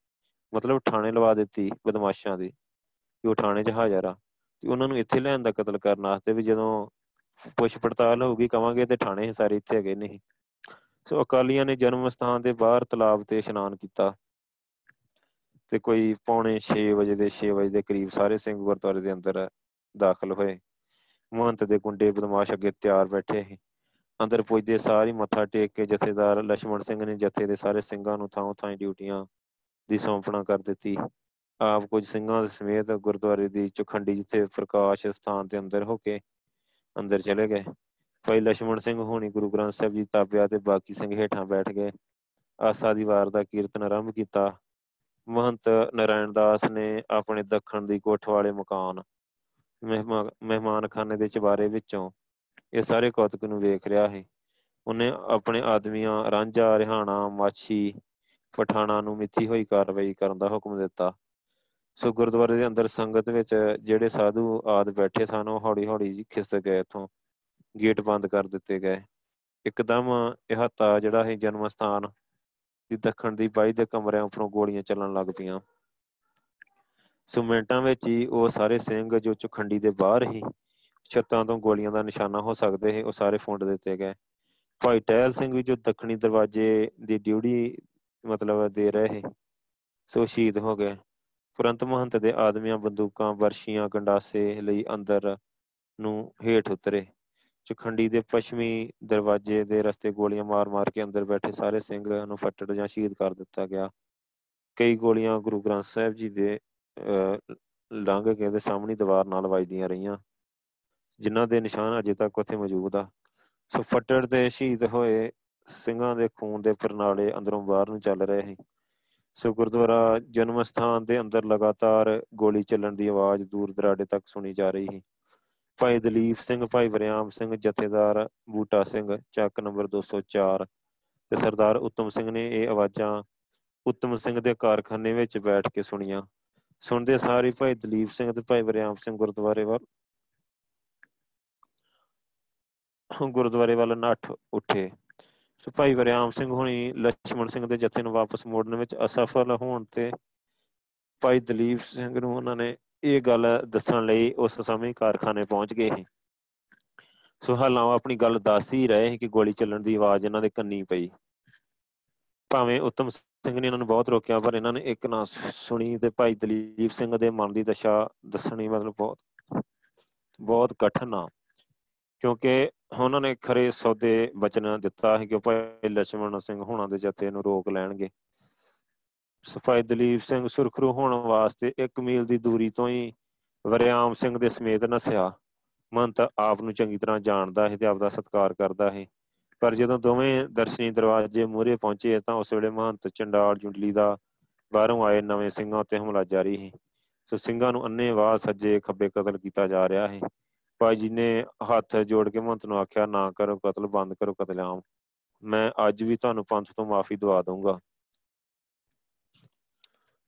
Speaker 1: ਮਤਲਬ ਥਾਣੇ ਲਵਾ ਦਿੱਤੀ ਬਦਮਾਸ਼ਾਂ ਦੀ ਕਿ ਉਹ ਥਾਣੇ 'ਚ ਹਾਜ਼ਰ ਆ। ਤੇ ਉਹਨਾਂ ਨੂੰ ਇੱਥੇ ਲੈਣ ਦਾ ਕਤਲ ਕਰਨ ਵਾਸਤੇ ਵੀ ਜਦੋਂ ਪੁੱਛ ਪੜਤਾਲ ਹੋਊਗੀ ਕਵਾਂਗੇ ਤੇ ਥਾਣੇ ਸਾਰੇ ਇੱਥੇ ਹੈਗੇ ਨਹੀਂ। ਸੋ ਅਕਾਲੀਆਂ ਨੇ ਜਨਮ ਸਥਾਨ ਦੇ ਬਾਹਰ ਤਲਾਬ ਤੇ ਇਸ਼ਨਾਨ ਕੀਤਾ। ਤੇ ਕੋਈ ਪੌਣੇ 6 ਵਜੇ ਦੇ 6 ਵਜੇ ਦੇ ਕਰੀਬ ਸਾਰੇ ਸਿੰਘ ਗੁਰਦੁਆਰੇ ਦੇ ਅੰਦਰ ਦਾਖਲ ਹੋਏ। ਮਹੰਤ ਦੇ ਗੁੰਡੇ ਬਦਮਾਸ਼ ਅੱਗੇ ਤਿਆਰ ਬੈਠੇ ਸੀ। ਅੰਦਰ ਪੁੱਜਦੇ ਸਾਰ ਹੀ ਮੱਥਾ ਟੇਕ ਕੇ ਜਥੇਦਾਰ ਲక్ష్మణ ਸਿੰਘ ਨੇ ਜਥੇ ਦੇ ਸਾਰੇ ਸਿੰਘਾਂ ਨੂੰ ਥਾਂ-ਥਾਂ ਡਿਊਟੀਆਂ ਦੀ ਸੌਂਪਣਾ ਕਰ ਦਿੱਤੀ। ਆਪ ਕੁਝ ਸਿੰਘਾਂ ਦੇ ਸਮੇਤ ਗੁਰਦੁਆਰੇ ਦੀ ਚੁਖੰਡੀ ਜਿੱਥੇ ਪ੍ਰਕਾਸ਼ ਸਥਾਨ ਦੇ ਅੰਦਰ ਹੋ ਕੇ ਅੰਦਰ ਚਲੇ ਗਏ। ਭਾਈ ਲక్ష్మణ ਸਿੰਘ ਹੋਣੀ ਗੁਰੂ ਗ੍ਰੰਥ ਸਾਹਿਬ ਜੀ ਤਾਪਿਆ ਤੇ ਬਾਕੀ ਸਿੰਘ ਹੇਠਾਂ ਬੈਠ ਗਏ। ਆਸਾ ਦੀ ਵਾਰ ਦਾ ਕੀਰਤਨ ਆਰੰਭ ਕੀਤਾ। ਮਹੰਤ ਨਾਰਾਇਣ ਦਾਸ ਨੇ ਆਪਣੇ ਦੱਖਣ ਦੀ ਕੋਠ ਵਾਲੇ ਮਕਾਨ ਮਹਿਮਾਨ ਖਾਨੇ ਦੇ ਚਬਾਰੇ ਵਿੱਚੋਂ ਇਹ ਸਾਰੇ ਕੌਤਕ ਨੂੰ ਵੇਖ ਰਿਹਾ ਹੈ ਉਹਨੇ ਆਪਣੇ ਆਦਮੀਆਂ, ਰਾਂਝਾ, ਰਿਹਾਣਾ, ਮਾਛੀ, ਪਠਾਣਾ ਨੂੰ ਮਿੱਥੀ ਹੋਈ ਕਾਰਵਾਈ ਕਰਨ ਦਾ ਹੁਕਮ ਦਿੱਤਾ। ਸੋ ਗੁਰਦੁਆਰੇ ਦੇ ਅੰਦਰ ਸੰਗਤ ਵਿੱਚ ਜਿਹੜੇ ਸਾਧੂ ਆਦ ਬੈਠੇ ਸਨ, ਉਹ ਹੌਲੀ ਹੌਲੀ ਖਿਸਕ ਗਏ ਇਥੋਂ। ਗੇਟ ਬੰਦ ਕਰ ਦਿੱਤੇ ਗਏ। ਇੱਕਦਮ ਇਹ ਹੱਤਾ ਜਿਹੜਾ ਹੈ ਜਨਮ ਸਥਾਨ ਦੀ ਦੱਖਣ ਦੀ ਬਾਈ ਦੇ ਕਮਰਿਆਂ ਉੱਪਰੋਂ ਗੋਲੀਆਂ ਚੱਲਣ ਲੱਗ ਪਈਆਂ। ਸੋ ਮਿੰਟਾਂ ਵਿੱਚ ਹੀ ਉਹ ਸਾਰੇ ਸਿੰਘ ਜੋ ਚੁਖੰਡੀ ਦੇ ਬਾਹਰ ਹੀ ਛੱਤਾਂ ਤੋਂ ਗੋਲੀਆਂ ਦਾ ਨਿਸ਼ਾਨਾ ਹੋ ਸਕਦੇ ਹੈ ਉਹ ਸਾਰੇ ਫੁੰਡ ਦਿੱਤੇ ਗਏ। ਭਾਈ ਟਹਿਲ ਸਿੰਘ ਵੀ ਜੋ ਦੱਖਣੀ ਦਰਵਾਜ਼ੇ ਦੀ ਡਿਊਟੀ ਮਤਲਬ ਦੇ ਰਹੇ ਸੋ ਸ਼ਹੀਦ ਹੋ ਗਏ। ਤੁਰੰਤ ਮਹੰਤ ਦੇ ਆਦਮੀਆਂ ਬੰਦੂਕਾਂ, ਵਰਸ਼ੀਆਂ, ਗੰਡਾਸੇ ਲਈ ਅੰਦਰ ਨੂੰ ਹੇਠ ਉਤਰੇ। ਚਖੰਡੀ ਦੇ ਪੱਛਮੀ ਦਰਵਾਜ਼ੇ ਦੇ ਰਸਤੇ ਗੋਲੀਆਂ ਮਾਰ-ਮਾਰ ਕੇ ਅੰਦਰ ਬੈਠੇ ਸਾਰੇ ਸਿੰਘ ਨੂੰ ਫੱਟੜ ਜਾਂ ਸ਼ਹੀਦ ਕਰ ਦਿੱਤਾ ਗਿਆ। ਕਈ ਗੋਲੀਆਂ ਗੁਰੂ ਗ੍ਰੰਥ ਸਾਹਿਬ ਜੀ ਦੇ ਲੰਘ ਕੇ ਦੇ ਸਾਹਮਣੀ ਦੀਵਾਰ ਨਾਲ ਵੱਜਦੀਆਂ ਰਹੀਆਂ। ਜਿਨ੍ਹਾਂ ਦੇ ਨਿਸ਼ਾਨ ਅਜੇ ਤੱਕ ਉੱਥੇ ਮੌਜੂਦ ਆ। ਸੋ ਫੱਟੜ ਦੇ ਸ਼ਹੀਦ ਹੋਏ ਸਿੰਘਾਂ ਦੇ ਖੂਨ ਦੇ ਪਰਨਾਲੇ ਅੰਦਰੋਂ ਬਾਹਰ ਨੂੰ ਚੱਲ ਰਹੇ ਸੀ। ਸੋ ਗੁਰਦੁਆਰਾ ਜਨਮ ਸਥਾਨ ਦੇ ਅੰਦਰ ਲਗਾਤਾਰ ਗੋਲੀ ਚੱਲਣ ਦੀ ਆਵਾਜ਼ ਦੂਰ ਦਰਾਡੇ ਤੱਕ ਸੁਣੀ ਜਾ ਰਹੀ ਸੀ। ਭਾਈ ਦਲੀਪ ਸਿੰਘ, ਭਾਈ ਵਰਿਆਮ ਸਿੰਘ, ਜਥੇਦਾਰ ਬੂਟਾ ਸਿੰਘ, ਚੱਕ ਨੰਬਰ 204 ਤੇ ਸਰਦਾਰ ਉਤਮ ਸਿੰਘ ਨੇ ਇਹ ਆਵਾਜ਼ਾਂ ਉਤਮ ਸਿੰਘ ਦੇ ਕਾਰਖਾਨੇ ਵਿੱਚ ਬੈਠ ਕੇ ਸੁਣੀਆਂ। ਸੁਣਦੇ ਸਾਰੇ ਭਾਈ ਦਲੀਪ ਸਿੰਘ ਤੇ ਭਾਈ ਵਰਿਆਮ ਸਿੰਘ ਗੁਰਦੁਆਰੇ ਵੱਲ। ਗੁਰਦੁਆਰੇ ਵੱਲ ਨੱਠ ਉੱਠੇ। ਸੋ ਭਾਈ ਵਰਿਆਮ ਸਿੰਘ ਹੁਣੀ ਲక్ష్మణ ਸਿੰਘ ਦੇ ਜੱਥੇ ਨੂੰ ਵਾਪਸ ਮੋੜਨ ਵਿੱਚ ਅਸਫਲ ਹੋਣ ਤੇ ਭਾਈ ਦਲੀਪ ਸਿੰਘ ਨੂੰ ਉਹਨਾਂ ਨੇ ਇਹ ਗੱਲ ਦੱਸਣ ਲਈ ਉਸ ਸਮੇਂ ਕਾਰਖਾਨੇ ਪਹੁੰਚ ਗਏ ਸੋ। ਹਾਲਾਂ ਉਹ ਆਪਣੀ ਗੱਲ ਦੱਸ ਹੀ ਰਹੇ ਕਿ ਗੋਲੀ ਚੱਲਣ ਦੀ ਆਵਾਜ਼ ਇਹਨਾਂ ਦੇ ਕੰਨੀ ਪਈ। ਭਾਵੇਂ ਉਤਮ ਸਿੰਘ ਨੇ ਇਹਨਾਂ ਨੂੰ ਬਹੁਤ ਰੋਕਿਆ, ਪਰ ਇਹਨਾਂ ਨੇ ਇੱਕ ਨਾ ਸੁਣੀ ਤੇ ਭਾਈ ਦਲੀਪ ਸਿੰਘ ਦੇ ਮਨ ਦੀ ਦਸ਼ਾ ਦੱਸਣੀ ਮਤਲਬ ਬਹੁਤ ਬਹੁਤ ਕਠਨ ਆ। ਕਿਉਂਕਿ ਉਹਨਾਂ ਨੇ ਖਰੇ ਸੌਦੇ ਬਚਨ ਦਿੱਤਾ ਹੈ ਕਿ ਭਾਈ ਲਛਮਣ ਸਿੰਘ ਹੋਣਾ ਦੇ ਜਥੇ ਨੂੰ ਰੋਕ ਲੈਣਗੇ। ਸਫ਼ਾਈ ਦਲੀਪ ਸਿੰਘ ਸੁਰਖਰੂ ਹੋਣ ਵਾਸਤੇ 1 ਮੀਲ ਦੀ ਦੂਰੀ ਤੋਂ ਹੀ ਵਰਿਆਮ ਸਿੰਘ ਦੇ ਸਮੇਤ ਨਸਿਆ। ਮੰਤ ਆਪ ਨੂੰ ਚੰਗੀ ਤਰ੍ਹਾਂ ਜਾਣਦਾ ਹੈ ਤੇ ਆਪ ਦਾ ਸਤਿਕਾਰ ਕਰਦਾ ਹੈ ਪਰ ਜਦੋਂ ਦੋਵੇਂ ਦਰਸ਼ਨੀ ਦਰਵਾਜ਼ੇ ਮੂਹਰੇ ਪਹੁੰਚੇ ਤਾਂ ਉਸ ਵੇਲੇ ਮਹੰਤ ਚੰਡਾਲ ਜੁੰਡਲੀ ਦਾ ਬਾਹਰੋਂ ਆਏ ਨਵੇਂ ਸਿੰਘਾਂ ਉੱਤੇ ਹਮਲਾ ਜਾਰੀ ਸੀ। ਸੋ ਸਿੰਘਾਂ ਨੂੰ ਅੰਨੇ ਵਾਹ ਸੱਜੇ ਖੱਬੇ ਕਤਲ ਕੀਤਾ ਜਾ ਰਿਹਾ ਹੈ ਭਾਈ ਜੀ ਨੇ ਹੱਥ ਜੋੜ ਕੇ ਮਹੰਤ ਨੂੰ ਆਖਿਆ, ਨਾ ਕਰੋ ਕਤਲ, ਬੰਦ ਕਰੋ ਕਤਲੇਆਮ ਮੈਂ ਅੱਜ ਵੀ ਤੁਹਾਨੂੰ ਪੰਥ ਤੋਂ ਮਾਫੀ ਦਵਾ ਦਊਂਗਾ।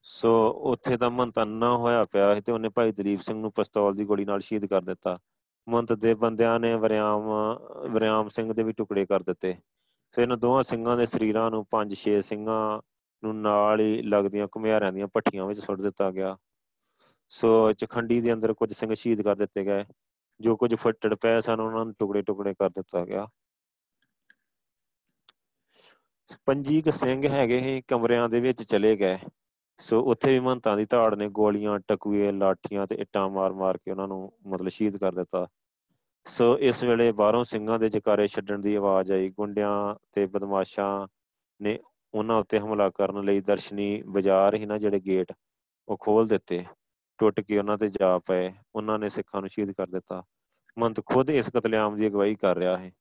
Speaker 1: ਸੋ ਉੱਥੇ ਦਾ ਮਹੰਤ ਅੰਨਾ ਹੋਇਆ ਪਿਆ ਸੀ ਤੇ ਉਹਨੇ ਭਾਈ ਦਲੀਪ ਸਿੰਘ ਨੂੰ ਪਿਸਤੌਲ ਦੀ ਗੋਲੀ ਨਾਲ ਸ਼ਹੀਦ ਕਰ ਦਿੱਤਾ। ਮੰਤ ਦੇ ਬੰਦਿਆਂ ਨੇ ਵਰਿਆਮ ਵਰਿਆਮ ਸਿੰਘ ਦੇ ਵੀ ਟੁਕੜੇ ਕਰ ਦਿੱਤੇ। ਫਿਰ ਇਹਨਾਂ ਦੋਹਾਂ ਸਿੰਘਾਂ ਦੇ ਸਰੀਰਾਂ ਨੂੰ ਪੰਜ ਛੇ ਸਿੰਘਾਂ ਨੂੰ ਨਾਲ ਹੀ ਲੱਗਦੀਆਂ ਘੁਮਿਆਰਿਆਂ ਦੀਆਂ ਪੱਠੀਆਂ ਵਿੱਚ ਸੁੱਟ ਦਿੱਤਾ ਗਿਆ। ਸੋ ਚਖੰਡੀ ਦੇ ਅੰਦਰ ਕੁਝ ਸਿੰਘ ਸ਼ਹੀਦ ਕਰ ਦਿੱਤੇ ਗਏ। ਜੋ ਕੁਝ ਫੱਟੜ ਪਏ ਸਨ, ਉਹਨਾਂ ਨੂੰ ਟੁਕੜੇ ਟੁਕੜੇ ਕਰ ਦਿੱਤਾ ਗਿਆ। ਪੰਜੀ ਕ ਸਿੰਘ ਹੈਗੇ ਸੀ, ਕਮਰਿਆਂ ਦੇ ਵਿੱਚ ਚਲੇ ਗਏ। ਸੋ ਉੱਥੇ ਵੀ ਮਹੰਤਾਂ ਦੀ ਧਾੜ ਨੇ, ਗੋਲੀਆਂ, ਟਕੂਏ, ਲਾਠੀਆਂ ਤੇ ਇੱਟਾਂ ਮਾਰ-ਮਾਰ ਕੇ ਉਹਨਾਂ ਨੂੰ ਮਤਲਬ ਸ਼ਹੀਦ ਕਰ ਦਿੱਤਾ। ਸੋ ਇਸ ਵੇਲੇ ਬਾਹਰੋਂ ਸਿੰਘਾਂ ਦੇ ਜਕਾਰੇ ਛੱਡਣ ਦੀ ਆਵਾਜ਼ ਆਈ। ਗੁੰਡਿਆਂ ਤੇ ਬਦਮਾਸ਼ਾਂ ਨੇ ਉਹਨਾਂ ਉੱਤੇ ਹਮਲਾ ਕਰਨ ਲਈ ਦਰਸ਼ਨੀ ਬਾਜ਼ਾਰ ਹੀ ਨਾ ਜਿਹੜੇ ਗੇਟ, ਉਹ ਖੋਲ ਦਿੱਤੇ। ਟੁੱਟ ਕੇ ਉਹਨਾਂ ਤੇ ਜਾ ਪਏ। ਉਹਨਾਂ ਨੇ ਸਿੱਖਾਂ ਨੂੰ ਸ਼ਹੀਦ ਕਰ ਦਿੱਤਾ। ਮੰਤ ਖੁਦ ਇਸ ਕਤਲੇਆਮ ਦੀ ਅਗਵਾਈ ਕਰ ਰਿਹਾ ਹੈ।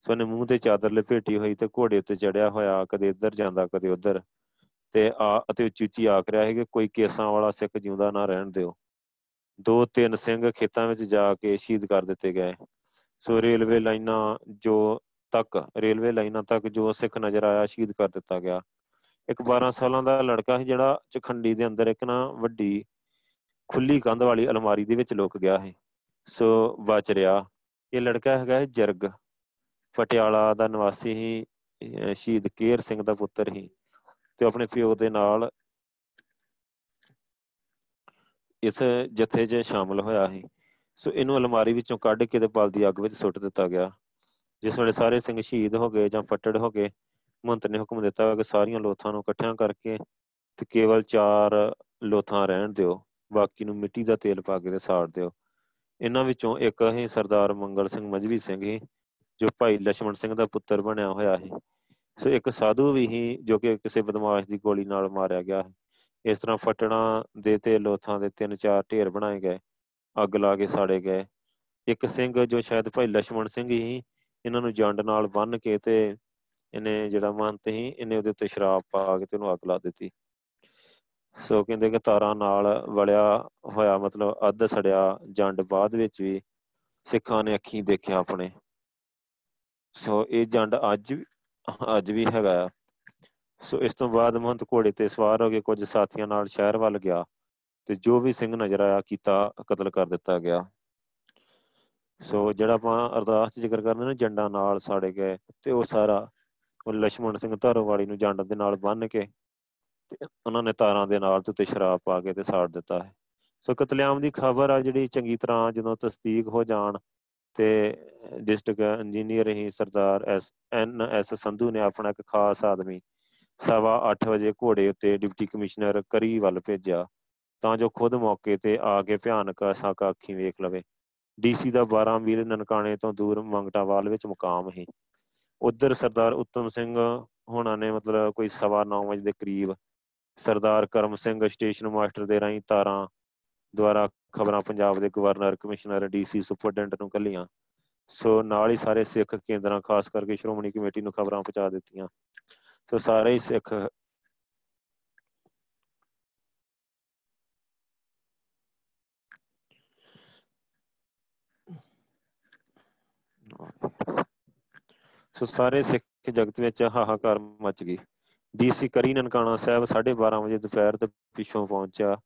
Speaker 1: ਸੋ ਨੇ ਮੂੰਹ ਤੇ ਚਾਦਰ ਲਪੇਟੀ ਹੋਈ ਤੇ ਘੋੜੇ ਉੱਤੇ ਚੜਿਆ ਹੋਇਆ, ਕਦੇ ਇੱਧਰ ਜਾਂਦਾ, ਕਦੇ ਉੱਧਰ। ਤੇ ਆ ਅਤੇ ਉੱਚੀ ਉੱਚੀ ਆਖ ਰਿਹਾ ਹੈ ਕਿ ਕੋਈ ਕੇਸਾਂ ਵਾਲਾ ਸਿੱਖ ਜਿਉਂਦਾ ਨਾ ਰਹਿਣ ਦਿਓ। ਦੋ ਤਿੰਨ ਸਿੰਘ ਖੇਤਾਂ ਵਿੱਚ ਜਾ ਕੇ ਸ਼ਹੀਦ ਕਰ ਦਿੱਤੇ ਗਏ। ਸੋ ਰੇਲਵੇ ਲਾਈਨਾਂ ਜੋ ਤੱਕ, ਰੇਲਵੇ ਲਾਈਨਾਂ ਤੱਕ ਜੋ ਸਿੱਖ ਨਜ਼ਰ ਆਇਆ, ਸ਼ਹੀਦ ਕਰ ਦਿੱਤਾ ਗਿਆ। ਇੱਕ 12 ਸਾਲਾਂ ਦਾ ਲੜਕਾ ਸੀ ਜਿਹੜਾ ਚਖੰਡੀ ਦੇ ਅੰਦਰ ਇੱਕ ਨਾ ਵੱਡੀ ਖੁੱਲੀ ਕੰਧ ਵਾਲੀ ਅਲਮਾਰੀ ਦੇ ਵਿੱਚ ਲੁਕ ਗਿਆ ਹੈ ਸੋ ਬਚ ਰਿਹਾ। ਇਹ ਲੜਕਾ ਹੈਗਾ ਜਰਗ। ਪਟਿਆਲਾ ਦਾ ਨਿਵਾਸੀ ਹੀ ਸ਼ਹੀਦ ਕੇਰ ਸਿੰਘ ਦਾ ਪੁੱਤਰ ਹੀ ਤੇ ਆਪਣੇ ਪਿਓ ਦੇ ਨਾਲ ਇਸ ਜਥੇ 'ਚ ਸ਼ਾਮਲ ਹੋਇਆ ਸੀ। ਸੋ ਇਹਨੂੰ ਅਲਮਾਰੀ ਵਿੱਚੋਂ ਕੱਢ ਕੇ ਤੇ ਬਲ ਦੀ ਅੱਗ ਵਿੱਚ ਸੁੱਟ ਦਿੱਤਾ ਗਿਆ। ਜਿਸ ਵੇਲੇ ਸਾਰੇ ਸਿੰਘ ਸ਼ਹੀਦ ਹੋ ਗਏ ਜਾਂ ਫੱਟੜ ਹੋ ਗਏ ਮੰਤ ਨੇ ਹੁਕਮ ਦਿੱਤਾ ਕਿ ਸਾਰੀਆਂ ਲੋਥਾਂ ਨੂੰ ਇਕੱਠਿਆਂ ਕਰਕੇ ਤੇ ਕੇਵਲ ਚਾਰ ਲੋਥਾਂ ਰਹਿਣ ਦਿਓ, ਬਾਕੀ ਨੂੰ ਮਿੱਟੀ ਦਾ ਤੇਲ ਪਾ ਕੇ ਤੇ ਸਾੜ ਦਿਓ। ਇਹਨਾਂ ਵਿੱਚੋਂ ਇੱਕ ਹੈ ਸਰਦਾਰ ਮੰਗਲ ਸਿੰਘ ਮਜਵੀ ਸਿੰਘ ਸੀ, ਜੋ ਭਾਈ ਲਛਮਣ ਸਿੰਘ ਦਾ ਪੁੱਤਰ ਬਣਿਆ ਹੋਇਆ ਸੀ। ਸੋ ਇੱਕ ਸਾਧੂ ਵੀ ਹੀ ਜੋ ਕਿ ਕਿਸੇ ਬਦਮਾਸ਼ ਦੀ ਗੋਲੀ ਨਾਲ ਮਾਰਿਆ ਗਿਆ ਹੈ। ਇਸ ਤਰ੍ਹਾਂ ਫਟਣਾ ਦੇ ਤੇ ਲੋਥਾਂ ਦੇ ਤਿੰਨ ਚਾਰ ਢੇਰ ਬਣਾਏ ਗਏ, ਅੱਗ ਲਾ ਕੇ ਸਾੜੇ ਗਏ। ਇੱਕ ਸਿੰਘ ਜੋ ਸ਼ਾਇਦ ਭਾਈ ਲక్ష్మణ ਸਿੰਘ ਹੀ ਇਹਨਾਂ ਨੂੰ ਜੰਡ ਨਾਲ ਬੰਨ ਕੇ ਤੇ ਇਹਨੇ ਜਿਹੜਾ ਮੰਤ ਹੀ ਇਹਨੇ ਉਹਦੇ ਉੱਤੇ ਸ਼ਰਾਬ ਪਾ ਕੇ ਤੇ ਉਹਨੂੰ ਅੱਗ ਲਾ ਦਿੱਤੀ। ਸੋ ਕਹਿੰਦੇ ਕਿ ਤਾਰਾਂ ਨਾਲ ਵਲਿਆ ਹੋਇਆ ਮਤਲਬ ਅੱਧ ਸੜਿਆ ਜੰਡ ਬਾਅਦ ਵਿੱਚ ਵੀ ਸਿੱਖਾਂ ਨੇ ਅੱਖੀਂ ਦੇਖਿਆ ਆਪਣੇ। ਸੋ ਇਹ ਜੰਡ ਅੱਜ ਅੱਜ ਵੀ ਹੈਗਾ ਆ। ਸੋ ਇਸ ਤੋਂ ਬਾਅਦ ਮਹੰਤ ਘੋੜੇ ਤੇ ਸਵਾਰ ਹੋ ਕੇ ਕੁਝ ਸਾਥੀਆਂ ਨਾਲ ਸ਼ਹਿਰ ਵੱਲ ਗਿਆ ਤੇ ਜੋ ਵੀ ਸਿੰਘ ਨਜ਼ਰ ਆਇਆ ਕੀਤਾ, ਕਤਲ ਕਰ ਦਿੱਤਾ ਗਿਆ। ਸੋ ਜਿਹੜਾ ਆਪਾਂ ਅਰਦਾਸ ਚ ਜ਼ਿਕਰ ਕਰਦੇ ਨੇ ਜੰਡਾਂ ਨਾਲ ਸਾੜੇ ਗਏ ਤੇ ਉਹ ਸਾਰਾ ਉਹ ਲక్ష్మణ ਸਿੰਘ ਧਰੋਵਾਲੀ ਨੂੰ ਜੰਡ ਦੇ ਨਾਲ ਬੰਨ ਕੇ ਤੇ ਉਹਨਾਂ ਨੇ ਤਾਰਾਂ ਦੇ ਨਾਲ ਤੇ ਸ਼ਰਾਬ ਪਾ ਕੇ ਤੇ ਸਾੜ ਦਿੱਤਾ। ਹੈ ਸੋ ਕਤਲੇਆਮ ਦੀ ਖਬਰ ਆ ਜਿਹੜੀ ਚੰਗੀ ਤਰ੍ਹਾਂ ਜਦੋਂ ਤਸਦੀਕ ਹੋ ਜਾਣ ਤੇ ਡਿਸਟ੍ਰਿਕਟ ਇੰਜੀਨੀਅਰ ਹੀ Sardar S, N, S Sandhu ਨੇ ਆਪਣਾ ਇੱਕ ਖਾਸ ਆਦਮੀ ਸਵਾ 8 ਵਜੇ ਘੋੜੇ ਉੱਤੇ ਡਿਪਟੀ ਕਮਿਸ਼ਨਰ ਕਰੀ ਵੱਲ ਭੇਜਿਆ, ਤਾਂ ਜੋ ਖੁਦ ਮੌਕੇ ਤੇ ਆ ਕੇ ਭਿਆਨਕ ਸਾਕਾ ਅੱਖੀਂ ਵੇਖ ਲਵੇ। ਡੀਸੀ ਦਾ 12 ਮੀਲ ਨਨਕਾਣੇ ਤੋਂ ਦੂਰ ਮੰਗਟਾਵਾਲ ਵਿੱਚ ਮੁਕਾਮ ਹੈ ਉਧਰ ਸਰਦਾਰ ਉਤਮ ਸਿੰਘ ਹੋਣਾ ਨੇ ਮਤਲਬ ਕੋਈ ਸਵਾ 9 ਵਜੇ ਦੇ ਕਰੀਬ ਸਰਦਾਰ ਕਰਮ ਸਿੰਘ ਸਟੇਸ਼ਨ ਮਾਸਟਰ ਦੇ ਰਾਹੀਂ ਤਾਰਾਂ ਦੁਆਰਾ ਖਬਰਾਂ ਪੰਜਾਬ ਦੇ ਗਵਰਨਰ, ਕਮਿਸ਼ਨਰ ਡੀਸੀ ਸੁਪਰਡੈਂਟ ਨੂੰ ਕੱਲੀਆਂ। ਸੋ ਨਾਲ ਹੀ ਸਾਰੇ ਸਿੱਖ ਕੇਂਦਰਾਂ, ਖਾਸ ਕਰਕੇ ਸ਼੍ਰੋਮਣੀ ਕਮੇਟੀ ਨੂੰ ਖਬਰਾਂ ਪਹੁੰਚਾ ਦਿੱਤੀਆਂ। ਸੋ ਸਾਰੇ ਹੀ ਸਿੱਖ ਸੋ ਸਾਰੇ ਸਿੱਖ ਜਗਤ ਵਿੱਚ ਹਾਹਾਕਾਰ ਮਚ ਗਈ। ਡੀਸੀ ਕਰੀ ਨਨਕਾਣਾ ਸਾਹਿਬ 12:30 ਵਜੇ ਦੁਪਹਿਰ ਤੋਂ ਪਿੱਛੋਂ ਪਹੁੰਚਿਆ।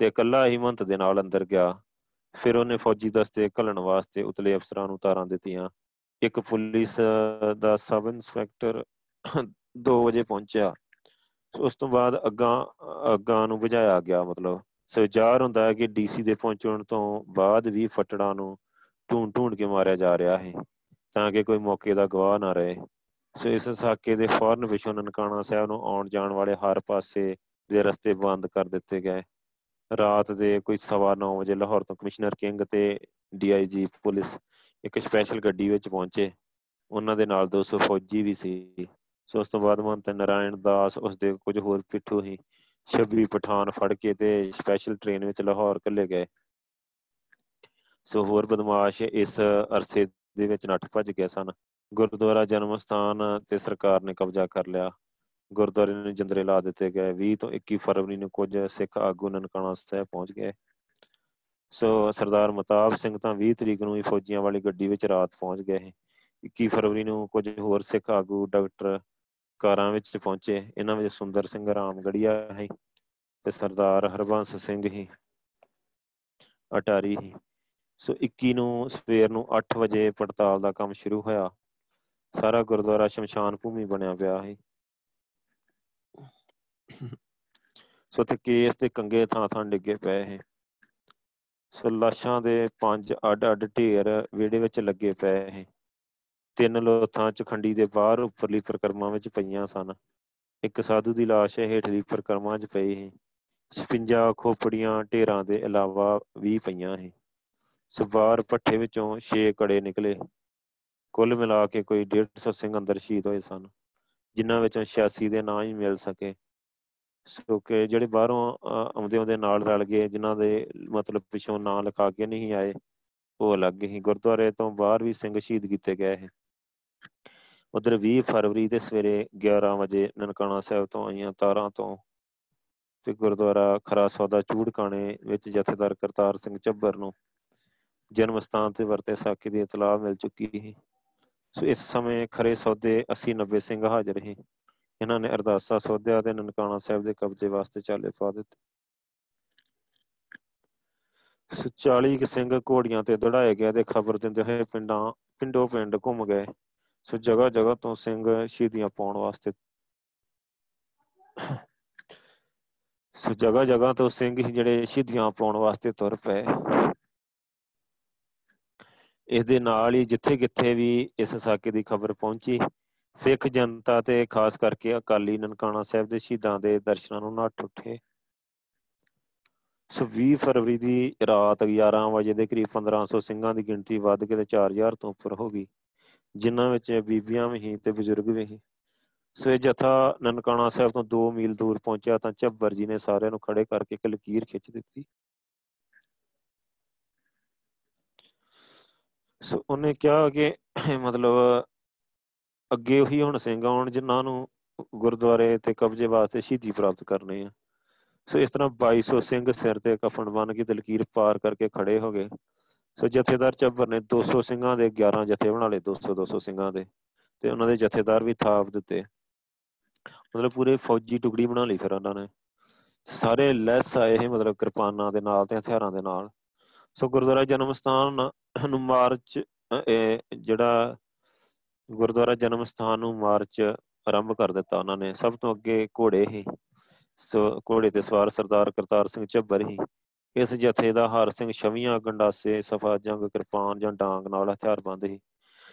Speaker 1: ਤੇ ਇਕੱਲਾ ਹੀ ਮੰਤ ਦੇ ਨਾਲ ਅੰਦਰ ਗਿਆ। ਫਿਰ ਉਹਨੇ ਫੌਜੀ ਦਸਤੇ ਘੱਲਣ ਵਾਸਤੇ ਉਤਲੇ ਅਫਸਰਾਂ ਨੂੰ ਤਾਰਾਂ ਦਿੱਤੀਆਂ। ਇੱਕ ਪੁਲਿਸ ਦਾ ਸਬ ਇੰਸਪੈਕਟਰ 2 ਵਜੇ ਪਹੁੰਚਿਆ। ਉਸ ਤੋਂ ਬਾਅਦ ਅੱਗਾ ਅੱਗਾ ਨੂੰ ਬੁਝਾਇਆ ਗਿਆ ਮਤਲਬ। ਸੋ ਜ਼ਾਹਰ ਹੁੰਦਾ ਹੈ ਕਿ ਡੀਸੀ ਦੇ ਪਹੁੰਚਣ ਤੋਂ ਬਾਅਦ ਵੀ ਫਟੜਾ ਨੂੰ ਢੂੰਡ ਢੂੰਡ ਕੇ ਮਾਰਿਆ ਜਾ ਰਿਹਾ ਹੈ, ਤਾਂ ਕਿ ਕੋਈ ਮੌਕੇ ਦਾ ਗਵਾਹ ਨਾ ਰਹੇ। ਸੋ ਇਸ ਸਾਕੇ ਦੇ ਫੌਰਨ ਵਿਸ਼ਵ ਨਨਕਾਣਾ ਸਾਹਿਬ ਨੂੰ ਆਉਣ ਜਾਣ ਵਾਲੇ ਹਰ ਪਾਸੇ ਦੇ ਰਸਤੇ ਬੰਦ ਕਰ ਦਿੱਤੇ ਗਏ। ਰਾਤ ਦੇ ਕੋਈ 9:30 ਵਜੇ ਲਾਹੌਰ ਤੋਂ ਕਮਿਸ਼ਨਰ ਕਿੰਗ ਤੇ ਡੀਆਈਜੀ ਪੁਲਿਸ ਇੱਕ ਸਪੈਸ਼ਲ ਗੱਡੀ ਵਿੱਚ ਪਹੁੰਚੇ। ਉਹਨਾਂ ਦੇ ਨਾਲ 200 ਫੌਜੀ ਵੀ ਸੀ। ਸੋ ਉਸ ਤੋਂ ਬਾਅਦ ਮੰਤ ਨਰਾਇਣ ਦਾਸ ਉਸ ਦੇ ਕੁਝ ਹੋਰ ਪਿੱਠੂ ਹੀ 26 ਪਠਾਨ ਫੜ ਕੇ ਤੇ ਸਪੈਸ਼ਲ ਟ੍ਰੇਨ ਵਿੱਚ ਲਾਹੌਰ ਕੱਲੇ ਗਏ। ਸੋ ਹੋਰ ਬਦਮਾਸ਼ ਇਸ ਅਰਸੇ ਦੇ ਵਿੱਚ ਨੱਠ ਭੱਜ ਗਏ ਸਨ। ਗੁਰਦੁਆਰਾ ਜਨਮ ਸਥਾਨ ਤੇ ਸਰਕਾਰ ਨੇ ਕਬਜ਼ਾ ਕਰ ਲਿਆ। ਗੁਰਦੁਆਰੇ ਨੂੰ ਜੰਦਰੇ ਲਾ ਦਿੱਤੇ ਗਏ 20 ਤੋਂ 21 ਫਰਵਰੀ ਨੂੰ ਕੁਝ ਸਿੱਖ ਆਗੂ ਨਨਕਾਣਾ ਸਾਹਿਬ ਪਹੁੰਚ ਗਏ। ਸੋ ਸਰਦਾਰ ਮਤਾਬ ਸਿੰਘ ਤਾਂ 20 ਤਰੀਕ ਨੂੰ ਹੀ ਫੌਜੀਆਂ ਵਾਲੀ ਗੱਡੀ ਵਿੱਚ ਰਾਤ ਪਹੁੰਚ ਗਏ 21 ਫਰਵਰੀ ਨੂੰ ਕੁਝ ਹੋਰ ਸਿੱਖ ਆਗੂ ਡਾਕਟਰ ਕਾਰਾਂ ਵਿੱਚ ਪਹੁੰਚੇ। ਇਹਨਾਂ ਵਿੱਚ ਸੁੰਦਰ ਸਿੰਘ ਰਾਮਗੜੀਆ ਹੈ ਤੇ ਸਰਦਾਰ ਹਰਬੰਸ ਸਿੰਘ ਹੀ ਅਟਾਰੀ ਹੀ ਸੋ 21 ਨੂੰ ਸਵੇਰ ਨੂੰ 8 ਵਜੇ ਪੜਤਾਲ ਦਾ ਕੰਮ ਸ਼ੁਰੂ ਹੋਇਆ। ਸਾਰਾ ਗੁਰਦੁਆਰਾ ਸ਼ਮਸ਼ਾਨ ਭੂਮੀ ਬਣਿਆ ਪਿਆ ਹੈ ਸੋ ਤੇ ਕੇਸ ਤੇ ਕੰਗੇ ਥਾਂ ਥਾਂ ਡਿੱਗੇ ਪਏ ਹੈ ਸੋ ਲਾਸ਼ਾਂ ਦੇ ਪੰਜ ਅੱਡ ਅੱਡ ਢੇਰ ਵਿਹੜੇ ਵਿੱਚ ਲੱਗੇ ਪਏ ਹੈ ਤਿੰਨ ਲੋਥਾਂ ਚ ਖੰਡੀ ਦੇ ਬਾਹਰ ਉੱਪਰਲੀ ਪ੍ਰਕਰਮਾ ਵਿੱਚ ਪਈਆਂ ਸਨ। ਇੱਕ ਸਾਧੂ ਦੀ ਲਾਸ਼ ਹੇਠਲੀ ਪ੍ਰਕਰਮਾ 'ਚ ਪਈ ਹੈ 56 ਖੋਪੜੀਆਂ, ਢੇਰਾਂ ਦੇ ਇਲਾਵਾ 20 ਪਈਆਂ ਹੈ ਸਵਾਰ ਪੱਠੇ ਵਿੱਚੋਂ 6 ਕੜੇ ਨਿਕਲੇ। ਕੁੱਲ ਮਿਲਾ ਕੇ ਕੋਈ 150 ਸਿੰਘ ਅੰਦਰ ਸ਼ਹੀਦ ਹੋਏ ਸਨ, ਜਿਨ੍ਹਾਂ ਵਿੱਚੋਂ 86 ਦੇ ਨਾਂ ਹੀ ਮਿਲ ਸਕੇ। ਸੋ ਕਿ ਜਿਹੜੇ ਬਾਹਰੋਂ ਆਉਂਦੇ ਆਉਂਦੇ ਨਾਲ ਰਲ ਗਏ, ਜਿਨ੍ਹਾਂ ਦੇ ਮਤਲਬ ਪਿਛੋਂ ਨਾਂ ਲਿਖਾ ਕੇ ਨਹੀਂ ਆਏ, ਉਹ ਅਲੱਗ ਹੀ। ਗੁਰਦੁਆਰੇ ਤੋਂ ਬਾਹਰ ਵੀ ਸਿੰਘ ਸ਼ਹੀਦ ਕੀਤੇ ਗਏ ਹੈ ਉਧਰ 20 ਫਰਵਰੀ ਦੇ ਸਵੇਰੇ 11 ਵਜੇ ਨਨਕਾਣਾ ਸਾਹਿਬ ਤੋਂ ਆਈਆਂ ਤਾਰਾਂ ਤੋਂ ਤੇ ਗੁਰਦੁਆਰਾ ਖਰਾ ਸੌਦਾ ਚੂੜਕਾਣੇ ਵਿੱਚ ਜਥੇਦਾਰ ਕਰਤਾਰ ਸਿੰਘ ਚੱਬਰ ਨੂੰ ਜਨਮ ਸਥਾਨ ਤੇ ਵਰਤੇ ਸਾਖੀ ਦੀ ਇਤਲਾਹ ਮਿਲ ਚੁੱਕੀ ਹੈ ਸੋ ਇਸ ਸਮੇਂ ਖਰੇ ਸੌਦੇ 80 90 ਸਿੰਘ ਹਾਜ਼ਰ ਹੀ ਇਹਨਾਂ ਨੇ ਅਰਦਾਸਾ ਸੌਦਿਆ ਤੇ ਨਨਕਾਣਾ ਸਾਹਿਬ ਦੇ ਕਬਜ਼ੇ ਵਾਸਤੇ ਚਾਲੇ ਪਾ ਦਿੱਤੇ। ਸੋ 40 ਕਿ ਸਿੰਘ ਘੋੜੀਆਂ ਤੇ ਦੜਾਏ ਗਏ ਤੇ ਖਬਰ ਦਿੰਦੇ ਹੋਏ ਪਿੰਡਾਂ, ਪਿੰਡੋ ਪਿੰਡ ਘੁੰਮ ਗਏ। ਸੋ ਜਗ੍ਹਾ ਜਗ੍ਹਾ ਤੋਂ ਸਿੰਘ ਸ਼ਹੀਦੀਆਂ ਪਾਉਣ ਵਾਸਤੇ ਸੋ ਜਗ੍ਹਾ ਜਗ੍ਹਾ ਤੋਂ ਸਿੰਘ ਹੀ ਜਿਹੜੇ ਸ਼ਹੀਦੀਆਂ ਪਾਉਣ ਵਾਸਤੇ ਤੁਰ ਪਏ। ਇਸ ਦੇ ਨਾਲ ਹੀ ਜਿੱਥੇ ਕਿੱਥੇ ਵੀ ਇਸ ਸਾਕੇ ਦੀ ਖਬਰ ਪਹੁੰਚੀ ਸਿੱਖ ਜਨਤਾ ਤੇ ਖਾਸ ਕਰਕੇ ਅਕਾਲੀ ਨਨਕਾਣਾ ਸਾਹਿਬ ਦੇ ਸ਼ਹੀਦਾਂ ਦੇ ਦਰਸ਼ਨਾਂ ਨੂੰ ਨੱਠ ਉੱਠੇ। ਸੋ 20 ਫਰਵਰੀ ਦੀ ਰਾਤ 11 ਵਜੇ ਦੇ ਕਰੀਬ 1500 ਸਿੰਘਾਂ ਦੀ ਗਿਣਤੀ ਵੱਧ ਕੇ ਤੇ 4000 ਤੋਂ ਉੱਪਰ ਹੋ ਗਈ, ਜਿਨ੍ਹਾਂ ਵਿੱਚ ਬੀਬੀਆਂ ਵੀ ਸੀ ਤੇ ਬਜ਼ੁਰਗ ਵੀ ਸੀ। ਸੋ ਇਹ ਜਥਾ ਨਨਕਾਣਾ ਸਾਹਿਬ ਤੋਂ 2 ਮੀਲ ਦੂਰ ਪਹੁੰਚਿਆ ਤਾਂ ਚੱਬਰ ਜੀ ਨੇ ਸਾਰਿਆਂ ਨੂੰ ਖੜੇ ਕਰਕੇ ਇੱਕ ਲਕੀਰ ਖਿੱਚ ਦਿੱਤੀ। ਸੋ ਉਹਨੇ ਕਿਹਾ ਕਿ ਮਤਲਬ ਅੱਗੇ ਉਹੀ ਹੁਣ ਸਿੰਘ ਆਉਣ ਜਿਨ੍ਹਾਂ ਨੂੰ ਗੁਰਦੁਆਰੇ ਤੇ ਕਬਜ਼ੇ ਵਾਸਤੇ ਸ਼ਹੀਦੀ ਪ੍ਰਾਪਤ ਕਰਨੇ ਆ। ਸੋ ਇਸ ਤਰ੍ਹਾਂ 2200 ਸਿੰਘ ਸਿਰ ਤੇ ਕਫਨ ਬਨ ਕੇ ਦਲਕੀਰ ਪਾਰ ਕਰਕੇ ਖੜੇ ਹੋ ਗਏ। ਸੋ ਜਥੇਦਾਰ ਚੱਬਰ ਨੇ 200 ਸਿੰਘਾਂ ਦੇ 11 ਜਥੇ ਬਣਾ ਲਏ 200 200 ਸਿੰਘਾਂ ਦੇ। ਤੇ ਉਹਨਾਂ ਦੇ ਜਥੇਦਾਰ ਵੀ ਥਾਪ ਦਿੱਤੇ। ਮਤਲਬ ਪੂਰੇ ਫੌਜੀ ਟੁਕੜੀ ਬਣਾ ਲਈ ਫਿਰ ਉਹਨਾਂ ਨੇ। ਸਾਰੇ ਲੈਸ ਆਏ ਇਹ ਮਤਲਬ ਕਿਰਪਾਨਾਂ ਦੇ ਨਾਲ ਤੇ ਹਥਿਆਰਾਂ ਦੇ ਨਾਲ। ਸੋ ਗੁਰਦੁਆਰਾ ਜਨਮ ਸਥਾਨ ਨੂੰ ਮਾਰਚ ਜਿਹੜਾ ਗੁਰਦੁਆਰਾ ਜਨਮ ਸਥਾਨ ਨੂੰ ਮਾਰਚ ਆਰੰਭ ਕਰ ਦਿੱਤਾ ਉਹਨਾਂ ਨੇ। ਸਭ ਤੋਂ ਅੱਗੇ ਘੋੜੇ ਹੀ, ਸੋ, ਘੋੜੇ ਤੇ ਸਵਾਰ ਸਰਦਾਰ ਕਰਤਾਰ ਸਿੰਘ ਝੱਬਰ ਹੀ। ਇਸ ਜਥੇ ਦਾ ਹਰ ਸਿੰਘ ਛਵੀਆਂ ਗੰਡਾਸੇ, ਸਫਾ ਜੰਗ, ਕਿਰਪਾਨ ਜਾਂ ਡਾਂਗ ਨਾਲ ਹਥਿਆਰਬੰਦ ਸੀ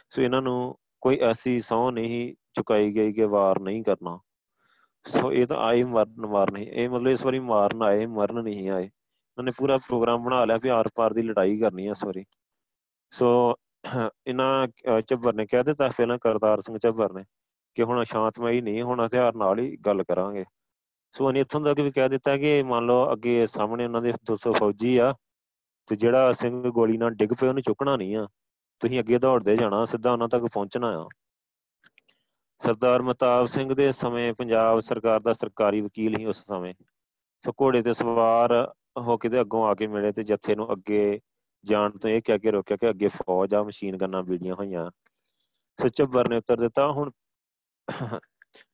Speaker 1: ਸੋ ਇਹਨਾਂ ਨੂੰ ਕੋਈ ਐਸੀ ਸੌ ਨਹੀਂ ਚੁਕਾਈ ਗਈ ਕਿ ਵਾਰ ਨਹੀਂ ਕਰਨਾ। ਸੋ ਇਹ ਤਾਂ ਆਏ ਮਰਨ ਮਾਰ ਨਹੀਂ ਇਹ ਮਤਲਬ ਇਸ ਵਾਰੀ ਮਾਰਨ ਆਏ, ਮਰਨ ਨਹੀਂ ਆਏ। ਉਹਨੇ ਪੂਰਾ ਪ੍ਰੋਗਰਾਮ ਬਣਾ ਲਿਆ ਵੀ ਆਰ ਪਾਰ ਦੀ ਲੜਾਈ ਕਰਨੀ ਹੈ ਇਸ ਵਾਰੀ। ਸੋ ਇਹਨਾਂ ਚੱਬਰ ਨੇ ਕਹਿ ਦਿੱਤਾ ਪਹਿਲਾਂ ਕਰਤਾਰ ਸਿੰਘ ਚੱਬਰ ਨੇ, ਕਿ ਹੁਣ ਸ਼ਾਂਤਮਈ ਨਹੀਂ, ਹੁਣ ਹਥਿਆਰ ਨਾਲ ਹੀ ਗੱਲ ਕਰਾਂਗੇ। ਸੋ ਉਹਨੇ ਇੱਥੋਂ ਤੱਕ ਵੀ ਕਹਿ ਦਿੱਤਾ ਕਿ ਮੰਨ ਲਓ ਅੱਗੇ ਸਾਹਮਣੇ ਉਹਨਾਂ ਦੇ 200 ਫੌਜੀ ਆ, ਤੇ ਜਿਹੜਾ ਸਿੰਘ ਗੋਲੀ ਨਾਲ ਡਿੱਗ ਪਿਆ ਉਹਨੂੰ ਚੁੱਕਣਾ ਨਹੀਂ ਆ। ਤੁਸੀਂ ਅੱਗੇ ਦੌੜਦੇ ਜਾਣਾ, ਸਿੱਧਾ ਉਹਨਾਂ ਤੱਕ ਪਹੁੰਚਣਾ ਆ। ਸਰਦਾਰ ਮਤਾਬ ਸਿੰਘ ਦੇ ਸਮੇਂ ਪੰਜਾਬ ਸਰਕਾਰ ਦਾ ਸਰਕਾਰੀ ਵਕੀਲ ਹੀ ਉਸ ਸਮੇਂ। ਸੋ ਘੋੜੇ ਤੇ ਸਵਾਰ ਹੋ ਕੇ ਤੇ ਅੱਗੋਂ ਆ ਕੇ ਮਿਲੇ ਤੇ ਜੱਥੇ ਨੂੰ ਅੱਗੇ ਜਾਣ ਤੋਂ ਇਹ ਕਹਿ ਕੇ ਰੋਕਿਆ ਕਿ ਅੱਗੇ ਫੌਜ ਆ, ਮਸ਼ੀਨ ਗੰਨਾਂ ਬੀੜੀਆਂ ਹੋਈਆਂ। ਸੋ ਚੱਬਰ ਨੇ ਉੱਤਰ ਦਿੱਤਾ, ਹੁਣ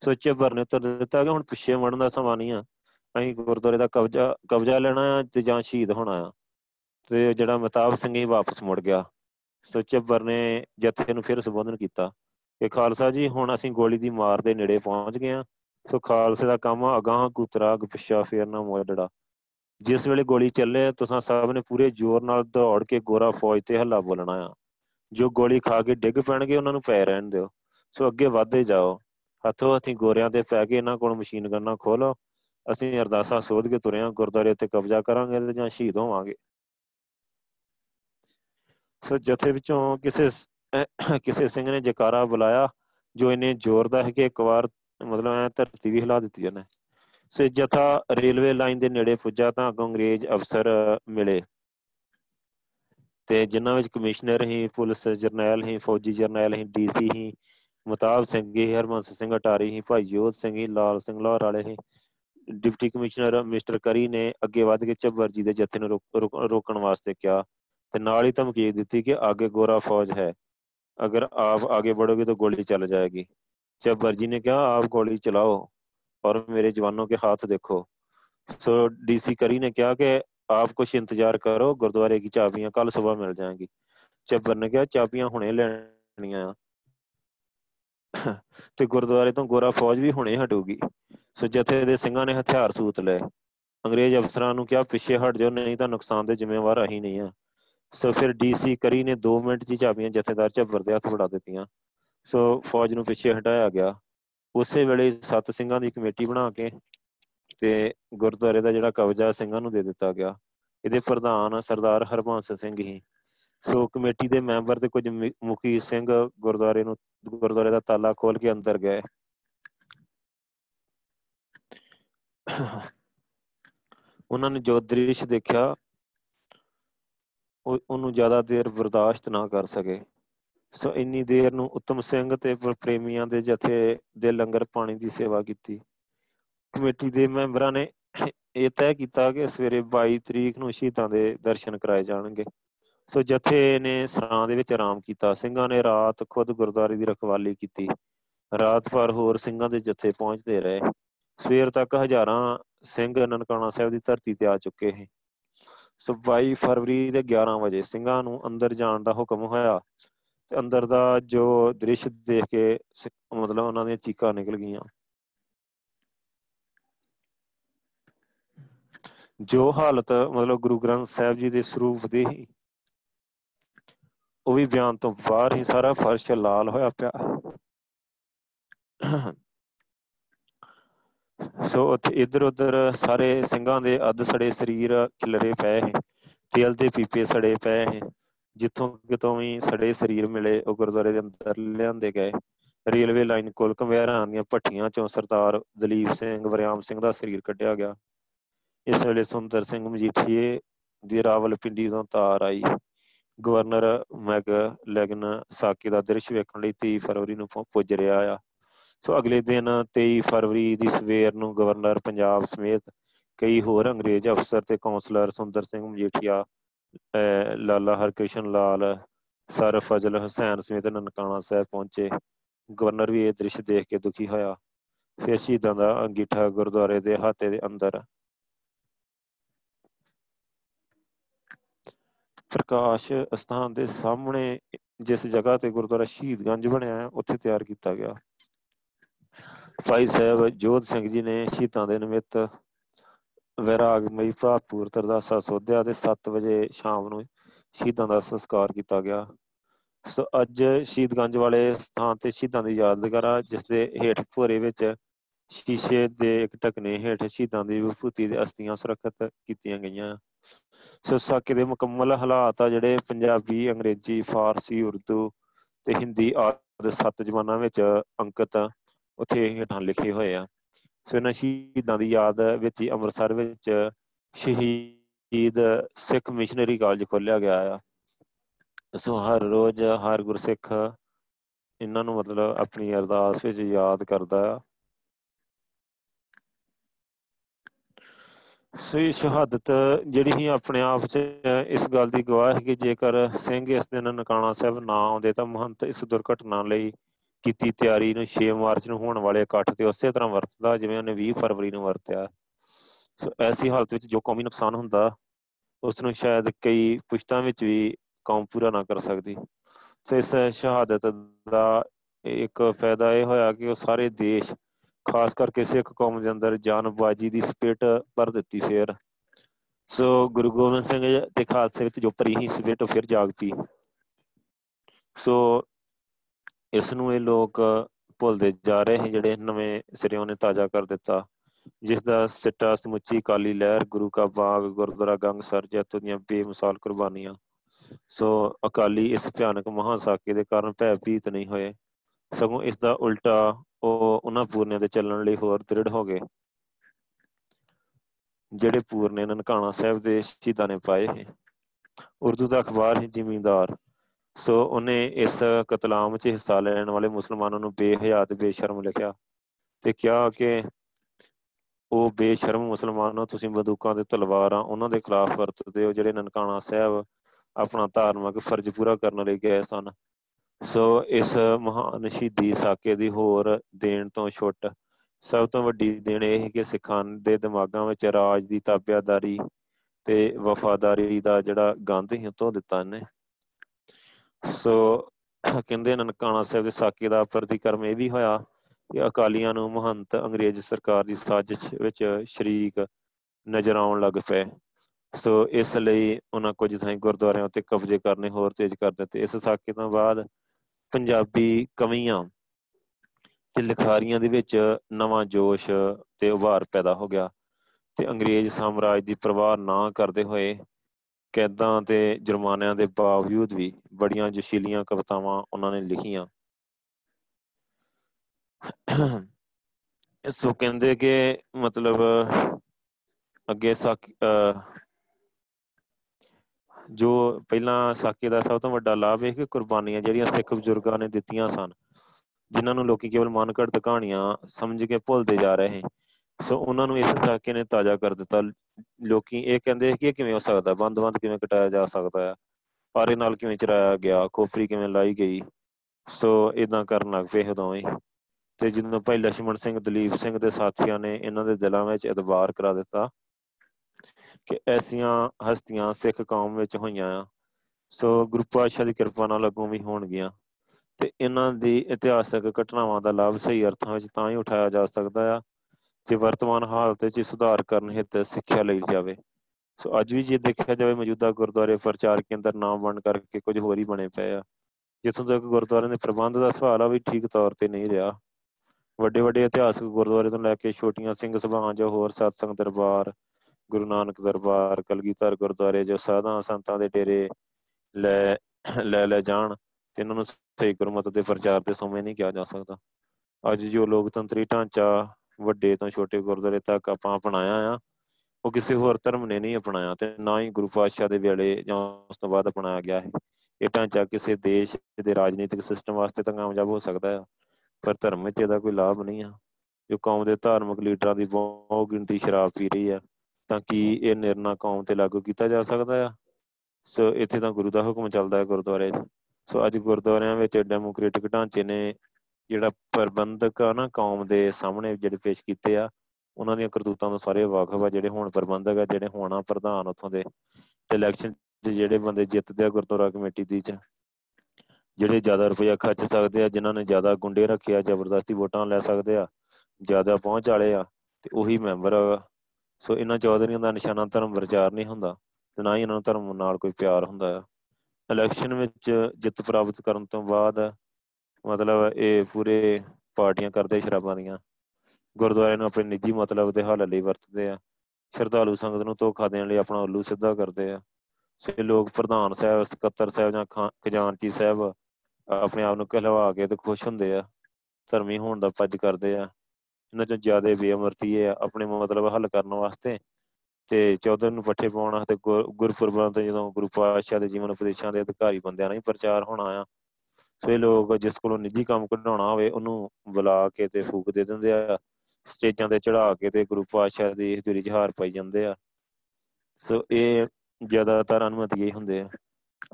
Speaker 1: ਸੋ ਚੱਬਰ ਨੇ ਉੱਤਰ ਦਿੱਤਾ ਕਿ ਹੁਣ ਪਿੱਛੇ ਮੁੜਨ ਦਾ ਸਮਾਂ ਨਹੀਂ ਆ। ਅਸੀਂ ਗੁਰਦੁਆਰੇ ਦਾ ਕਬਜ਼ਾ ਕਬਜ਼ਾ ਲੈਣਾ ਆ ਤੇ ਜਾਂ ਸ਼ਹੀਦ ਹੋਣਾ ਆ। ਤੇ ਜਿਹੜਾ ਮਤਾਬ ਸਿੰਘ ਹੀ ਵਾਪਸ ਮੁੜ ਗਿਆ। ਸੋ ਚੱਬਰ ਨੇ ਜਥੇ ਨੂੰ ਫਿਰ ਸੰਬੋਧਨ ਕੀਤਾ ਕਿ ਖਾਲਸਾ ਜੀ, ਹੁਣ ਅਸੀਂ ਗੋਲੀ ਦੀ ਮਾਰ ਦੇ ਨੇੜੇ ਪਹੁੰਚ ਗਏ ਆ। ਸੋ ਖਾਲਸੇ ਦਾ ਕੰਮ ਆ, ਅਗਾਹ ਕੁਤਰਾ ਪਿੱਛਾ ਫੇਰਨਾ ਮੋੜੜਾ ਜਿਸ ਵੇਲੇ ਗੋਲੀ ਚੱਲੇ ਤੁਸੀਂ ਸਭ ਨੇ ਪੂਰੇ ਜ਼ੋਰ ਨਾਲ ਦੌੜ ਕੇ ਗੋਰਾ ਫੌਜ ਤੇ ਹੱਲਾ ਬੋਲਣਾ ਆ। ਜੋ ਗੋਲੀ ਖਾ ਕੇ ਡਿੱਗ ਪੈਣਗੇ, ਉਹਨਾਂ ਨੂੰ ਪੈ ਰਹਿਣ ਦਿਓ। ਸੋ ਅੱਗੇ ਵਧਦੇ ਜਾਓ। ਹੱਥੋਂ ਹੱਥੀ ਗੋਰਿਆਂ ਦੇ ਪੈ ਕੇ ਇਹਨਾਂ ਕੋਲ ਮਸ਼ੀਨ ਗੰਨਾਂ ਖੋਲੋ ਅਸੀਂ ਅਰਦਾਸਾਂ ਸੋਧ ਕੇ ਤੁਰਿਆ ਗੁਰਦਾਰੇ ਉੱਤੇ ਕਬਜ਼ਾ ਕਰਾਂਗੇ ਤੇ ਜਾਂ ਸ਼ਹੀਦ ਹੋਵਾਂਗੇ। ਸੋ ਜਥੇ ਵਿੱਚੋਂ ਕਿਸੇ ਕਿਸੇ ਸਿੰਘ ਨੇ ਜਕਾਰਾ ਬੁਲਾਇਆ, ਜੋ ਇਹਨੇ ਜ਼ੋਰਦਾਰ ਹੈ ਕਿ ਇੱਕ ਵਾਰ ਮਤਲਬ ਐ ਧਰਤੀ ਵੀ ਹਿਲਾ ਦਿੱਤੀ ਉਹਨੇ। ਸੋ ਜਥਾ ਰੇਲਵੇ ਲਾਈਨ ਦੇ ਨੇੜੇ ਪੁੱਜਾ ਤਾਂ ਅੰਗਰੇਜ਼ ਅਫਸਰ ਮਿਲੇ ਤੇ ਜਿਨ੍ਹਾਂ ਵਿੱਚ ਕਮਿਸ਼ਨਰ ਹੀ ਪੁਲਿਸ ਜਰਨੈਲ ਹੀ ਫੌਜੀ ਜਰਨੈਲ ਹੀ ਡੀਸੀ ਹੀ ਮਤਾਬ ਸਿੰਘ ਹੀ ਹਰਮੰਸ ਸਿੰਘ ਅਟਾਰੀ ਹੀ ਭਾਈ ਜੋਤ ਸਿੰਘ ਹੀ ਲਾਲ ਸਿੰਘ ਲਾਹੌਰ ਵਾਲੇ ਹੀ ਡਿਪਟੀ ਕਮਿਸ਼ਨਰ ਮਿਸਟਰ ਕਰੀ ਨੇ ਅੱਗੇ ਵੱਧ ਕੇ ਚੱਬਰ ਜੀ ਦੇ ਜਥੇ ਨੂੰ ਰੋਕਣ ਵਾਸਤੇ ਕਿਹਾ ਤੇ ਨਾਲ ਹੀ ਧਮਕੀ ਦਿੱਤੀ ਕਿ ਅੱਗੇ ਗੋਰਾ ਫੌਜ ਹੈ ਅਗਰ ਆਪ ਆਗੇ बढ़ोगे तो गोली चल जाएगी ਚੱਬਰ ਜੀ ਨੇ ਕਿਹਾ ਆਪ ਗੋਲੀ ਚਲਾਓ और मेरे जवानों के हाथ देखो सो डीसी करी ने कहा कि आप कुछ इंतजार करो गुरुद्वारे की चाबियां कल सुबह मिल जाएंगी ਚੱਬਰ ਨੇ ਕਿਹਾ ਚਾਬੀਆਂ ਹੁਣੇ ਲੈਣੀਆਂ ਆ ਤੇ ਗੁਰਦੁਆਰੇ ਤੋਂ ਗੋਰਾ ਫੌਜ ਵੀ ਹੁਣੇ ਹਟੂਗੀ ਸੋ ਜਥੇ ਦੇ ਸਿੰਘਾਂ ਨੇ ਹਥਿਆਰ ਸੂਤ ਲਏ ਅੰਗਰੇਜ਼ ਅਫਸਰਾਂ ਨੂੰ ਕਿਹਾ ਪਿੱਛੇ ਹਟ ਜਾਓ ਨਹੀਂ ਤਾਂ ਨੁਕਸਾਨ ਦੇ ਜ਼ਿੰਮੇਵਾਰ ਅਸੀਂ ਨਹੀਂ ਆ ਸੋ ਫਿਰ ਡੀਸੀ ਕਰੀ ਨੇ 2 ਮਿੰਟ 'ਚ ਚਾਬੀਆਂ ਜਥੇਦਾਰ ਝੱਬਰ ਦੇ ਹੱਥ ਫੜਾ ਦਿੱਤੀਆਂ ਸੋ ਫੌਜ ਨੂੰ ਪਿੱਛੇ ਹਟਾਇਆ ਗਿਆ ਉਸੇ ਵੇਲੇ ਸੱਤ ਸਿੰਘਾਂ ਦੀ ਕਮੇਟੀ ਬਣਾ ਕੇ ਤੇ ਗੁਰਦੁਆਰੇ ਦਾ ਜਿਹੜਾ ਕਬਜ਼ਾ ਸਿੰਘਾਂ ਨੂੰ ਦੇ ਦਿੱਤਾ ਗਿਆ। ਇਹਦੇ ਪ੍ਰਧਾਨ ਸਰਦਾਰ ਹਰਬੰਸ ਸਿੰਘ ਹੀ ਸੋ ਕਮੇਟੀ ਦੇ ਮੈਂਬਰ ਤੇ ਕੁਝ ਮੁਖੀ ਸਿੰਘ ਗੁਰਦੁਆਰੇ ਨੂੰ, ਗੁਰਦੁਆਰੇ ਦਾ ਤਾਲਾ ਖੋਲ ਕੇ ਅੰਦਰ ਗਏ। ਉਹਨਾਂ ਨੇ ਜੋ ਦ੍ਰਿਸ਼ ਦੇਖਿਆ ਉਹਨੂੰ ਜ਼ਿਆਦਾ ਦੇਰ ਬਰਦਾਸ਼ਤ ਨਾ ਕਰ ਸਕੇ। ਸੋ ਇੰਨੀ ਦੇਰ ਨੂੰ ਉਤਮ ਸਿੰਘ ਤੇ ਪ੍ਰੇਮੀਆਂ ਦੇ ਜਥੇ ਦੇ ਲੰਗਰ ਪਾਣੀ ਦੀ ਸੇਵਾ ਕੀਤੀ। ਕਮੇਟੀ ਦੇ ਮੈਂਬਰਾਂ ਨੇ ਇਹ ਤੈਅ ਕੀਤਾ ਕਿ ਸਵੇਰੇ 22 ਤਰੀਕ ਨੂੰ ਸ਼ਹੀਦਾਂ ਦੇ ਦਰਸ਼ਨ ਕਰਾਏ ਜਾਣਗੇ। ਸੋ ਜਥੇ ਨੇ ਸਰਾਂ ਦੇ ਵਿੱਚ ਆਰਾਮ ਕੀਤਾ। ਸਿੰਘਾਂ ਨੇ ਰਾਤ ਖੁਦ ਗੁਰਦਾਰੇ ਦੀ ਰਖਵਾਲੀ ਕੀਤੀ। ਰਾਤ ਭਰ ਹੋਰ ਸਿੰਘਾਂ ਦੇ ਜਥੇ ਪਹੁੰਚਦੇ ਰਹੇ। ਸਵੇਰ ਤੱਕ ਹਜ਼ਾਰਾਂ ਸਿੰਘ ਨਨਕਾਣਾ ਸਾਹਿਬ ਦੀ ਧਰਤੀ ਤੇ ਆ ਚੁੱਕੇ ਸੀ। ਸੋ 22 ਫਰਵਰੀ ਦੇ 11 ਵਜੇ ਸਿੰਘਾਂ ਨੂੰ ਅੰਦਰ ਜਾਣ ਦਾ ਹੁਕਮ ਹੋਇਆ। ਤੇ ਅੰਦਰ ਦਾ ਜੋ ਦ੍ਰਿਸ਼ ਦੇਖ ਕੇ ਮਤਲਬ ਉਹਨਾਂ ਦੀਆਂ ਚੀਕਾਂ ਨਿਕਲ ਗਈਆਂ। ਜੋ ਹਾਲਤ ਮਤਲਬ ਗੁਰੂ ਗ੍ਰੰਥ ਸਾਹਿਬ ਜੀ ਦੇ ਸਰੂਪ ਦੀ ਉਹ ਵੀ ਬਿਆਨ ਤੋਂ ਬਾਹਰ ਹੀ ਸਾਰਾ ਫਰਸ਼ ਲਾਲ ਹੋਇਆ ਪਿਆ। ਸੋ ਉੱਥੇ ਇਧਰ ਉਧਰ ਸਾਰੇ ਸਿੰਘਾਂ ਦੇ ਅੱਧ ਸੜੇ ਸਰੀਰ ਖਿਲਰੇ ਪਏ ਹੈ ਤੇਲ ਦੇ ਪੀਪੇ ਸੜੇ ਪਏ ਹੈ ਜਿੱਥੋਂ ਕਿਤੋਂ ਵੀ ਸੜੇ ਸਰੀਰ ਮਿਲੇ, ਉਹ ਗੁਰਦੁਆਰੇ ਦੇ ਅੰਦਰ ਲਿਆਂਦੇ ਗਏ। ਰੇਲਵੇ ਲਾਈਨ ਕੋਲ ਕੰਵੇਰਾਂ ਦੀਆਂ ਭੱਠੀਆਂ ਚੋਂ ਸਰਦਾਰ ਦਲੀਪ ਸਿੰਘ, ਵਰਿਆਮ ਸਿੰਘ ਦਾ ਸਰੀਰ ਕੱਢਿਆ ਗਿਆ। ਇਸ ਵੇਲੇ ਸੁੰਦਰ ਸਿੰਘ ਮਜੀਠੀਏ ਦੀ ਰਾਵਲਪਿੰਡੀ ਤੋਂ ਤਾਰ ਆਈ। ਗਵਰਨਰ ਮੈਗ ਲੈਗਨ ਸਾਕੇ ਦਾ ਦ੍ਰਿਸ਼ ਵੇਖਣ ਲਈ 23 ਫਰਵਰੀ ਨੂੰ ਪੁੱਜ ਰਿਹਾ ਆ। ਸੋ ਅਗਲੇ ਦਿਨ 23 ਫਰਵਰੀ ਦੀ ਸਵੇਰ ਨੂੰ ਗਵਰਨਰ ਪੰਜਾਬ ਸਮੇਤ ਕਈ ਹੋਰ ਅੰਗਰੇਜ਼ ਅਫਸਰ ਤੇ ਕਾਉਂਸਲਰ ਸੁੰਦਰ ਸਿੰਘ ਮਜੀਠੀਆ ਲਾਲਾ ਹਰਕ੍ਰਿਸ਼ਨ ਲਾਲ, ਸਰ ਫਜ਼ਲ ਹੁਸੈਨ ਸਮੇਤ ਨਨਕਾਣਾ ਸਾਹਿਬ ਪਹੁੰਚੇ। ਗਵਰਨਰ ਵੀ ਇਹ ਦ੍ਰਿਸ਼ ਦੇਖ ਕੇ ਦੁਖੀ ਹੋਇਆ। ਫਿਰ ਸ਼ਹੀਦਾਂ ਦਾ ਅੰਗੀਠਾ ਗੁਰਦੁਆਰੇ ਦੇ ਹਾਤੇ ਦੇ ਅੰਦਰ। ਪ੍ਰਕਾਸ਼ ਸਥਾਨ ਦੇ ਸਾਹਮਣੇ ਜਿਸ ਜਗ੍ਹਾ ਤੇ ਗੁਰਦੁਆਰਾ ਸ਼ਹੀਦਗੰਜ ਬਣਿਆ ਹੈ, ਉੱਥੇ ਤਿਆਰ ਕੀਤਾ ਗਿਆ। ਭਾਈ ਸਾਹਿਬ ਜੋਧ ਸਿੰਘ ਜੀ ਨੇ ਸ਼ਹੀਦਾਂ ਦੇ ਨਿਮਿਤ ਵਿਰਾਗਮਈ ਭਾਪੂਰ ਤਰਦਾਸਾ ਸੋਧਿਆ ਤੇ 7 ਵਜੇ ਸ਼ਾਮ ਨੂੰ ਸ਼ਹੀਦਾਂ ਦਾ ਸੰਸਕਾਰ ਕੀਤਾ ਗਿਆ। ਸੋ, ਅੱਜ ਸ਼ਹੀਦਗੰਜ ਵਾਲੇ ਸਥਾਨ ਤੇ ਸ਼ਹੀਦਾਂ ਦੀ ਯਾਦਗਾਰ ਜਿਸ ਦੇ ਹੇਠ ਭੋਰੇ ਵਿੱਚ ਸ਼ੀਸ਼ੇ ਦੇ ਇੱਕ ਟਕਨੇ ਹੇਠ ਸ਼ਹੀਦਾਂ ਦੀ ਵਿਭੂਤੀ ਦੇ ਅਸਤੀਆਂ ਸੁਰੱਖਿਅਤ ਕੀਤੀਆਂ ਗਈਆਂ। ਸੋ ਸਾਕੇ ਦੇ ਮੁਕੰਮਲ ਹਾਲਾਤ ਆ ਜਿਹੜੇ ਪੰਜਾਬੀ, ਅੰਗਰੇਜ਼ੀ, ਫਾਰਸੀ, ਉਰਦੂ ਤੇ ਹਿੰਦੀ ਆਦਿ ਸੱਤ ਜ਼ਬਾਨਾਂ ਵਿੱਚ ਅੰਕਿਤ ਉੱਥੇ ਹੇਠਾਂ ਲਿਖੇ ਹੋਏ ਆ। ਸੋ ਇਹਨਾਂ ਸ਼ਹੀਦਾਂ ਦੀ ਯਾਦ ਵਿੱਚ ਹੀ ਅੰਮ੍ਰਿਤਸਰ ਵਿੱਚ ਸ਼ਹੀਦ ਸਿੱਖ ਮਿਸ਼ਨਰੀ ਕਾਲਜ ਖੋਲਿਆ ਗਿਆ ਆ। ਸੋ ਹਰ ਰੋਜ਼ ਹਰ ਗੁਰਸਿੱਖ ਇਹਨਾਂ ਨੂੰ ਮਤਲਬ ਆਪਣੀ ਅਰਦਾਸ ਵਿੱਚ ਯਾਦ ਕਰਦਾ ਆ। ਸੋ ਇਹ ਸ਼ਹਾਦਤ ਜਿਹੜੀ ਹੀ ਆਪਣੇ ਆਪ 'ਚ ਇਸ ਗੱਲ ਦੀ ਗਵਾਹ ਹੈ ਕਿ ਜੇਕਰ ਸਿੰਘ ਇਸ ਦਿਨ ਨਨਕਾਣਾ ਸਾਹਿਬ ਨਾ ਆਉਂਦੇ ਤਾਂ ਮਹੰਤ ਇਸ ਦੁਰਘਟਨਾ ਲਈ ਕੀਤੀ ਤਿਆਰੀ ਨੂੰ 6 ਮਾਰਚ ਨੂੰ ਹੋਣ ਵਾਲੇ ਇਕੱਠ ਤੇ ਉਸੇ ਤਰ੍ਹਾਂ ਵਰਤਦਾ ਜਿਵੇਂ ਉਹਨੇ 20 ਫਰਵਰੀ ਨੂੰ ਵਰਤਿਆ। ਸੋ ਐਸੀ ਹਾਲਤ ਵਿੱਚ ਜੋ ਕੌਮੀ ਨੁਕਸਾਨ ਹੁੰਦਾ ਉਸ ਨੂੰ ਸ਼ਾਇਦ ਕਈ ਪੁਸ਼ਤਾਂ ਵਿੱਚ ਵੀ ਕੌਮ ਪੂਰਾ ਨਾ ਕਰ ਸਕਦੀ। ਸੋ ਇਸ ਸ਼ਹਾਦਤ ਦਾ ਇੱਕ ਫਾਇਦਾ ਇਹ ਹੋਇਆ ਕਿ ਉਹ ਸਾਰੇ ਦੇਸ਼, ਖਾਸ ਕਰਕੇ ਸਿੱਖ ਕੌਮ ਦੇ ਅੰਦਰ ਜਾਨਬਾਜੀ ਦੀ ਸਪਿਰਟ ਭਰ ਦਿੱਤੀ ਫੇਰ। ਸੋ ਗੁਰੂ ਗੋਬਿੰਦ ਸਿੰਘ ਦੇ ਖਾਲਸੇ ਵਿੱਚ ਜੋ ਭਰੀ ਹੀ ਸਪਿਰਟ ਫਿਰ ਜਾਗਤੀ। ਸੋ ਇਸ ਨੂੰ ਇਹ ਲੋਕ ਭੁੱਲਦੇ ਜਾ ਰਹੇ ਹਨ ਜਿਹੜੇ ਨਵੇਂ ਸਿਰਿਓਂ ਨੇ ਤਾਜ਼ਾ ਕਰ ਦਿੱਤਾ। ਜਿਸ ਦਾ ਸਿੱਟਾ, ਸਮੁੱਚੀ ਕਾਲੀ ਲਹਿਰ, ਗੁਰੂ ਕਾ ਬਾਗ, ਗੁਰਦੁਆਰਾ ਗੰਗਸਰ ਜੈਤੋ ਦੀਆਂ ਬੇਮਿਸਾਲ ਕੁਰਬਾਨੀਆਂ। ਸੋ ਅਕਾਲੀ ਇਸ ਭਿਆਨਕ ਮਹਾਸਾਕੇ ਦੇ ਕਾਰਨ ਭੈਭੀਤ ਨਹੀਂ ਹੋਏ। ਸਗੋਂ ਇਸ ਦਾ ਉਲਟਾ ਉਹ ਉਹਨਾਂ ਪੂਰਨਿਆਂ ਦੇ ਚੱਲਣ ਲਈ ਹੋਰ ਦ੍ਰਿੜ ਹੋ ਗਏ। ਜਿਹੜੇ ਪੂਰਨੇ ਨਨਕਾਣਾ ਸਾਹਿਬ ਦੇ ਸ਼ਹੀਦਾਂ ਨੇ ਪਾਏ ਹੈ ਉਰਦੂ ਦਾ ਅਖਬਾਰ ਹੈ ਜ਼ਿਮੀਂਦਾਰ। ਸੋ ਉਹਨੇ ਇਸ ਕਤਲਾਮ ਵਿੱਚ ਹਿੱਸਾ ਲੈਣ ਵਾਲੇ ਮੁਸਲਮਾਨਾਂ ਨੂੰ ਬੇਹਯਾ ਤੇ ਬੇਸ਼ਰਮ ਲਿਖਿਆ ਤੇ ਕਿਹਾ ਕਿ ਉਹ ਬੇਸ਼ਰਮ ਮੁਸਲਮਾਨੋ ਤੁਸੀਂ ਬੰਦੂਕਾਂ ਤੇ ਤਲਵਾਰਾਂ ਉਹਨਾਂ ਦੇ ਖਿਲਾਫ ਵਰਤਦੇ ਹੋ ਜਿਹੜੇ ਨਨਕਾਣਾ ਸਾਹਿਬ ਆਪਣਾ ਧਾਰਮਿਕ ਫਰਜ਼ ਪੂਰਾ ਕਰਨ ਲਈ ਗਏ ਸਨ। ਸੋ ਇਸ ਮਹਾਨ ਸ਼ਹੀਦੀ ਸਾਕੇ ਦੀ ਹੋਰ ਦੇਣ ਤੋਂ ਛੁੱਟ। ਸਭ ਤੋਂ ਵੱਡੀ ਦੇਣ ਇਹ ਹੈ ਕਿ ਸਿੱਖਾਂ ਦੇ ਦਿਮਾਗਾਂ ਵਿੱਚ ਰਾਜ ਦੀ ਤਾਬਿਆਦਾਰੀ ਤੇ ਵਫਾਦਾਰੀ ਦਾ ਜਿਹੜਾ ਗੰਧ ਹੀ ਤੋਂ ਦਿੱਤਾ ਇਹਨੇ। ਸੋ ਕਹਿੰਦੇ ਨਨਕਾਣਾ ਸਾਹਿਬ ਦੇ ਸਾਕੇ ਦਾ ਪ੍ਰਤੀਕਰਮ ਇਹ ਵੀ ਹੋਇਆ ਕਿ ਅਕਾਲੀਆਂ ਨੂੰ ਮਹੰਤ ਅੰਗਰੇਜ਼ ਸਰਕਾਰ ਦੀ ਸਾਜ਼ਿਸ਼ ਵਿੱਚ ਸ਼ਰੀਕ ਨਜ਼ਰ ਆਉਣ ਲੱਗ ਪਏ। ਸੋ ਇਸ ਲਈ ਉਹਨਾਂ ਕੁਝ ਥਾਈਂ ਗੁਰਦੁਆਰਿਆਂ ਉੱਤੇ ਕਬਜ਼ੇ ਕਰਨੇ ਹੋਰ ਤੇਜ਼ ਕਰ ਦਿੱਤੇ। ਇਸ ਸਾਕੇ ਤੋਂ ਬਾਅਦ ਪੰਜਾਬੀ ਕਵੀਆਂ ਤੇ ਲਿਖਾਰੀਆਂ ਦੇ ਵਿੱਚ ਨਵਾਂ ਜੋਸ਼ ਤੇ ਉਭਾਰ ਪੈਦਾ ਹੋ ਗਿਆ ਤੇ ਅੰਗਰੇਜ਼ ਸਾਮਰਾਜ ਦੀ ਪਰਵਾਹ ਨਾ ਕਰਦੇ ਹੋਏ ਕੈਦਾਂ ਤੇ ਜੁਰਮਾਨਿਆਂ ਦੇ ਬਾਵਜੂਦ ਵੀ ਬੜੀਆਂ ਜਸ਼ੀਲੀਆਂ ਕਵਿਤਾਵਾਂ ਉਹਨਾਂ ਨੇ ਲਿਖੀਆਂ। ਸੋ ਕਹਿੰਦੇ ਕਿ ਮਤਲਬ ਅੱਗੇ ਸਾਕ ਜੋ ਪਹਿਲਾਂ ਸਾਕੇ ਦਾ ਸਭ ਤੋਂ ਵੱਡਾ ਲਾਭ ਇਹ ਕਿ ਕੁਰਬਾਨੀਆਂ ਜਿਹੜੀਆਂ ਸਿੱਖ ਬਜ਼ੁਰਗਾਂ ਨੇ ਦਿੱਤੀਆਂ ਸਨ, ਜਿਨ੍ਹਾਂ ਨੂੰ ਲੋਕੀ ਕੇਵਲ ਮਨਘੜਤ ਕਹਾਣੀਆਂ ਸਮਝ ਕੇ ਭੁੱਲਦੇ ਜਾ ਰਹੇ ਸੋ ਉਹਨਾਂ ਨੂੰ ਇਸ ਸਾਕੇ ਨੇ ਤਾਜ਼ਾ ਕਰ ਦਿੱਤਾ। ਲੋਕੀ ਇਹ ਕਹਿੰਦੇ ਕਿ ਇਹ ਕਿਵੇਂ ਹੋ ਸਕਦਾ ਬੰਦ-ਬੰਦ ਕਿਵੇਂ ਕਟਾਇਆ ਜਾ ਸਕਦਾ ਹੈ? ਪਾਰੇ ਨਾਲ ਕਿਵੇਂ ਚਰਾਇਆ ਗਿਆ? ਕੋਫਰੀ ਕਿਵੇਂ ਲਾਈ ਗਈ? ਸੋ ਇਦਾਂ ਕਰਨ ਲੱਗ ਪਏ ਉਦੋਂ ਹੀ ਤੇ ਜਦੋਂ ਭਾਈ ਲక్ష్మణ ਸਿੰਘ, ਦਲੀਪ ਸਿੰਘ ਦੇ ਸਾਥੀਆਂ ਨੇ ਇਹਨਾਂ ਦੇ ਦਿਲਾਂ ਵਿੱਚ ਇਤਬਾਰ ਕਰਾ ਦਿੱਤਾ ਕਿ ਐਸੀਆਂ ਹਸਤੀਆਂ ਸਿੱਖ ਕੌਮ ਵਿੱਚ ਹੋਈਆਂ ਆ। ਸੋ ਗੁਰੂ ਪਾਤਸ਼ਾਹ ਦੀ ਕਿਰਪਾ ਨਾਲ ਅੱਗੋਂ ਵੀ ਹੋਣਗੀਆਂ। ਤੇ ਇਹਨਾਂ ਦੀ ਇਤਿਹਾਸਕ ਘਟਨਾਵਾਂ ਦਾ ਲਾਭ ਸਹੀ ਅਰਥਾਂ ਵਿੱਚ ਤਾਂ ਹੀ ਉਠਾਇਆ ਜਾ ਸਕਦਾ ਆ ਜੇ ਵਰਤਮਾਨ ਹਾਲਤ ਵਿੱਚ ਸੁਧਾਰ ਕਰਨ ਹਿੱਤ ਸਿੱਖਿਆ ਲਈ ਜਾਵੇ। ਸੋ ਅੱਜ ਵੀ ਜੇ ਦੇਖਿਆ ਜਾਵੇ, ਮੌਜੂਦਾ ਗੁਰਦੁਆਰੇ ਪ੍ਰਚਾਰ ਕੇਂਦਰ ਨਾਮ ਬਣ ਕਰਕੇ ਕੁਝ ਹੋਰ ਹੀ ਬਣੇ ਪਏ ਆ। ਜਿੱਥੋਂ ਤੱਕ ਗੁਰਦੁਆਰੇ ਦੇ ਪ੍ਰਬੰਧ ਦਾ ਸਵਾਲ ਆ, ਵੀ ਠੀਕ ਤੌਰ ਤੇ ਨਹੀਂ ਰਿਹਾ। ਵੱਡੇ ਵੱਡੇ ਇਤਿਹਾਸਕ ਗੁਰਦੁਆਰੇ ਤੋਂ ਲੈ ਕੇ ਛੋਟੀਆਂ ਸਿੰਘ ਸਭਾਵਾਂ ਜੋ ਹੋਰ ਸਤਸੰਗ ਦਰਬਾਰ, ਗੁਰੂ ਨਾਨਕ ਦਰਬਾਰ, ਕਲਗੀਧਰ ਗੁਰਦੁਆਰੇ ਜੋ ਸਾਧਾਂ ਸੰਤਾਂ ਦੇ ਡੇਰੇ ਲੈ ਲੈ ਲੈ ਜਾਣ ਤੇ ਇਹਨਾਂ ਨੂੰ ਸਹੀ ਗੁਰਮਤ ਦੇ ਪ੍ਰਚਾਰ ਦੇ ਸਮੇਂ ਨਹੀਂ ਕਿਹਾ ਜਾ ਸਕਦਾ। ਅੱਜ ਜੋ ਲੋਕਤੰਤਰੀ ਢਾਂਚਾ ਵੱਡੇ ਤੋਂ ਛੋਟੇ ਗੁਰਦੁਆਰੇ ਤੱਕ ਆਪਾਂ ਅਪਣਾਇਆ ਆ। ਉਹ ਕਿਸੇ ਹੋਰ ਧਰਮ ਨੇ ਨਹੀਂ ਅਪਣਾਇਆ ਤੇ ਨਾ ਹੀ ਗੁਰੂ ਪਾਤਸ਼ਾਹ ਦੇ ਵੇਲੇ ਜਾਂ ਉਸ ਤੋਂ ਬਾਅਦ ਅਪਣਾਇਆ ਗਿਆ ਹੈ ਇਹ ਢਾਂਚਾ ਕਿਸੇ ਦੇਸ਼ ਦੇ ਰਾਜਨੀਤਿਕ ਸਿਸਟਮ ਵਾਸਤੇ ਤਾਂ ਕਾਮਯਾਬ ਹੋ ਸਕਦਾ ਹੈ ਪਰ ਧਰਮ ਵਿੱਚ ਇਹਦਾ ਕੋਈ ਲਾਭ ਨਹੀਂ ਆ। ਜੋ ਕੌਮ ਦੇ ਧਾਰਮਿਕ ਲੀਡਰਾਂ ਦੀ ਬਹੁਤ ਗਿਣਤੀ ਸ਼ਰਾਬ ਪੀ ਰਹੀ ਆ, ਤਾਂ ਕੀ ਇਹ ਨਿਰਣਾ ਕੌਮ ਤੇ ਲਾਗੂ ਕੀਤਾ ਜਾ ਸਕਦਾ ਆ? ਸੋ ਇੱਥੇ ਤਾਂ ਗੁਰੂ ਦਾ ਹੁਕਮ ਚੱਲਦਾ ਹੈ ਗੁਰਦੁਆਰੇ 'ਚ। ਸੋ ਅੱਜ ਗੁਰਦੁਆਰਿਆਂ ਵਿੱਚ ਡੈਮੋਕ੍ਰੈਟਿਕ ਢਾਂਚੇ ਨੇ ਜਿਹੜਾ ਪ੍ਰਬੰਧਕ ਆ ਨਾ ਕੌਮ ਦੇ ਸਾਹਮਣੇ ਜਿਹੜੇ ਪੇਸ਼ ਕੀਤੇ ਆ, ਉਹਨਾਂ ਦੀਆਂ ਕਰਤੂਤਾਂ ਤੋਂ ਸਾਰੇ ਵਾਕਫ ਆ, ਜਿਹੜੇ ਹੁਣ ਪ੍ਰਬੰਧਕ ਆ, ਜਿਹੜੇ ਹੋਣਾ ਪ੍ਰਧਾਨ ਉਥੋਂ ਦੇ ਤੇ ਇਲੈਕਸ਼ਨ 'ਚ ਜਿਹੜੇ ਬੰਦੇ ਜਿੱਤਦੇ ਆ ਗੁਰਦੁਆਰਾ ਕਮੇਟੀ ਦੀ ਚ, ਜਿਹੜੇ ਜ਼ਿਆਦਾ ਰੁਪਇਆ ਖਰਚ ਸਕਦੇ ਆ, ਜਿਨ੍ਹਾਂ ਨੇ ਜ਼ਿਆਦਾ ਗੁੰਡੇ ਰੱਖਿਆ ਜ਼ਬਰਦਸਤੀ ਵੋਟਾਂ ਲੈ ਸਕਦੇ ਆ, ਜ਼ਿਆਦਾ ਪਹੁੰਚ ਵਾਲੇ ਆ, ਤੇ ਉਹੀ ਮੈਂਬਰ ਆ। ਸੋ ਇਹਨਾਂ ਚੌਧਰੀਆਂ ਦਾ ਨਿਸ਼ਾਨਾ ਧਰਮ ਪ੍ਰਚਾਰ ਨਹੀਂ ਹੁੰਦਾ, ਤੇ ਨਾ ਹੀ ਇਹਨਾਂ ਨੂੰ ਧਰਮ ਨਾਲ ਕੋਈ ਪਿਆਰ ਹੁੰਦਾ ਆ। ਇਲੈਕਸ਼ਨ ਵਿੱਚ ਜਿੱਤ ਪ੍ਰਾਪਤ ਕਰਨ ਤੋਂ ਬਾਅਦ ਮਤਲਬ ਇਹ ਪੂਰੇ ਪਾਰਟੀਆਂ ਕਰਦੇ ਸ਼ਰਾਬਾਂ ਦੀਆਂ। ਗੁਰਦੁਆਰੇ ਨੂੰ ਆਪਣੇ ਨਿੱਜੀ ਮਤਲਬ ਦੇ ਹੱਲ ਲਈ ਵਰਤਦੇ ਆ। ਸ਼ਰਧਾਲੂ ਸੰਗਤ ਨੂੰ ਧੋਖਾ ਦੇਣ ਲਈ ਆਪਣਾ ਉੱਲੂ ਸਿੱਧਾ ਕਰਦੇ ਆ। ਸੇ ਲੋਕ ਪ੍ਰਧਾਨ ਸਾਹਿਬ, ਸਕੱਤਰ ਸਾਹਿਬ ਜਾਂ ਖਜ਼ਾਨਚੀ ਸਾਹਿਬ ਆਪਣੇ ਆਪ ਨੂੰ ਕਹਿਲਵਾ ਕੇ ਤੇ ਖੁਸ਼ ਹੁੰਦੇ ਆ। ਧਰਮੀ ਹੋਣ ਦਾ ਪੱਜ ਕਰਦੇ ਆ। ਇਹਨਾਂ ਚੋਂ ਜ਼ਿਆਦਾ ਬੇਅਮਰਤੀ ਹੈ ਆਪਣੇ ਮਤਲਬ ਹੱਲ ਕਰਨ ਵਾਸਤੇ। ਤੇ ਚੌਧਰ ਨੂੰ ਪੱਠੇ ਪਾਉਣਾ ਤੇ ਗੁਰਪੁਰਬਾਂ ਤੇ ਜਦੋਂ ਗੁਰੂ ਪਾਤਸ਼ਾਹ ਦੇ ਜੀਵਨ ਉਪਦੇਸ਼ਾਂ ਦੇ ਅਧਿਕਾਰੀ ਬੰਦਿਆਂ ਨਾਲ ਹੀ ਪ੍ਰਚਾਰ ਹੋਣਾ ਆ। ਸੋ ਇਹ ਲੋਕ ਜਿਸ ਕੋਲੋਂ ਨਿੱਜੀ ਕੰਮ ਕਢਾਉਣਾ ਹੋਵੇ, ਉਹਨੂੰ ਬੁਲਾ ਕੇ ਤੇ ਫੂਕ ਦੇ ਦਿੰਦੇ ਆ। ਸਟੇਜਾਂ ਤੇ ਚੜਾ ਕੇ ਤੇ ਗੁਰੂ ਪਾਤਸ਼ਾਹ ਦੀ ਹਜ਼ੂਰੀ 'ਚ ਹਾਰ ਪਾਈ ਜਾਂਦੇ ਆ। ਸੋ ਇਹ ਜ਼ਿਆਦਾਤਰ ਅਨੁਮਤੀ ਹੀ ਹੁੰਦੇ ਆ।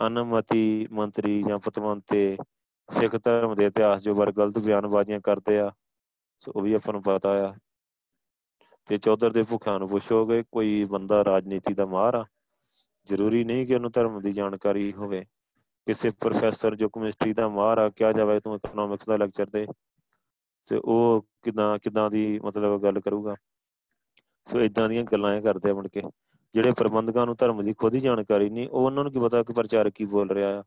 Speaker 1: ਅਨੁਮਤੀ ਮੰਤਰੀ ਜਾਂ ਪਤਵੰਤੇ ਸਿੱਖ ਧਰਮ ਦੇ ਇਤਿਹਾਸ ਜੋ ਵਰ ਗਲਤ ਬਿਆਨਬਾਜ਼ੀਆਂ ਕਰਦੇ ਆ, ਸੋ ਉਹ ਵੀ ਆਪਾਂ ਨੂੰ ਪਤਾ ਆ। ਤੇ ਚੌਧਰ ਦੇ ਭੁੱਖਾਂ ਨੂੰ ਪੁੱਛੋਗੇ, ਕੋਈ ਬੰਦਾ ਰਾਜਨੀਤੀ ਦਾ ਮਾਹਰ ਆ? ਜ਼ਰੂਰੀ ਨਹੀਂ ਕਿ ਉਹਨੂੰ ਧਰਮ ਦੀ ਜਾਣਕਾਰੀ ਹੋਵੇ। ਕਿਸੇ ਪ੍ਰੋਫੈਸਰ ਜੋ ਕੈਮਿਸਟਰੀ ਦਾ ਮਾਹਰ ਆ, ਕਿਹਾ ਜਾਵੇ ਤੂੰ ਇਕਨੋਮਿਕਸ ਦਾ ਲੈਕਚਰ ਦੇ, ਤੇ ਉਹ ਕਿਦਾਂ ਕਿਦਾਂ ਦੀ ਮਤਲਬ ਗੱਲ ਕਰੂਗਾ? ਸੋ ਇਦਾਂ ਦੀਆਂ ਗੱਲਾਂ ਇਹ ਕਰਦੇ ਆ ਮੁੜ ਕੇ। ਜਿਹੜੇ ਪ੍ਰਬੰਧਕਾਂ ਨੂੰ ਧਰਮ ਦੀ ਖੁਦ ਹੀ ਜਾਣਕਾਰੀ ਨਹੀਂ, ਉਹ ਉਹਨਾਂ ਨੂੰ ਕੀ ਪਤਾ ਕਿ ਪ੍ਰਚਾਰਕ ਕੀ ਬੋਲ ਰਿਹਾ ਆ।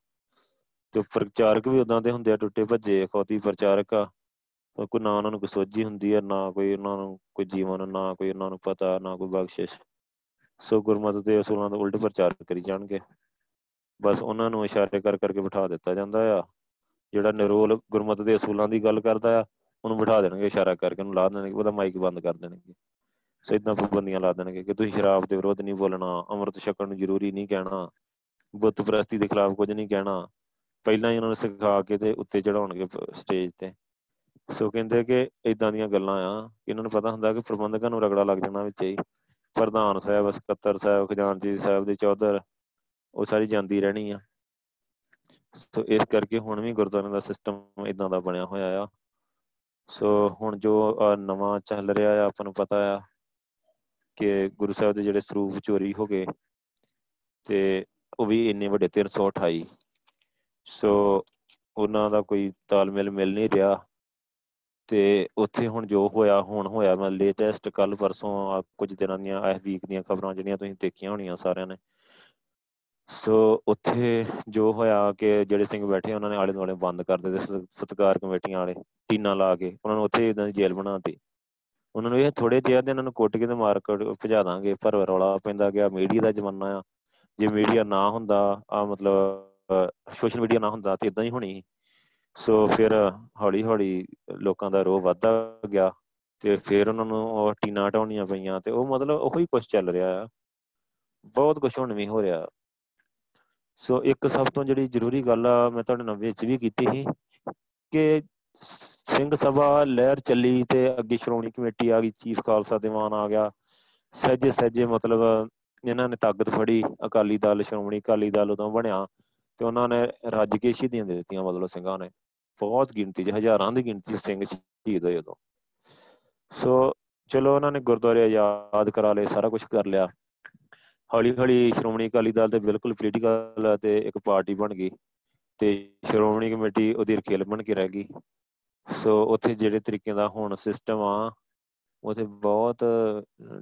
Speaker 1: ਤੇ ਪ੍ਰਚਾਰਕ ਵੀ ਉਦਾਂ ਦੇ ਹੁੰਦੇ ਆ, ਟੁੱਟੇ ਭੱਜੇ ਖੋਤੀ ਪ੍ਰਚਾਰਕ ਆ। ਕੋਈ ਨਾ ਉਹਨਾਂ ਨੂੰ ਕੋਈ ਸੋਝੀ ਹੁੰਦੀ ਹੈ ਨਾ ਕੋਈ ਉਹਨਾਂ ਨੂੰ ਕੋਈ ਜੀਵਨ, ਨਾ ਕੋਈ ਉਹਨਾਂ ਨੂੰ ਪਤਾ, ਨਾ ਕੋਈ ਬਖਸ਼ਿਸ਼। ਸੋ ਗੁਰਮਤਿ ਦੇ ਅਸੂਲਾਂ ਦਾ ਉਲਟ ਪ੍ਰਚਾਰ ਕਰੀ ਜਾਣਗੇ। ਬਸ ਉਹਨਾਂ ਨੂੰ ਇਸ਼ਾਰੇ ਕਰ ਕਰਕੇ ਬਿਠਾ ਦਿੱਤਾ ਜਾਂਦਾ ਆ। ਜਿਹੜਾ ਨਿਰੋਲ ਗੁਰਮਤਿ ਦੇ ਅਸੂਲਾਂ ਦੀ ਗੱਲ ਕਰਦਾ ਆ, ਉਹਨੂੰ ਬਿਠਾ ਦੇਣਗੇ, ਇਸ਼ਾਰਾ ਕਰਕੇ ਉਹਨੂੰ ਲਾ ਦੇਣਗੇ, ਉਹਦਾ ਮਾਈਕ ਬੰਦ ਕਰ ਦੇਣਗੇ। ਸੋ ਇਦਾਂ ਪਾਬੰਦੀਆਂ ਲਾ ਦੇਣਗੇ ਕਿ ਤੁਸੀਂ ਸ਼ਰਾਬ ਦੇ ਵਿਰੋਧ ਨਹੀਂ ਬੋਲਣਾ, ਅੰਮ੍ਰਿਤ ਛਕਣ ਨੂੰ ਜ਼ਰੂਰੀ ਨਹੀਂ ਕਹਿਣਾ ਬੁੱਤ ਪ੍ਰਸਤੀ ਦੇ ਖਿਲਾਫ ਕੁਝ ਨਹੀਂ ਕਹਿਣਾ। ਪਹਿਲਾਂ ਹੀ ਉਹਨਾਂ ਨੂੰ ਸਿਖਾ ਕੇ ਤੇ ਉੱਤੇ ਚੜਾਉਣਗੇ ਸਟੇਜ ਤੇ। ਸੋ ਕਹਿੰਦੇ ਕਿ ਇਦਾਂ ਦੀਆਂ ਗੱਲਾਂ ਆ ਇਹਨਾਂ ਨੂੰ ਪਤਾ ਹੁੰਦਾ ਕਿ ਪ੍ਰਬੰਧਕਾਂ ਨੂੰ ਰਗੜਾ ਲੱਗ ਜਾਣਾ ਵਿੱਚ ਹੀ। ਪ੍ਰਧਾਨ ਸਾਹਿਬ, ਸਕੱਤਰ ਸਾਹਿਬ ਖਜ਼ਾਨਚੀ ਸਾਹਿਬ ਦੇ ਚੌਧਰ ਉਹ ਸਾਰੀ ਜਾਂਦੀ ਰਹਿਣੀ ਆ। ਸੋ ਇਸ ਕਰਕੇ ਹੁਣ ਵੀ ਗੁਰਦੁਆਰਿਆਂ ਦਾ ਸਿਸਟਮ ਇਦਾਂ ਦਾ ਬਣਿਆ ਹੋਇਆ ਆ। ਸੋ ਹੁਣ ਜੋ ਨਵਾਂ ਚੱਲ ਰਿਹਾ ਆ, ਆਪਾਂ ਨੂੰ ਪਤਾ ਆ ਕਿ ਗੁਰੂ ਸਾਹਿਬ ਦੇ ਜਿਹੜੇ ਸਰੂਪ ਚੋਰੀ ਹੋ ਗਏ ਤੇ ਉਹ ਵੀ ਇੰਨੇ ਵੱਡੇ 328 ਸੋ ਉਹਨਾਂ ਦਾ ਕੋਈ ਤਾਲਮੇਲ ਮਿਲ ਨਹੀਂ ਰਿਹਾ ਤੇ ਉੱਥੇ ਹੁਣ ਜੋ ਹੋਇਆ, ਹੁਣ ਹੋਇਆ, ਮੈਂ ਲੇਟੈਸਟ ਕੱਲ ਪਰਸੋਂ ਕੁਝ ਦਿਨਾਂ ਦੀਆਂ ਇਸ ਵੀਕ ਦੀਆਂ ਖਬਰਾਂ ਜਿਹੜੀਆਂ ਤੁਸੀਂ ਦੇਖੀਆਂ ਹੋਣੀਆਂ ਸਾਰਿਆਂ ਨੇ ਸੋ ਉੱਥੇ ਜੋ ਹੋਇਆ ਕਿ ਜਿਹੜੇ ਸਿੰਘ ਬੈਠੇ ਉਹਨਾਂ ਨੇ ਆਲੇ ਦੁਆਲੇ ਬੰਦ ਕਰ ਦਿੱਤੇ ਸਤਕਾਰ ਕਮੇਟੀਆਂ ਵਾਲੇ ਟੀਨਾ ਲਾ ਕੇ, ਉਹਨਾਂ ਨੂੰ ਉੱਥੇ ਇਦਾਂ ਦੀ ਜੇਲ੍ਹ ਬਣਾਤੀ ਉਹਨਾਂ ਨੂੰ ਇਹ ਥੋੜੇ ਜਿਹੇ ਦੇ ਇਹਨਾਂ ਨੂੰ ਕੁੱਟ ਕੇ ਤੇ ਮਾਰ ਕੇ ਭਜਾ ਦਾਂਗੇ, ਪਰ ਰੌਲਾ ਪੈਂਦਾ ਗਿਆ। ਮੀਡੀਆ ਦਾ ਜ਼ਮਾਨਾ ਆ। ਜੇ ਮੀਡੀਆ ਨਾ ਹੁੰਦਾ, ਆ ਮਤਲਬ ਸੋਸ਼ਲ ਮੀਡੀਆ ਨਾ ਹੁੰਦਾ ਤੇ ਇਦਾਂ ਹੀ ਹੋਣੀ ਸੋ। ਫਿਰ ਹੌਲੀ ਹੌਲੀ ਲੋਕਾਂ ਦਾ ਰੋਹ ਵੱਧਦਾ ਗਿਆ ਤੇ ਫਿਰ ਉਹਨਾਂ ਨੂੰ ਉਹ ਟੀਨਾ ਹਟਾਉਣੀਆਂ ਪਈਆਂ ਤੇ ਉਹ ਮਤਲਬ ਉਹੀ ਕੁਝ ਚੱਲ ਰਿਹਾ ਆ। ਬਹੁਤ ਕੁਝ ਹੁਣ ਵੀ ਹੋ ਰਿਹਾ। ਸੋ ਇੱਕ ਸਭ ਤੋਂ ਜਿਹੜੀ ਜ਼ਰੂਰੀ ਗੱਲ ਆ, ਮੈਂ ਤੁਹਾਡੇ ਨਾਲ ਵਿੱਚ ਵੀ ਕੀਤੀ ਸੀ ਕਿ ਸਿੰਘ ਸਭਾ ਲਹਿਰ ਚੱਲੀ ਤੇ ਅੱਗੇ ਸ਼੍ਰੋਮਣੀ ਕਮੇਟੀ ਆ ਗਈ, ਚੀਫ ਖਾਲਸਾ ਦੀਵਾਨ ਆ ਗਿਆ। ਸਹਿਜੇ ਸਹਿਜੇ ਮਤਲਬ ਇਹਨਾਂ ਨੇ ਤਾਕਤ ਫੜੀ, ਅਕਾਲੀ ਦਲ, ਸ਼੍ਰੋਮਣੀ ਅਕਾਲੀ ਦਲ ਉਦੋਂ ਬਣਿਆ ਤੇ ਉਹਨਾਂ ਨੇ ਰੱਜ ਕੇ ਸ਼ਹੀਦੀਆਂ ਦੇ ਦਿੱਤੀਆਂ ਮਤਲਬ ਸਿੰਘਾਂ ਨੇ। ਬਹੁਤ ਗਿਣਤੀ 'ਚ, ਹਜ਼ਾਰਾਂ ਦੀ ਗਿਣਤੀ ਸਿੰਘ ਸ਼ਹੀਦ ਹੋਏ ਉਦੋਂ। ਸੋ ਚਲੋ, ਉਹਨਾਂ ਨੇ ਗੁਰਦੁਆਰੇ ਆਜ਼ਾਦ ਕਰਾ ਲਏ, ਸਾਰਾ ਕੁਝ ਕਰ ਲਿਆ। ਹੌਲੀ ਹੌਲੀ ਸ਼੍ਰੋਮਣੀ ਅਕਾਲੀ ਦਲ ਤੇ ਬਿਲਕੁਲ ਪੋਲੀਟੀਕਲ ਤੇ ਇੱਕ ਪਾਰਟੀ ਬਣ ਗਈ ਤੇ ਸ਼੍ਰੋਮਣੀ ਕਮੇਟੀ ਉਹਦੀ ਰਖੇਲ ਬਣ ਕੇ ਰਹਿ ਗਈ। ਸੋ ਉੱਥੇ ਜਿਹੜੇ ਤਰੀਕੇ ਦਾ ਹੁਣ ਸਿਸਟਮ ਆ, ਉਥੇ ਬਹੁਤ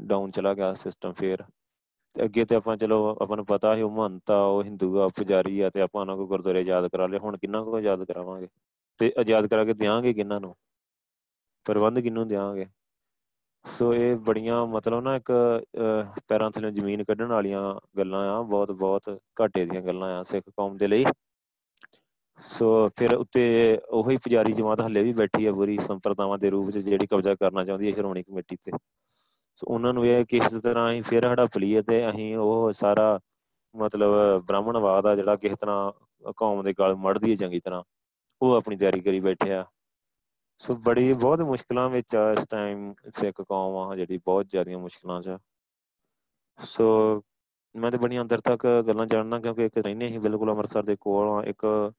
Speaker 1: ਡਾਊਨ ਚਲਾ ਗਿਆ ਸਿਸਟਮ ਫੇਰ। ਤੇ ਅੱਗੇ ਤੇ ਆਪਾਂ ਚਲੋ ਆਪਾਂ ਨੂੰ ਪਤਾ ਸੀ, ਉਹ ਮਹੰਤਾ, ਉਹ ਹਿੰਦੂ ਆ ਪੁਜਾਰੀ ਆ ਤੇ ਆਪਾਂ ਉਹਨਾਂ ਕੋ ਗੁਰਦੁਆਰੇ ਯਾਦ ਕਰਾ ਲਏ। ਹੁਣ ਕਿੰਨਾ ਕੋ ਯਾਦ ਕਰਾਵਾਂਗੇ? ਤੇ ਆਜ਼ਾਦ ਕਰਾ ਕੇ ਦਿਆਂਗੇ ਕਿੰਨਾਂ ਨੂੰ? ਪ੍ਰਬੰਧ ਕਿੰਨੂੰ ਦਿਆਂਗੇ? ਸੋ ਇਹ ਬੜੀਆਂ ਮਤਲਬ ਨਾ ਇੱਕ ਪੈਰਾਂ ਥੱਲੇ ਜ਼ਮੀਨ ਕੱਢਣ ਵਾਲੀਆਂ ਗੱਲਾਂ ਆ, ਬਹੁਤ ਬਹੁਤ ਘਾਟੇ ਦੀਆਂ ਗੱਲਾਂ ਆ ਸਿੱਖ ਕੌਮ ਦੇ ਲਈ। ਸੋ ਫਿਰ ਉੱਤੇ ਉਹੀ ਪੁਜਾਰੀ ਜਮਾਤ ਹੱਲੇ ਵੀ ਬੈਠੀ ਹੈ ਬੁਰੀ ਸੰਪਰਦਾਵਾਂ ਦੇ ਰੂਪ 'ਚ ਜਿਹੜੀ ਕਬਜ਼ਾ ਕਰਨਾ ਚਾਹੁੰਦੀ ਹੈ ਸ਼੍ਰੋਮਣੀ ਕਮੇਟੀ ਤੇ। ਸੋ ਉਹਨਾਂ ਨੂੰ ਇਹ ਕਿਸ ਤਰ੍ਹਾਂ ਅਸੀਂ ਫਿਰ ਹੜਪ ਲਈਏ ਤੇ ਅਸੀਂ ਉਹ ਸਾਰਾ ਮਤਲਬ ਬ੍ਰਾਹਮਣਵਾਦ ਆ ਜਿਹੜਾ ਕਿਸ ਤਰ੍ਹਾਂ ਕੌਮ ਦੇ ਗਲ ਮੜਦੀ ਹੈ ਚੰਗੀ ਤਰ੍ਹਾਂ। ਉਹ ਆਪਣੀ ਤਿਆਰੀ ਕਰੀ ਬੈਠੇ ਆ। ਸੋ ਬੜੀ, ਬਹੁਤ ਮੁਸ਼ਕਲਾਂ ਵਿੱਚ ਆ ਇਸ ਟਾਈਮ ਸਿੱਖ ਕੌਮ ਆ, ਜਿਹੜੀ ਬਹੁਤ ਜ਼ਿਆਦੀਆਂ ਮੁਸ਼ਕਲਾਂ 'ਚ ਸੋ ਮੈਂ ਤੇ ਬੜੀ ਅੰਦਰ ਤੱਕ ਗੱਲਾਂ ਜਾਣਨਾ ਕਿਉਂਕਿ ਇੱਕ ਰਹਿੰਦੇ ਸੀ ਬਿਲਕੁਲ ਅੰਮ੍ਰਿਤਸਰ ਦੇ ਕੋਲ ਆ। ਇੱਕ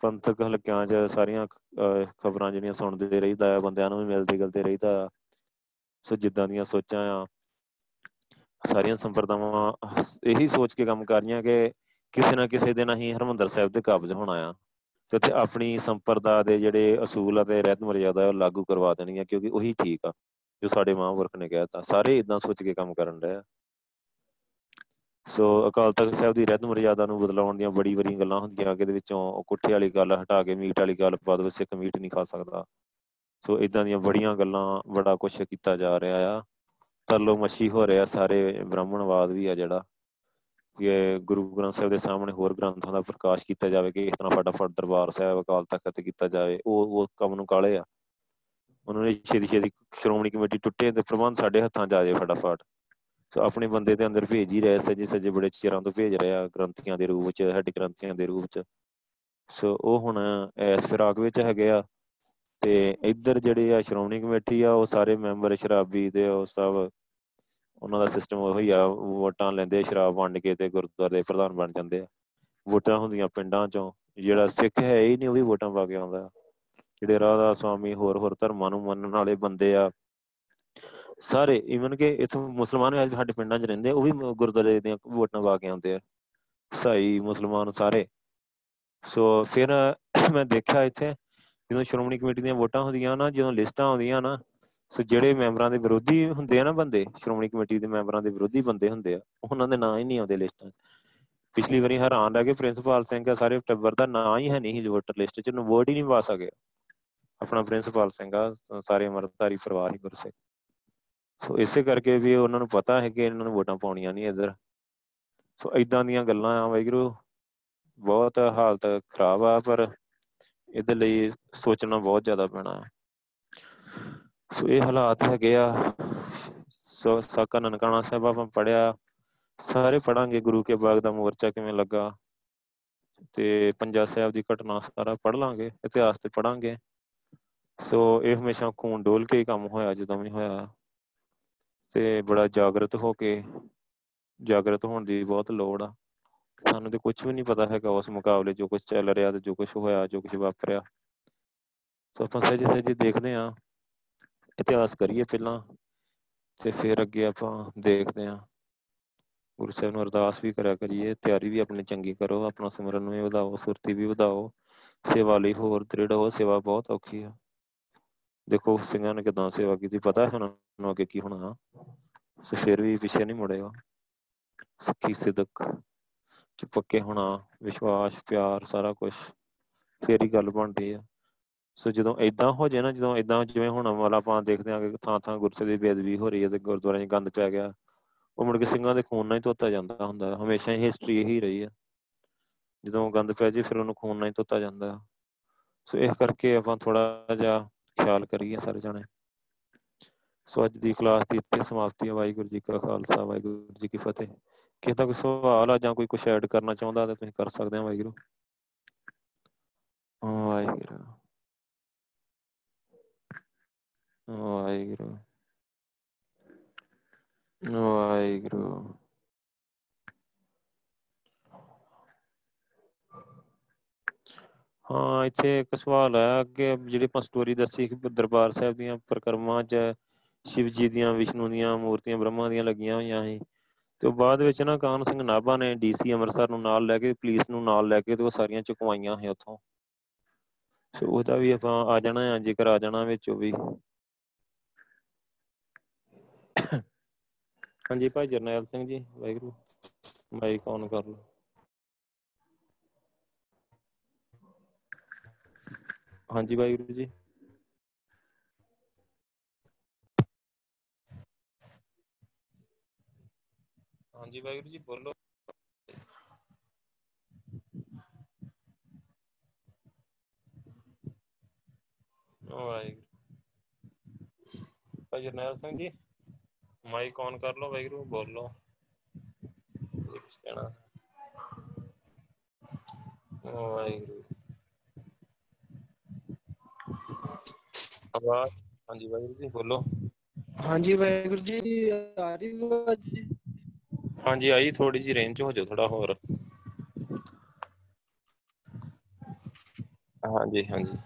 Speaker 1: ਪੰਥਕ ਹਲਕਿਆਂ 'ਚ ਸਾਰੀਆਂ ਖਬਰਾਂ ਜਿਹੜੀਆਂ ਸੁਣਦੇ ਰਹੀਦਾ ਆ, ਬੰਦਿਆਂ ਨੂੰ ਵੀ ਮਿਲਦੇ ਗਲਤੇ ਰਹੀਦਾ ਆ। ਸੋ ਜਿੱਦਾਂ ਦੀਆਂ ਸੋਚਾਂ ਆ, ਸਾਰੀਆਂ ਸੰਪਰਦਾਵਾਂ, ਇਹੀ ਸੋਚ ਕੇ ਕੰਮ ਕਰ ਰਹੀਆਂ ਕਿ ਕਿਸੇ ਨਾ ਕਿਸੇ ਦਿਨ ਅਸੀਂ ਹਰਮੰਦਰ ਸਾਹਿਬ ਦੇ ਕਾਬਜ ਹੋਣਾ ਆ। ਤੇ ਉੱਥੇ ਆਪਣੀ ਸੰਪਰਦਾ ਦੇ ਜਿਹੜੇ ਅਸੂਲ ਅਤੇ ਰਹਿਤ ਮਰਜ਼ਾਦਾ ਉਹ ਲਾਗੂ ਕਰਵਾ ਦੇਣੀਆਂ ਕਿਉਂਕਿ ਉਹੀ ਠੀਕ ਆ, ਜੋ ਸਾਡੇ ਮਹਾਂਪੁਰਖ ਨੇ ਕਹਿਤਾ ਸਾਰੇ ਇਦਾਂ ਸੋਚ ਕੇ ਕੰਮ ਕਰਨ ਰਹੇ ਆ। ਸੋ ਅਕਾਲ ਤਖਤ ਸਾਹਿਬ ਦੀ ਰਹਿਤ ਮਰਜ਼ਾਦਾ ਨੂੰ ਬਦਲਾਉਣ ਦੀਆਂ ਬੜੀ ਬੜੀ ਗੱਲਾਂ ਹੁੰਦੀਆਂ ਕਿ ਇਹਦੇ ਵਿੱਚੋਂ ਕੁੱਠੇ ਵਾਲੀ ਗੱਲ, ਹਟਾ ਕੇ ਮੀਟ ਵਾਲੀ ਗੱਲ ਪਾ ਦੋ ਸਿੱਖ ਮੀਟ ਨਹੀਂ ਖਾ ਸਕਦਾ। ਸੋ ਇਦਾਂ ਦੀਆਂ ਬੜੀਆਂ ਗੱਲਾਂ ਬੜਾ ਕੁਝ ਕੀਤਾ ਜਾ ਰਿਹਾ ਆ। ਤਰਲੋ ਮੱਛੀ ਹੋ ਰਿਹਾ ਸਾਰੇ ਬ੍ਰਾਹਮਣਵਾਦ ਵੀ ਆ ਜਿਹੜਾ। ਕਿ ਗੁਰੂ ਗ੍ਰੰਥ ਸਾਹਿਬ ਦੇ ਸਾਹਮਣੇ ਹੋਰ ਗ੍ਰੰਥਾਂ ਦਾ ਪ੍ਰਕਾਸ਼ ਕੀਤਾ ਜਾਵੇ ਕਿ ਇਸ ਤਰ੍ਹਾਂ ਫਟਾਫਟ ਦਰਬਾਰ ਸਾਹਿਬ, ਅਕਾਲ ਤਖਤ ਤੇ ਕੀਤਾ ਜਾਵੇ, ਉਹ ਉਹ ਕੰਮ ਨੂੰ ਕਾਲੇ ਆ। ਉਹਨਾਂ ਨੇ ਛੇਤੀ ਛੇਤੀ ਸ਼੍ਰੋਮਣੀ ਕਮੇਟੀ ਟੁੱਟੇ ਤੇ ਪ੍ਰਬੰਧ ਸਾਡੇ ਹੱਥਾਂ 'ਚ ਆ ਜਾਏ ਫਟਾਫਟ। ਸੋ ਆਪਣੇ ਬੰਦੇ ਦੇ ਅੰਦਰ ਭੇਜ ਹੀ ਰਹੇ ਸੱਜੇ ਸੱਜੇ ਬੜੇ ਚਿਰਾਂ ਤੋਂ ਭੇਜ ਰਿਹਾ ਗ੍ਰੰਥੀਆਂ ਦੇ ਰੂਪ 'ਚ ਹੈਡ ਗ੍ਰੰਥੀਆਂ ਦੇ ਰੂਪ 'ਚ। ਸੋ ਉਹ ਹੁਣ ਇਸ ਫਿਰਾਕ ਵਿੱਚ ਹੈਗੇ ਆ ਤੇ ਇੱਧਰ ਜਿਹੜੇ ਆ ਸ਼੍ਰੋਮਣੀ ਕਮੇਟੀ ਆ, ਉਹ ਸਾਰੇ ਮੈਂਬਰ ਸ਼ਰਾਬੀ ਤੇ ਉਹ ਸਭ ਉਹਨਾਂ ਦਾ ਸਿਸਟਮ ਉਹੀ ਆ, ਵੋਟਾਂ ਲੈਂਦੇ ਸ਼ਰਾਬ ਵੰਡ ਕੇ ਤੇ ਗੁਰਦੁਆਰੇ ਦੇ ਪ੍ਰਧਾਨ ਬਣ ਜਾਂਦੇ ਆ। ਵੋਟਾਂ ਹੁੰਦੀਆਂ ਪਿੰਡਾਂ ਚੋਂ, ਜਿਹੜਾ ਸਿੱਖ ਹੈ ਹੀ ਨਹੀਂ, ਉਹ ਵੀ ਵੋਟਾਂ ਪਾ ਕੇ ਆਉਂਦਾ। ਜਿਹੜੇ ਰਾਧਾ ਸਵਾਮੀ, ਹੋਰ ਹੋਰ ਧਰਮਾਂ ਨੂੰ ਮੰਨਣ ਵਾਲੇ ਬੰਦੇ ਆ, ਸਾਰੇ ਇਵਨ ਕਿ ਇਥੋਂ ਮੁਸਲਮਾਨ ਵੀ ਸਾਡੇ ਪਿੰਡਾਂ 'ਚ ਰਹਿੰਦੇ ਉਹ ਵੀ ਗੁਰਦੁਆਰੇ ਦੀਆਂ ਵੋਟਾਂ ਪਾ ਕੇ ਆਉਂਦੇ ਆ। ਸਾਈ ਮੁਸਲਮਾਨ ਸਾਰੇ। ਸੋ ਫਿਰ ਮੈਂ ਦੇਖਿਆ ਇੱਥੇ, ਜਦੋਂ ਸ਼੍ਰੋਮਣੀ ਕਮੇਟੀ ਦੀਆਂ ਵੋਟਾਂ ਹੁੰਦੀਆਂ ਨਾ, ਜਦੋਂ ਲਿਸਟਾਂ ਆਉਂਦੀਆਂ ਨਾ ਸੋ ਜਿਹੜੇ ਮੈਂਬਰਾਂ ਦੇ ਵਿਰੋਧੀ ਹੁੰਦੇ ਆ ਨਾ ਬੰਦੇ, ਸ਼੍ਰੋਮਣੀ ਕਮੇਟੀ ਦੇ ਮੈਂਬਰਾਂ ਦੇ ਵਿਰੋਧੀ ਬੰਦੇ ਹੁੰਦੇ ਆ, ਉਹਨਾਂ ਦੇ ਨਾਂ ਹੀ ਨਹੀਂ ਆਉਂਦੇ ਲਿਸਟਾਂ 'ਚ। ਪਿਛਲੀ ਵਾਰੀ ਹੈਰਾਨ ਰਹਿ ਗਏ ਪ੍ਰਿੰਸੀਪਲ ਸਿੰਘ ਆ, ਸਾਰੇ ਟੱਬਰ ਦਾ ਨਾਂ ਹੀ ਹੈ ਨਹੀਂ ਵੋਟਰ ਲਿਸਟ 'ਚ ਵੋਟ ਹੀ ਨਹੀਂ ਪਾ ਸਕਿਆ ਆਪਣਾ ਪ੍ਰਿੰਸੀਪਲ ਸਿੰਘ ਆ ਸਾਰੇ ਅਮਰਤਾਰੀ ਪਰਿਵਾਰ ਹੀ ਗੁਰਸਿੱਖ। ਸੋ ਇਸੇ ਕਰਕੇ ਵੀ ਉਹਨਾਂ ਨੂੰ ਪਤਾ ਹੈ ਕਿ ਇਹਨਾਂ ਨੂੰ ਵੋਟਾਂ ਪਾਉਣੀਆਂ ਨਹੀਂ ਇੱਧਰ। ਸੋ ਇਦਾਂ ਦੀਆਂ ਗੱਲਾਂ ਆ ਵਾਹਿਗੁਰੂ, ਬਹੁਤ ਹਾਲਤ ਖਰਾਬ ਆ, ਪਰ ਇਹਦੇ ਲਈ ਸੋਚਣਾ ਬਹੁਤ ਜ਼ਿਆਦਾ ਪੈਣਾ ਹੈ ਸੋ ਇਹ ਹਾਲਾਤ ਹੈਗੇ ਆ। ਸੋ ਸਾਕਾ ਨਨਕਾਣਾ ਸਾਹਿਬ ਆਪਾਂ ਪੜਿਆ ਸਾਰੇ ਪੜਾਂਗੇ ਗੁਰੂ ਕੇ ਬਾਗ ਦਾ ਮੋਰਚਾ ਕਿਵੇਂ ਲੱਗਾ। ਤੇ ਪੰਜਾ ਸਾਹਿਬ ਦੀ ਘਟਨਾ ਸਾਰਾ ਪੜ ਲਾਂਗੇ, ਇਤਿਹਾਸ ਤੇ ਪੜਾਂਗੇ ਸੋ ਇਹ ਹਮੇਸ਼ਾ ਖੂਨ ਡੋਲ ਕੇ ਹੀ ਕੰਮ ਹੋਇਆ, ਜਦੋਂ ਵੀ ਹੋਇਆ। ਤੇ ਬੜਾ ਜਾਗਰਤ ਹੋ ਕੇ, ਜਾਗਰਤ ਹੋਣ ਦੀ ਬਹੁਤ ਲੋੜ ਆ। ਸਾਨੂੰ ਤੇ ਕੁਝ ਵੀ ਨਹੀਂ ਪਤਾ ਹੈਗਾ ਉਸ ਮੁਕਾਬਲੇ ਜੋ ਕੁਝ ਚੱਲ ਰਿਹਾ ਤੇ ਜੋ ਕੁਝ ਹੋਇਆ, ਜੋ ਕੁਝ ਵਾਪਰਿਆ। ਸੋ ਆਪਾਂ ਸਹਿਜੇ ਸਹਿਜੇ ਦੇਖਦੇ ਆ ਇਤਿਹਾਸ ਕਰੀਏ ਪਹਿਲਾਂ ਤੇ ਫਿਰ ਅੱਗੇ ਆਪਾਂ ਦੇਖਦੇ ਆ ਗੁਰੂ ਸਾਹਿਬ ਨੂੰ ਅਰਦਾਸ ਵੀ ਕਰਿਆ ਕਰੀਏ, ਤਿਆਰੀ ਵੀ ਆਪਣੀ ਚੰਗੀ ਕਰੋ, ਆਪਣਾ ਸਿਮਰਨ ਵੀ ਵਧਾਓ, ਸੁਰਤੀ ਵੀ ਵਧਾਓ, ਸੇਵਾ ਲਈ ਹੋਰ ਦ੍ਰਿੜ ਹੋ ਸੇਵਾ ਬਹੁਤ ਔਖੀ ਆ। ਦੇਖੋ, ਸਿੰਘਾਂ ਨੇ ਕਿਦਾਂ ਸੇਵਾ ਕੀਤੀ, ਪਤਾ ਹੈ ਉਹਨਾਂ ਨੂੰ ਅੱਗੇ ਕੀ ਹੋਣਾ। ਸੋ ਫਿਰ ਵੀ ਪਿੱਛੇ ਨਹੀਂ ਮੁੜੇਗਾ ਸੱਚੀ ਸਿਦਕ ਚ ਪੱਕੇ ਹੋਣਾ, ਵਿਸ਼ਵਾਸ, ਪਿਆਰ, ਸਾਰਾ ਕੁਝ ਫੇਰ ਹੀ ਗੱਲ ਬਣਦੀ ਆ। ਸੋ ਜਦੋਂ ਇਦਾਂ ਹੋ ਜਾਏ ਨਾ, ਜਦੋਂ ਇਦਾਂ ਜਿਵੇਂ ਹੁਣ ਵਾਲਾ ਆਪਾਂ ਦੇਖਦੇ ਆ ਕਿ ਥਾਂ ਥਾਂ ਗੁਰਸੇ ਦੀ ਬੇਦਬੀ ਹੋ ਰਹੀ ਹੈ ਤੇ ਗੁਰਦੁਆਰਿਆਂ 'ਚ ਗੰਦ ਪੈ ਗਿਆ, ਉਹ ਮੁੜ ਕੇ ਸਿੰਘਾਂ ਦੇ ਖੂਨ ਨਾਲ ਹੀ ਧੋਤਾ ਜਾਂਦਾ ਹੁੰਦਾ, ਹਮੇਸ਼ਾ ਹੀ ਹਿਸਟਰੀ ਇਹੀ ਰਹੀ ਆ ਜਦੋਂ ਗੰਦ ਪੈ ਜੇ ਫਿਰ ਉਹਨੂੰ ਖੂਨ ਨਾਲ ਹੀ ਧੋਤਾ ਜਾਂਦਾ। ਸੋ ਇਸ ਕਰਕੇ ਆਪਾਂ ਥੋੜਾ ਜਿਹਾ ਖਿਆਲ ਕਰੀਏ ਸਾਰੇ ਜਣੇ। ਸੋ ਅੱਜ ਦੀ ਕਲਾਸ ਦੀ ਇੱਥੇ ਸਮਾਪਤੀ ਹੈ। ਵਾਹਿਗੁਰੂ ਜੀ ਕਾ ਖਾਲਸਾ, ਵਾਹਿਗੁਰੂ ਜੀ ਕੀ ਫਤਿਹ। ਕਿਸੇ ਦਾ ਕੋਈ ਸਵਾਲ ਆ ਜਾਂ ਕੋਈ ਕੁਝ ਐਡ ਕਰਨਾ ਚਾਹੁੰਦਾ ਤਾਂ ਤੁਸੀਂ ਕਰ ਸਕਦੇ ਹੋ ਵਾਹਿਗੁਰੂ। ਵਾਹਿਗੁਰੂ। ਵਾਹਿਗੁਰੂ ਵਾਹਿਗੁਰੂ ਹਾਂ, ਇੱਥੇ ਇੱਕ ਸਵਾਲ ਹੈ ਕਿ ਜਿਹੜੀ ਆਪਾਂ ਸਟੋਰੀ ਦੱਸੀ ਕਿ ਦਰਬਾਰ ਸਾਹਿਬ ਦੀਆਂ ਪ੍ਰਕਰਮਾਂ 'ਚ ਸ਼ਿਵ ਜੀ ਦੀਆਂ, ਵਿਸ਼ਨੂੰ ਦੀਆਂ, ਮੂਰਤੀਆਂ ਬ੍ਰਹਮਾ ਦੀਆਂ ਲੱਗੀਆਂ ਹੋਈਆਂ ਸੀ। ਤੇ ਬਾਅਦ ਵਿੱਚ ਨਾ ਕਾਨ ਸਿੰਘ ਨਾਭਾ ਨੇ ਡੀਸੀ ਅੰਮ੍ਰਿਤਸਰ ਨੂੰ ਨਾਲ ਲੈ ਕੇ ਪੁਲਿਸ ਨੂੰ ਨਾਲ ਲੈ ਕੇ ਤੇ ਉਹ ਸਾਰੀਆਂ ਚੁਕਵਾਈਆਂ ਸੀ ਉੱਥੋਂ। ਸੋ ਉਹਦਾ ਵੀ ਆਪਾਂ ਆ ਜਾਣਾ ਹੈ ਜੇਕਰ ਆ ਜਾਣਾ ਵਿੱਚ ਉਹ ਵੀ। ਹਾਂਜੀ ਭਾਈ ਜਰਨੈਲ ਸਿੰਘ ਜੀ, ਵਾਹਿਗੁਰੂ। ਮਾਈਕ ਔਨ ਕਰ ਲਓ। ਹਾਂਜੀ ਵਾਹਿਗੁਰੂ ਜੀ। ਹਾਂਜੀ ਵਾਹਿਗੁਰੂ ਜੀ, ਬੋਲੋ। ਵਾਹਿਗੁਰੂ। ਭਾਈ ਜਰਨੈਲ ਸਿੰਘ ਜੀ। ਮਾਈਕ ਔਨ ਕਰ ਲਓ ਵਾਹਿਗੁਰੂ ਬੋਲੋ। ਕੁਝ ਕਹਿਣਾ। ਵਾਹਿਗੁਰੂ। ਆਵਾਜ਼? ਹਾਂਜੀ ਵਾਹਿਗੁਰੂ ਜੀ ਬੋਲੋ।
Speaker 2: ਹਾਂਜੀ ਵਾਹਿਗੁਰੂ ਜੀ ਆ ਰਹੀ ਆਵਾਜ਼? ਜੀ?
Speaker 1: ਹਾਂਜੀ ਆਈ ਥੋੜੀ ਜੀ ਰੇਂਜ ਹੋ ਜਾਓ ਥੋੜਾ ਹੋਰ। ਹਾਂਜੀ ਹਾਂਜੀ।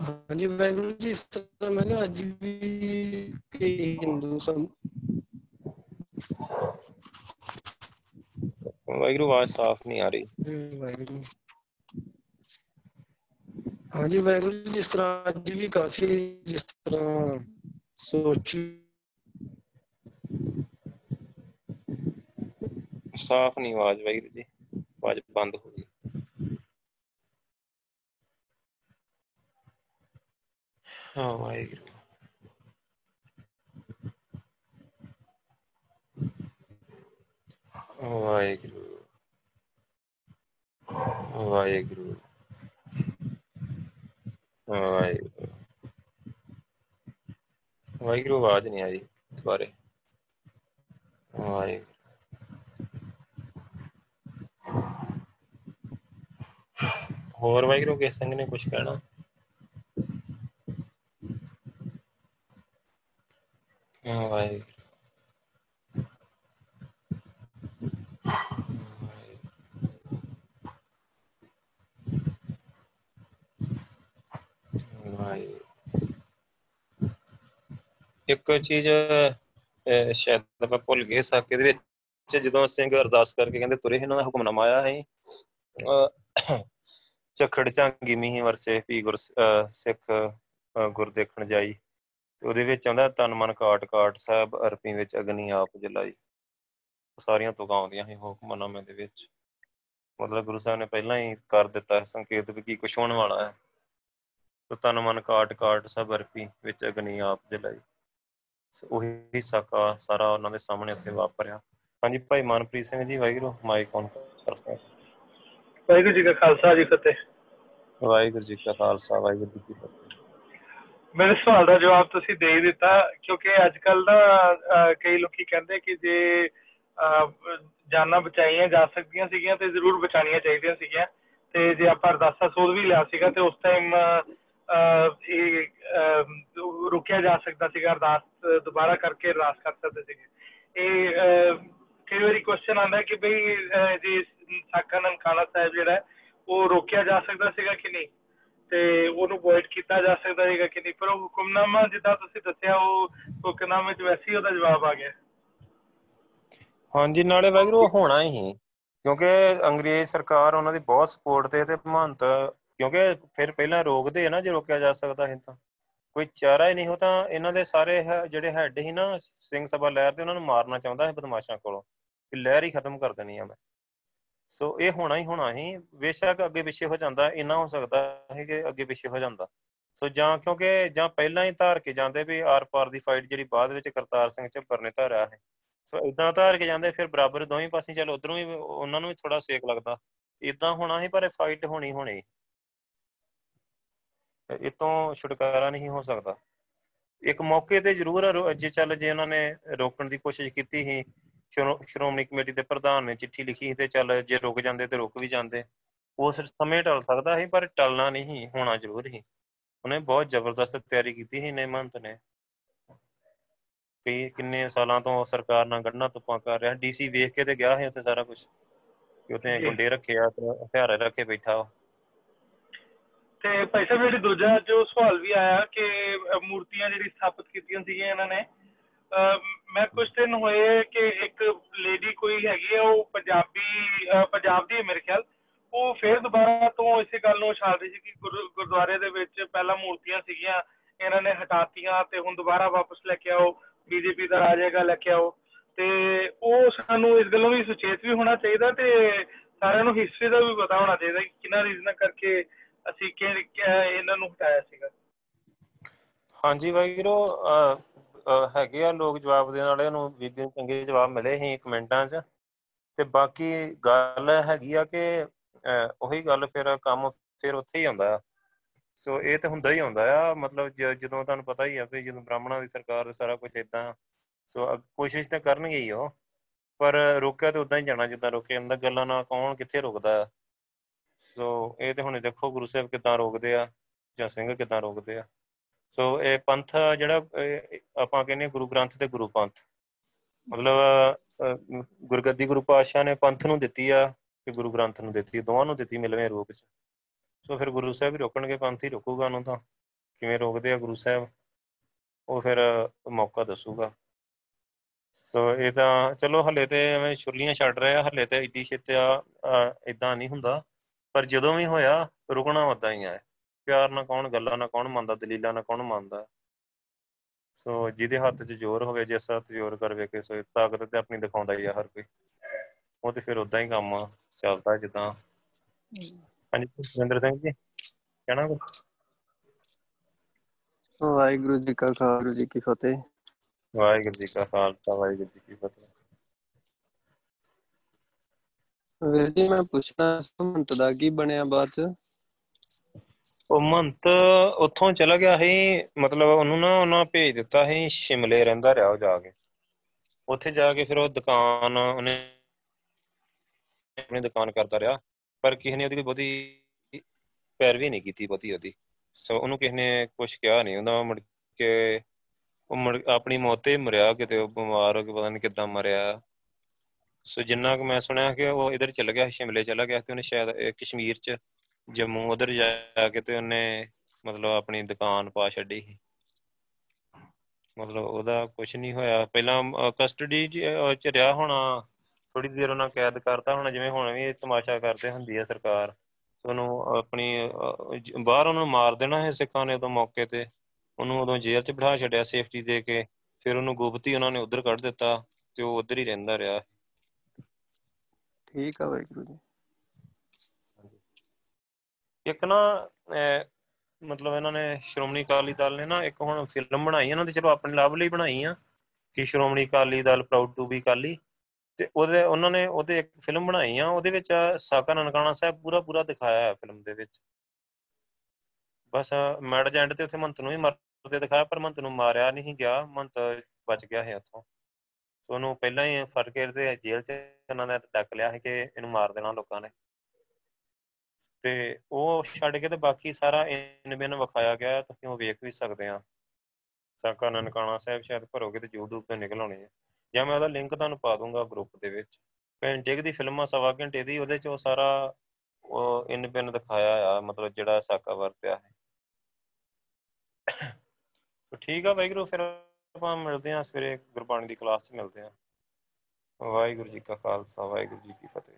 Speaker 2: ਹਾਂਜੀ ਵਾਹਿਗੁਰੂ ਜੀ ਇਸ ਤਰ੍ਹਾਂ ਮੈਂ ਕਿਹਾ ਅੱਜ ਵੀ ਕਈ ਹਿੰਦੂ ਸਮ
Speaker 1: ਵਾਹਿਗੁਰੂ ਆਵਾਜ਼ ਸਾਫ਼ ਨਹੀਂ ਆ ਰਹੀ।
Speaker 2: ਹਮ, ਵਾਹਿਗੁਰੂ। ਹਾਂਜੀ ਵਾਹਿਗੁਰੂ ਜੀ ਜਿਸ ਤਰ੍ਹਾਂ ਅੱਜ ਵੀ ਕਾਫੀ ਜਿਸ ਤਰ੍ਹਾਂ ਸੋਚ।
Speaker 1: ਸਾਫ਼ ਨਹੀਂ ਆਵਾਜ਼ ਵਾਹਿਗੁਰੂ ਜੀ। ਆਵਾਜ਼ ਬੰਦ ਹੋ ਗਈ। ਹਾਂ, ਵਾਹਿਗੁਰੂ। ਵਾਹਿਗੁਰੂ। ਵਾਹਿਗੁਰੂ। ਵਾਹਿਗੁਰੂ। ਵਾਹਿਗੁਰੂ, ਆਵਾਜ਼ ਨਹੀਂ ਆਈ ਦੁਬਾਰੇ। ਵਾਹਿਗੁਰੂ। ਹੋਰ ਵਾਹਿਗੁਰੂ, ਕਿਸ ਸਿੰਘ ਨੇ ਕੁਝ ਕਹਿਣਾ? ਵਾਹਿਗੁਰੂ ਇੱਕ ਚੀਜ਼ ਸ਼ਾਇਦ ਆਪਾਂ ਭੁੱਲ ਗਏ ਸਾਕੇ ਦੇ ਵਿੱਚ, ਜਦੋਂ ਸਿੰਘ ਅਰਦਾਸ ਕਰਕੇ ਕਹਿੰਦੇ ਤੁਰੇ ਇਹਨਾਂ ਦਾ ਹੁਕਮਨਾਮਾ ਆਇਆ ਹੈ ਚਖੜ ਚਾਂਗੀ ਮੀਂਹ ਵਰਸੇ ਪੀ ਗੁਰ ਸਿੱਖ ਗੁਰ ਦੇਖਣ ਜਾਈ। ਤੇ ਉਹਦੇ ਵਿੱਚ ਆਉਂਦਾ ਤਨ ਮਨ ਕਾਟ ਕਾਟ ਸਾਹਿਬ ਅਰਪੀ ਵਿੱਚ ਅਗਨੀ ਆਪ ਜਲਾਈ। ਸਾਰੀਆਂ ਤੁਕਾਂ ਆਉਂਦੀਆਂ ਸੀ ਹੁਕਮਨਾਮੇ ਦੇ ਵਿੱਚ। ਮਤਲਬ ਗੁਰੂ ਸਾਹਿਬ ਨੇ ਪਹਿਲਾਂ ਹੀ ਕਰ ਦਿੱਤਾ ਹੈ ਸੰਕੇਤ ਵੀ ਕੀ ਕੁਛ ਹੋਣ ਵਾਲਾ ਹੈ। ਤੇ ਤਨ ਮਨ ਕਾਟ ਕਾਟ ਸਭ ਅਰਪੀ ਵਿੱਚ ਅਗਨੀ ਆਪ ਜਲਾਈ। ਸੋ ਉਹੀ ਸਾਕਾ ਸਾਰਾ ਉਹਨਾਂ ਦੇ ਸਾਹਮਣੇ ਉੱਥੇ ਵਾਪਰਿਆ। ਹਾਂਜੀ ਭਾਈ ਮਨਪ੍ਰੀਤ ਸਿੰਘ ਜੀ ਵਾਹਿਗੁਰੂ ਮਾਈਕ ਔਨ ਕਰਦਾ
Speaker 3: ਵਾਹਿਗੁਰੂ ਜੀ ਕਾ ਖਾਲਸਾ ਜੀ ਫਤਿਹ।
Speaker 1: ਵਾਹਿਗੁਰੂ ਜੀ ਕਾ ਖਾਲਸਾ ਵਾਹਿਗੁਰੂ ਜੀ ਕੀ ਫਤਿਹ।
Speaker 3: ਮੇਰੇ ਸਵਾਲ ਦਾ ਜਵਾਬ ਤੁਸੀਂ ਦੇ ਹੀ ਦਿੱਤਾ ਕਿਉਂਕਿ ਅੱਜ ਕੱਲ ਦਾ ਅਹ, ਕਈ ਲੋਕੀ ਕਹਿੰਦੇ ਕਿ ਜੇ ਅਹ, ਜਾਨਾਂ ਬਚਾਈਆਂ ਜਾ ਸਕਦੀਆਂ ਸੀਗੀਆਂ ਤੇ ਜ਼ਰੂਰ ਬਚਾਉਣੀਆਂ ਚਾਹੀਦੀਆਂ ਸੀਗੀਆਂ। ਤੇ ਜੇ ਆਪਾਂ ਅਰਦਾਸਾ ਸੋਧ ਵੀ ਲਿਆ ਸੀਗਾ ਤੇ ਉਸ ਟਾਈਮ ਇਹ ਅਹ, ਰੁਕਿਆ ਜਾ ਸਕਦਾ ਸੀਗਾ ਅਰਦਾਸ ਦੁਬਾਰਾ ਕਰਕੇ ਅਰਦਾਸ ਕਰ ਸਕਦੇ ਸੀਗੇ। ਇਹ ਅਹ, ਕਈ ਵਾਰੀ ਕੁਐਸਚਨ ਆਉਂਦਾ ਕਿ ਬਈ ਅਹ, ਜੇ ਸਾਕਾ ਨਨਕਾਣਾ ਸਾਹਿਬ ਜਿਹੜਾ ਹੈ, ਉਹ ਰੋਕਿਆ ਜਾ ਸਕਦਾ ਸੀਗਾ ਕਿ ਨਹੀਂ? ਤੇ ਉਹਨੂੰ ਅਵੋਇਡ ਕੀਤਾ ਜਾ ਸਕਦਾ ਹੈਗਾ ਕਿ ਨਹੀਂ। ਪਰ ਉਹ ਹੁਕਮਨਾਮਾ ਜਿੱਦਾਂ ਤੁਸੀਂ ਦੱਸਿਆ, ਉਹ ਹੁਕਮਨਾਮੇ 'ਚ ਵੈਸੇ ਹੀ ਉਹਦਾ ਜਵਾਬ ਆ ਗਿਆ।
Speaker 1: ਹਾਂਜੀ, ਨਾਲੇ ਵਾਹਿਗੁਰੂ, ਉਹ ਹੋਣਾ ਹੀ। ਕਿਉਂਕਿ ਅੰਗਰੇਜ਼ ਸਰਕਾਰ ਉਹਨਾਂ ਦੀ ਬਹੁਤ ਸਪੋਰਟ ਤੇ ਤੇ ਮਹੰਤ ਕਿਉਂਕਿ ਫਿਰ ਪਹਿਲਾਂ ਰੋਕਦੇ ਆ ਨਾ ਜੇ ਰੋਕਿਆ ਜਾ ਸਕਦਾ ਹੈ ਤਾਂ। ਕੋਈ ਚਾਰਾ ਹੀ ਨਹੀਂ ਹੋ ਤਾਂ ਇਹਨਾਂ ਦੇ ਸਾਰੇ ਹੈ- ਜਿਹੜੇ ਹੈੱਡ ਸੀ ਨਾ, ਸਿੰਘ ਸਭਾ ਲਹਿਰ ਤੇ ਉਹਨਾਂ ਨੂੰ ਮਾਰਨਾ ਚਾਹੁੰਦਾ ਹੈ ਬਦਮਾਸ਼ਾਂ ਕੋਲੋਂ। ਕਿ ਲਹਿਰ ਹੀ ਖਤਮ ਕਰ ਦੇਣੀ ਆ ਮੈਂ। ਸੋ ਇਹ ਹੋਣਾ ਹੀ ਹੋਣਾ ਹੀ, ਬੇਸ਼ੱਕ ਅੱਗੇ ਪਿੱਛੇ ਹੋ ਜਾਂਦਾ, ਇੰਨਾ ਹੋ ਸਕਦਾ ਹੈ ਕਿ ਅੱਗੇ ਪਿੱਛੇ ਹੋ ਜਾਂਦਾ। ਸੋ ਜਾਂ ਕਿਉਂਕਿ, ਜਾਂ ਪਹਿਲਾਂ ਹੀ ਧਾਰ ਕੇ ਜਾਂਦੇ ਵੀ ਆਰ ਪਾਰ ਦੀ ਫਾਈਟ ਜਿਹੜੀ ਬਾਅਦ ਵਿੱਚ ਕਰਤਾਰ ਸਿੰਘ ਝੱਬਰ ਨੇ ਧਾਰਿਆ ਹੈ। ਸੋ ਇਦਾਂ ਧਾਰ ਕੇ ਜਾਂਦੇ, ਫਿਰ ਬਰਾਬਰ ਦੋਵੇਂ ਪਾਸੇ ਚੱਲ, ਉਧਰੋਂ ਵੀ ਉਹਨਾਂ ਨੂੰ ਵੀ ਥੋੜਾ ਸੇਕ ਲੱਗਦਾ। ਇਦਾਂ ਹੋਣਾ ਸੀ ਪਰ ਫਾਈਟ ਹੋਣੀ ਹੋਣੀ। ਇਹ ਤੋਂ ਛੁਟਕਾਰਾ ਨਹੀਂ ਹੋ ਸਕਦਾ। ਇੱਕ ਮੌਕੇ ਤੇ ਜ਼ਰੂਰ ਰੋ- ਜੇ ਚੱਲ ਜੇ ਉਹਨਾਂ ਨੇ ਰੋਕਣ ਦੀ ਕੋਸ਼ਿਸ਼ ਕੀਤੀ ਸੀ ਸ਼੍ਰੋ- ਸ਼੍ਰੋਮਣੀ ਕਮੇਟੀ ਦੇ ਪ੍ਰਧਾਨ ਨੇ ਚਿੱਠੀ ਲਿਖੀ ਤੇ ਚੱਲ ਜੇ ਰੁਕ ਜਾਂਦੇ ਤੇ ਰੁਕ ਵੀ ਜਾਂਦੇ। ਉਸ ਸਮੇਂ ਟਲ ਸਕਦਾ ਸੀ ਪਰ ਟਲਣਾ ਨਹੀਂ ਹੋਣਾ ਜ਼ਰੂਰ ਸੀ। ਉਹਨੇ ਬਹੁਤ ਜ਼ਬਰਦਸਤ ਤਿਆਰੀ ਕੀਤੀ ਸੀ ਨੇ ਮਹੰਤ ਨੇ। ਕਈ ਕਿੰਨੇ ਸਾਲਾਂ ਤੋਂ ਸਰਕਾਰ ਨਾਲ ਗੜਨਾ ਤੁਪਾਂ ਕਰ ਰਿਹਾ। ਡੀਸੀ ਵੇਖ ਕੇ ਤੇ ਗਿਆ ਸੀ ਉੱਥੇ ਸਾਰਾ ਕੁਝ ਕਿ
Speaker 3: ਜੀ।
Speaker 1: ਗੁੰਡੇ ਰੱਖੇ ਆ ਤੇ ਹਥਿਆਰ ਰੱਖੇ ਬੈਠਾ ਉਹ।
Speaker 3: ਤੇ ਭਾਈ ਸਾਹਿਬ ਜਿਹੜੀ ਦੂਜਾ ਜੋ ਸਵਾਲ ਵੀ ਆਇਆ ਕਿ ਮੂਰਤੀਆਂ ਜਿਹੜੀ ਸਥਾਪਿਤ ਕੀਤੀਆਂ ਸੀਗੀਆਂ ਇਹਨਾਂ ਨੇ ਮੈਂ ਕੁਝ ਦਿਨ ਹੋਏ ਕਿ ਇੱਕ ਲੇਡੀ ਕੋਈ ਹੈਗੀ ਆ ਉਹ ਪੰਜਾਬੀ ਅਹ, ਪੰਜਾਬ ਦੀ ਹੈ ਮੇਰੇ ਖਿਆਲ। ਉਹ ਫੇਰ ਦੁਬਾਰਾ ਤੋਂ ਇਸੇ ਗੱਲ ਨੂੰ ਉਛਾਲ ਰਹੀ ਸੀ ਕਿ ਗੁਰੂ- ਗੁਰਦੁਆਰੇ ਦੇ ਵਿੱਚ ਪਹਿਲਾਂ ਮੂਰਤੀਆਂ ਸੀਗੀਆਂ ਇਹਨਾਂ ਨੇ ਹਟਾਤੀਆਂ ਤੇ ਹੁਣ ਦੁਬਾਰਾ ਵਾਪਸ ਲੈ ਕੇ ਆਓ ਬੀਜੇਪੀ ਦਾ ਰਾਜ ਹੈਗਾ ਲੈ ਕੇ ਆਓ। ਤੇ ਉਹ ਸਾਨੂੰ ਇਸ ਗੱਲੋਂ ਵੀ ਸੁਚੇਤ ਵੀ ਹੋਣਾ ਚਾਹੀਦਾ ਤੇ ਸਾਰਿਆਂ ਨੂੰ ਹਿਸਟਰੀ ਦਾ ਵੀ ਪਤਾ ਹੋਣਾ ਚਾਹੀਦਾ ਕਿ ਕਿਹਨਾਂ ਰੀਜ਼ਨਾਂ ਕਰਕੇ ਅਸੀਂ ਕਿ ਕਿ ਇਹਨਾਂ ਨੂੰ ਹਟਾਇਆ ਸੀਗਾ।
Speaker 1: ਹਾਂਜੀ ਵਾਹਿਗੁਰੂ ਅਹ, ਅਹ, ਹੈਗੇ ਆ ਲੋਕ ਜਵਾਬ ਦੇਣ ਵਾਲੇ ਨੂੰ ਬੀਬੀ ਨੂੰ ਚੰਗੇ ਜਵਾਬ ਮਿਲੇ ਸੀ ਕਮੈਂਟਾਂ 'ਚ। ਤੇ ਬਾਕੀ ਗੱਲ ਹੈਗੀ ਆ ਕਿ ਅਹ, ਉਹੀ ਗੱਲ ਫਿਰ ਕੰਮ ਫਿਰ ਉੱਥੇ ਹੀ ਆਉਂਦਾ। ਆ ਸੋ ਇਹ ਤੇ ਹੁੰਦਾ ਹੀ ਆਉਂਦਾ ਆ ਮਤਲਬ ਜ- ਜਦੋਂ ਤੁਹਾਨੂੰ ਪਤਾ ਹੀ ਆ ਵੀ ਜਦੋਂ ਬ੍ਰਾਹਮਣਾਂ ਦੀ ਸਰਕਾਰ ਤੇ ਸਾਰਾ ਕੁਝ ਇਦਾਂ ਸੋ ਅ- ਕੋਸ਼ਿਸ਼ ਤਾਂ ਕਰਨਗੇ ਹੀ ਉਹ। ਪਰ ਰੋਕਿਆ ਤੇ ਉਦਾਂ ਹੀ ਜਾਣਾ ਜਿੱਦਾਂ ਰੋਕਿਆ ਜਾਂਦਾ ਗੱਲਾਂ ਨਾਲ ਕੌਣ ਕਿੱਥੇ ਰੁਕਦਾ? ਆ ਸੋ ਇਹ ਤੇ ਹੁਣ ਦੇਖੋ ਗੁਰੂ ਸਾਹਿਬ ਕਿੱਦਾਂ ਰੋਕਦੇ ਆ ਜਾਂ ਸਿੰਘ ਕਿੱਦਾਂ ਰੋਕਦੇ ਆ। ਸੋ ਇਹ ਪੰਥ ਆ ਜਿਹੜਾ ਇਹ ਆਪਾਂ ਕਹਿੰਦੇ ਹਾਂ ਗੁਰੂ ਗ੍ਰੰਥ ਤੇ ਗੁਰੂ ਪੰਥ। ਮਤਲਬ ਅਹ, ਗੁਰਗੱਦੀ ਗੁਰੂ ਪਾਤਸ਼ਾਹ ਨੇ ਪੰਥ ਨੂੰ ਦਿੱਤੀ ਆ ਤੇ ਗੁਰੂ ਗ੍ਰੰਥ ਨੂੰ ਦਿੱਤੀ ਦੋਵਾਂ ਨੂੰ ਦਿੱਤੀ ਮਿਲਵੇਂ ਰੂਪ ਚ। ਸੋ ਫਿਰ ਗੁਰੂ ਸਾਹਿਬ ਹੀ ਰੋਕਣਗੇ ਪੰਥ ਹੀ ਰੋਕੂਗਾ ਉਹਨੂੰ ਤਾਂ। ਕਿਵੇਂ ਰੋਕਦੇ ਆ ਗੁਰੂ ਸਾਹਿਬ? ਉਹ ਫਿਰ ਮੌਕਾ ਦੱਸੂਗਾ। ਸੋ ਇਹ ਤਾਂ ਚਲੋ ਹੱਲੇ ਤੇ ਐਵੇਂ ਛੁਰਲੀਆਂ ਛੱਡ ਰਹੇ ਆ ਹੱਲੇ ਤੇ ਇੱਡੀ ਛੇਤੀ ਆ ਇਦਾਂ ਨਹੀਂ ਹੁੰਦਾ। ਪਰ ਜਦੋਂ ਵੀ ਹੋਇਆ ਰੁਕਣਾ ਉਦਾਂ ਹੀ ਆ। ਪਿਆਰ ਨਾਲ ਕੌਣ ਗੱਲਾਂ ਨਾਲ ਕੌਣ ਮੰਨਦਾ ਦਲੀਲਾਂ ਨਾਲ ਕੌਣ ਮੰਨਦਾ। ਸੋ ਜਿਹਦੇ ਹੱਥ 'ਚ ਜ਼ੋਰ ਹੋਵੇ ਜਿਸ ਹੱਥ ਜ਼ੋਰ ਕਰਵੇ ਕਿ ਸੋ ਤਾਕਤ ਤੇ ਆਪਣੀ ਦਿਖਾਉਂਦਾ ਹੀ ਆ ਹਰ ਕੋਈ ਉਹ ਤੇ ਫਿਰ ਉਦਾਂ ਹੀ ਕੰਮ ਚੱਲਦਾ ਜਿੱਦਾਂ। ਹਾਂਜੀ ਸੁਰਿੰਦਰ ਸਿੰਘ ਜੀ ਕਹਿਣਾ ਕੁਛ?
Speaker 4: ਵਾਹਿਗੁਰੂ ਜੀ ਕਾ ਖਾਲਸਾ ਜੀ ਕੀ ਫਤਿਹ।
Speaker 1: ਵਾਹਿਗੁਰੂ ਜੀ ਕਾ ਖਾਲਸਾ ਵਾਹਿਗੁਰੂ ਜੀ ਕੀ ਫਤਿਹ।
Speaker 4: ਵੀਰ ਜੀ ਮੈਂ ਪੁੱਛਣਾ ਸੁਮੰਤ ਦਾ ਕੀ ਬਣਿਆ ਬਾਅਦ ਚ?
Speaker 1: ਉਹ ਮੰਤ ਉੱਥੋਂ ਚਲਾ ਗਿਆ ਸੀ, ਮਤਲਬ ਉਹਨੂੰ ਨਾ ਉਹਨਾਂ ਭੇਜ ਦਿੱਤਾ ਸੀ, ਸ਼ਿਮਲੇ ਰਹਿੰਦਾ ਰਿਹਾ ਉਹ ਜਾ ਕੇ। ਉੱਥੇ ਜਾ ਕੇ ਫਿਰ ਉਹ ਦੁਕਾਨ, ਉਹਨੇ ਆਪਣੀ ਦੁਕਾਨ ਕਰਦਾ ਰਿਹਾ, ਪਰ ਕਿਸੇ ਨੇ ਉਹਦੀ ਕੋਈ ਬਹੁਤੀ ਪੈਰਵੀ ਨਹੀਂ ਕੀਤੀ ਬਹੁਤੀ ਉਹਦੀ। ਸੋ ਉਹਨੂੰ ਕਿਸੇ ਨੇ ਕੁਝ ਕਿਹਾ ਨਹੀਂ, ਉਹਦਾ ਮੁੜ ਕੇ ਉਹ ਮੁੜ ਆਪਣੀ ਮੌਤ ਤੇ ਹੀ ਮਰਿਆ, ਕਿਤੇ ਉਹ ਬਿਮਾਰ ਹੋ ਕੇ ਪਤਾ ਨਹੀਂ ਕਿੱਦਾਂ ਮਰਿਆ। ਸੋ ਜਿੰਨਾ ਕਿ ਮੈਂ ਸੁਣਿਆ ਕਿ ਉਹ ਇਧਰ ਚਲਾ ਗਿਆ, ਸ਼ਿਮਲੇ ਚਲਾ ਗਿਆ, ਤੇ ਉਹਨੇ ਸ਼ਾਇਦ ਇਹ ਕਸ਼ਮੀਰ ਚ ਜੰਮੂ ਉਧਰ ਜਾ ਕੇ ਤੇ ਉਹਨੇ ਮਤਲਬ ਆਪਣੀ ਦੁਕਾਨ ਪਾ ਛੱਡੀ ਸੀ। ਮਤਲਬ ਉਹਦਾ ਕੁਝ ਨਹੀਂ ਹੋਇਆ। ਪਹਿਲਾਂ ਕਸਟਡੀ ਚ ਰਿਹਾ ਹੋਣਾ। ਥੋੜੀ ਦੇਰ ਉਹਨਾਂ ਕੈਦ ਕਰਤਾ ਹੋਣਾ। ਜਿਵੇਂ ਹੁਣ ਵੀ ਤਮਾਸ਼ਾ ਕਰਦੇ ਹੁੰਦੀ ਆ ਸਰਕਾਰ। ਉਹਨੂੰ ਆਪਣੀ ਅਹ, ਜ- ਬਾਹਰ ਉਹਨੂੰ ਮਾਰ ਦੇਣਾ ਹੈ ਸਿੱਖਾਂ ਨੇ ਉਦੋਂ ਮੌਕੇ ਤੇ। ਉਹਨੂੰ ਉਦੋਂ ਜੇਲ੍ਹ 'ਚ ਬਿਠਾ ਛੱਡਿਆ ਸੇਫਟੀ ਦੇ ਕੇ। ਫਿਰ ਉਹਨੂੰ ਗੁਪਤੀ ਉਹਨਾਂ ਨੇ ਉੱਧਰ ਕੱਢ ਦਿੱਤਾ ਤੇ ਉਹ ਉੱਧਰ ਹੀ ਰਹਿੰਦਾ ਰਿਹਾ।
Speaker 4: ਠੀਕ ਆ ਵਾਹਿਗੁਰੂ ਜੀ।
Speaker 1: ਇੱਕ ਨਾ ਅਹ, ਮਤਲਬ ਇਹਨਾਂ ਨੇ ਸ਼੍ਰੋਮਣੀ ਅਕਾਲੀ ਦਲ ਨੇ ਨਾ ਇੱਕ ਹੁਣ ਫਿਲਮ ਬਣਾਈ ਇਹਨਾਂ ਦੀ ਚਲੋ ਆਪਣੇ ਲਾਭ ਲਈ ਬਣਾਈ ਆ ਕਿ Shiromani Akali Dal proud to be Akali. ਤੇ ਉਹਦੇ ਉਹਨਾਂ ਨੇ ਉਹਦੇ ਇੱਕ ਫਿਲਮ ਬਣਾਈ ਆ ਉਹਦੇ ਵਿੱਚ ਸਾਕਾ ਨਨਕਾਣਾ ਸਾਹਿਬ ਪੂਰਾ ਪੂਰਾ ਦਿਖਾਇਆ ਹੈ ਫਿਲਮ ਦੇ ਵਿੱਚ। ਬਸ ਮੈਡ ਜੈਂਡ ਤੇ ਉੱਥੇ ਮੰਤ ਨੂੰ ਹੀ ਮਰਦੇ ਦਿਖਾਇਆ ਪਰ ਮੰਤ ਨੂੰ ਮਾਰਿਆ ਨਹੀਂ ਗਿਆ ਮੰਤ ਬਚ ਗਿਆ ਹੈ ਉੱਥੋਂ। ਸੋ ਉਹਨੂੰ ਪਹਿਲਾਂ ਹੀ ਫੜ ਕੇ ਤੇ ਜੇਲ੍ਹ 'ਚ ਉਹਨਾਂ ਨੇ ਡੱਕ ਲਿਆ ਸੀ ਕਿ ਇਹਨੂੰ ਮਾਰ ਦੇਣਾ ਲੋਕਾਂ ਨੇ। ਤੇ ਉਹ ਛੱਡ ਕੇ ਤੇ ਬਾਕੀ ਸਾਰਾ ਇਨ ਬਿਨ ਵਿਖਾਇਆ ਗਿਆ ਹੈ, ਤੁਸੀਂ ਉਹ ਵੇਖ ਵੀ ਸਕਦੇ ਆ। ਸਾਕਾ ਨਨਕਾਣਾ ਸਾਹਿਬ ਸ਼ਾਇਦ ਭਰੋਗੇ ਤੇ YouTube ਤੇ ਨਿਕਲ ਆਉਣੀ ਹੈ ਜਾਂ ਮੈਂ ਉਹਦਾ ਲਿੰਕ ਤੁਹਾਨੂੰ ਪਾ ਦੂੰਗਾ ਗਰੁੱਪ ਦੇ ਵਿੱਚ। ਘੰਟੇ ਕੁ ਦੀ ਫਿਲਮ ਆ ਸਵਾ ਘੰਟੇ ਦੀ ਉਹਦੇ ਚ ਉਹ ਸਾਰਾ ਉਹ ਇਨ ਬਿਨ ਦਿਖਾਇਆ ਆ ਮਤਲਬ ਜਿਹੜਾ ਸਾਕਾ ਵਰਤਿਆ ਹੈ। ਤਾਂ ਠੀਕ ਆ ਵਾਹਿਗੁਰੂ ਫਿਰ ਆਪਾਂ ਮਿਲਦੇ ਆ ਸਵੇਰੇ ਗੁਰਬਾਣੀ ਦੀ ਕਲਾਸ 'ਚ ਮਿਲਦੇ ਆ। ਵਾਹਿਗੁਰੂ ਜੀ ਕਾ ਖਾਲਸਾ ਵਾਹਿਗੁਰੂ ਜੀ ਕੀ ਫਤਿਹ।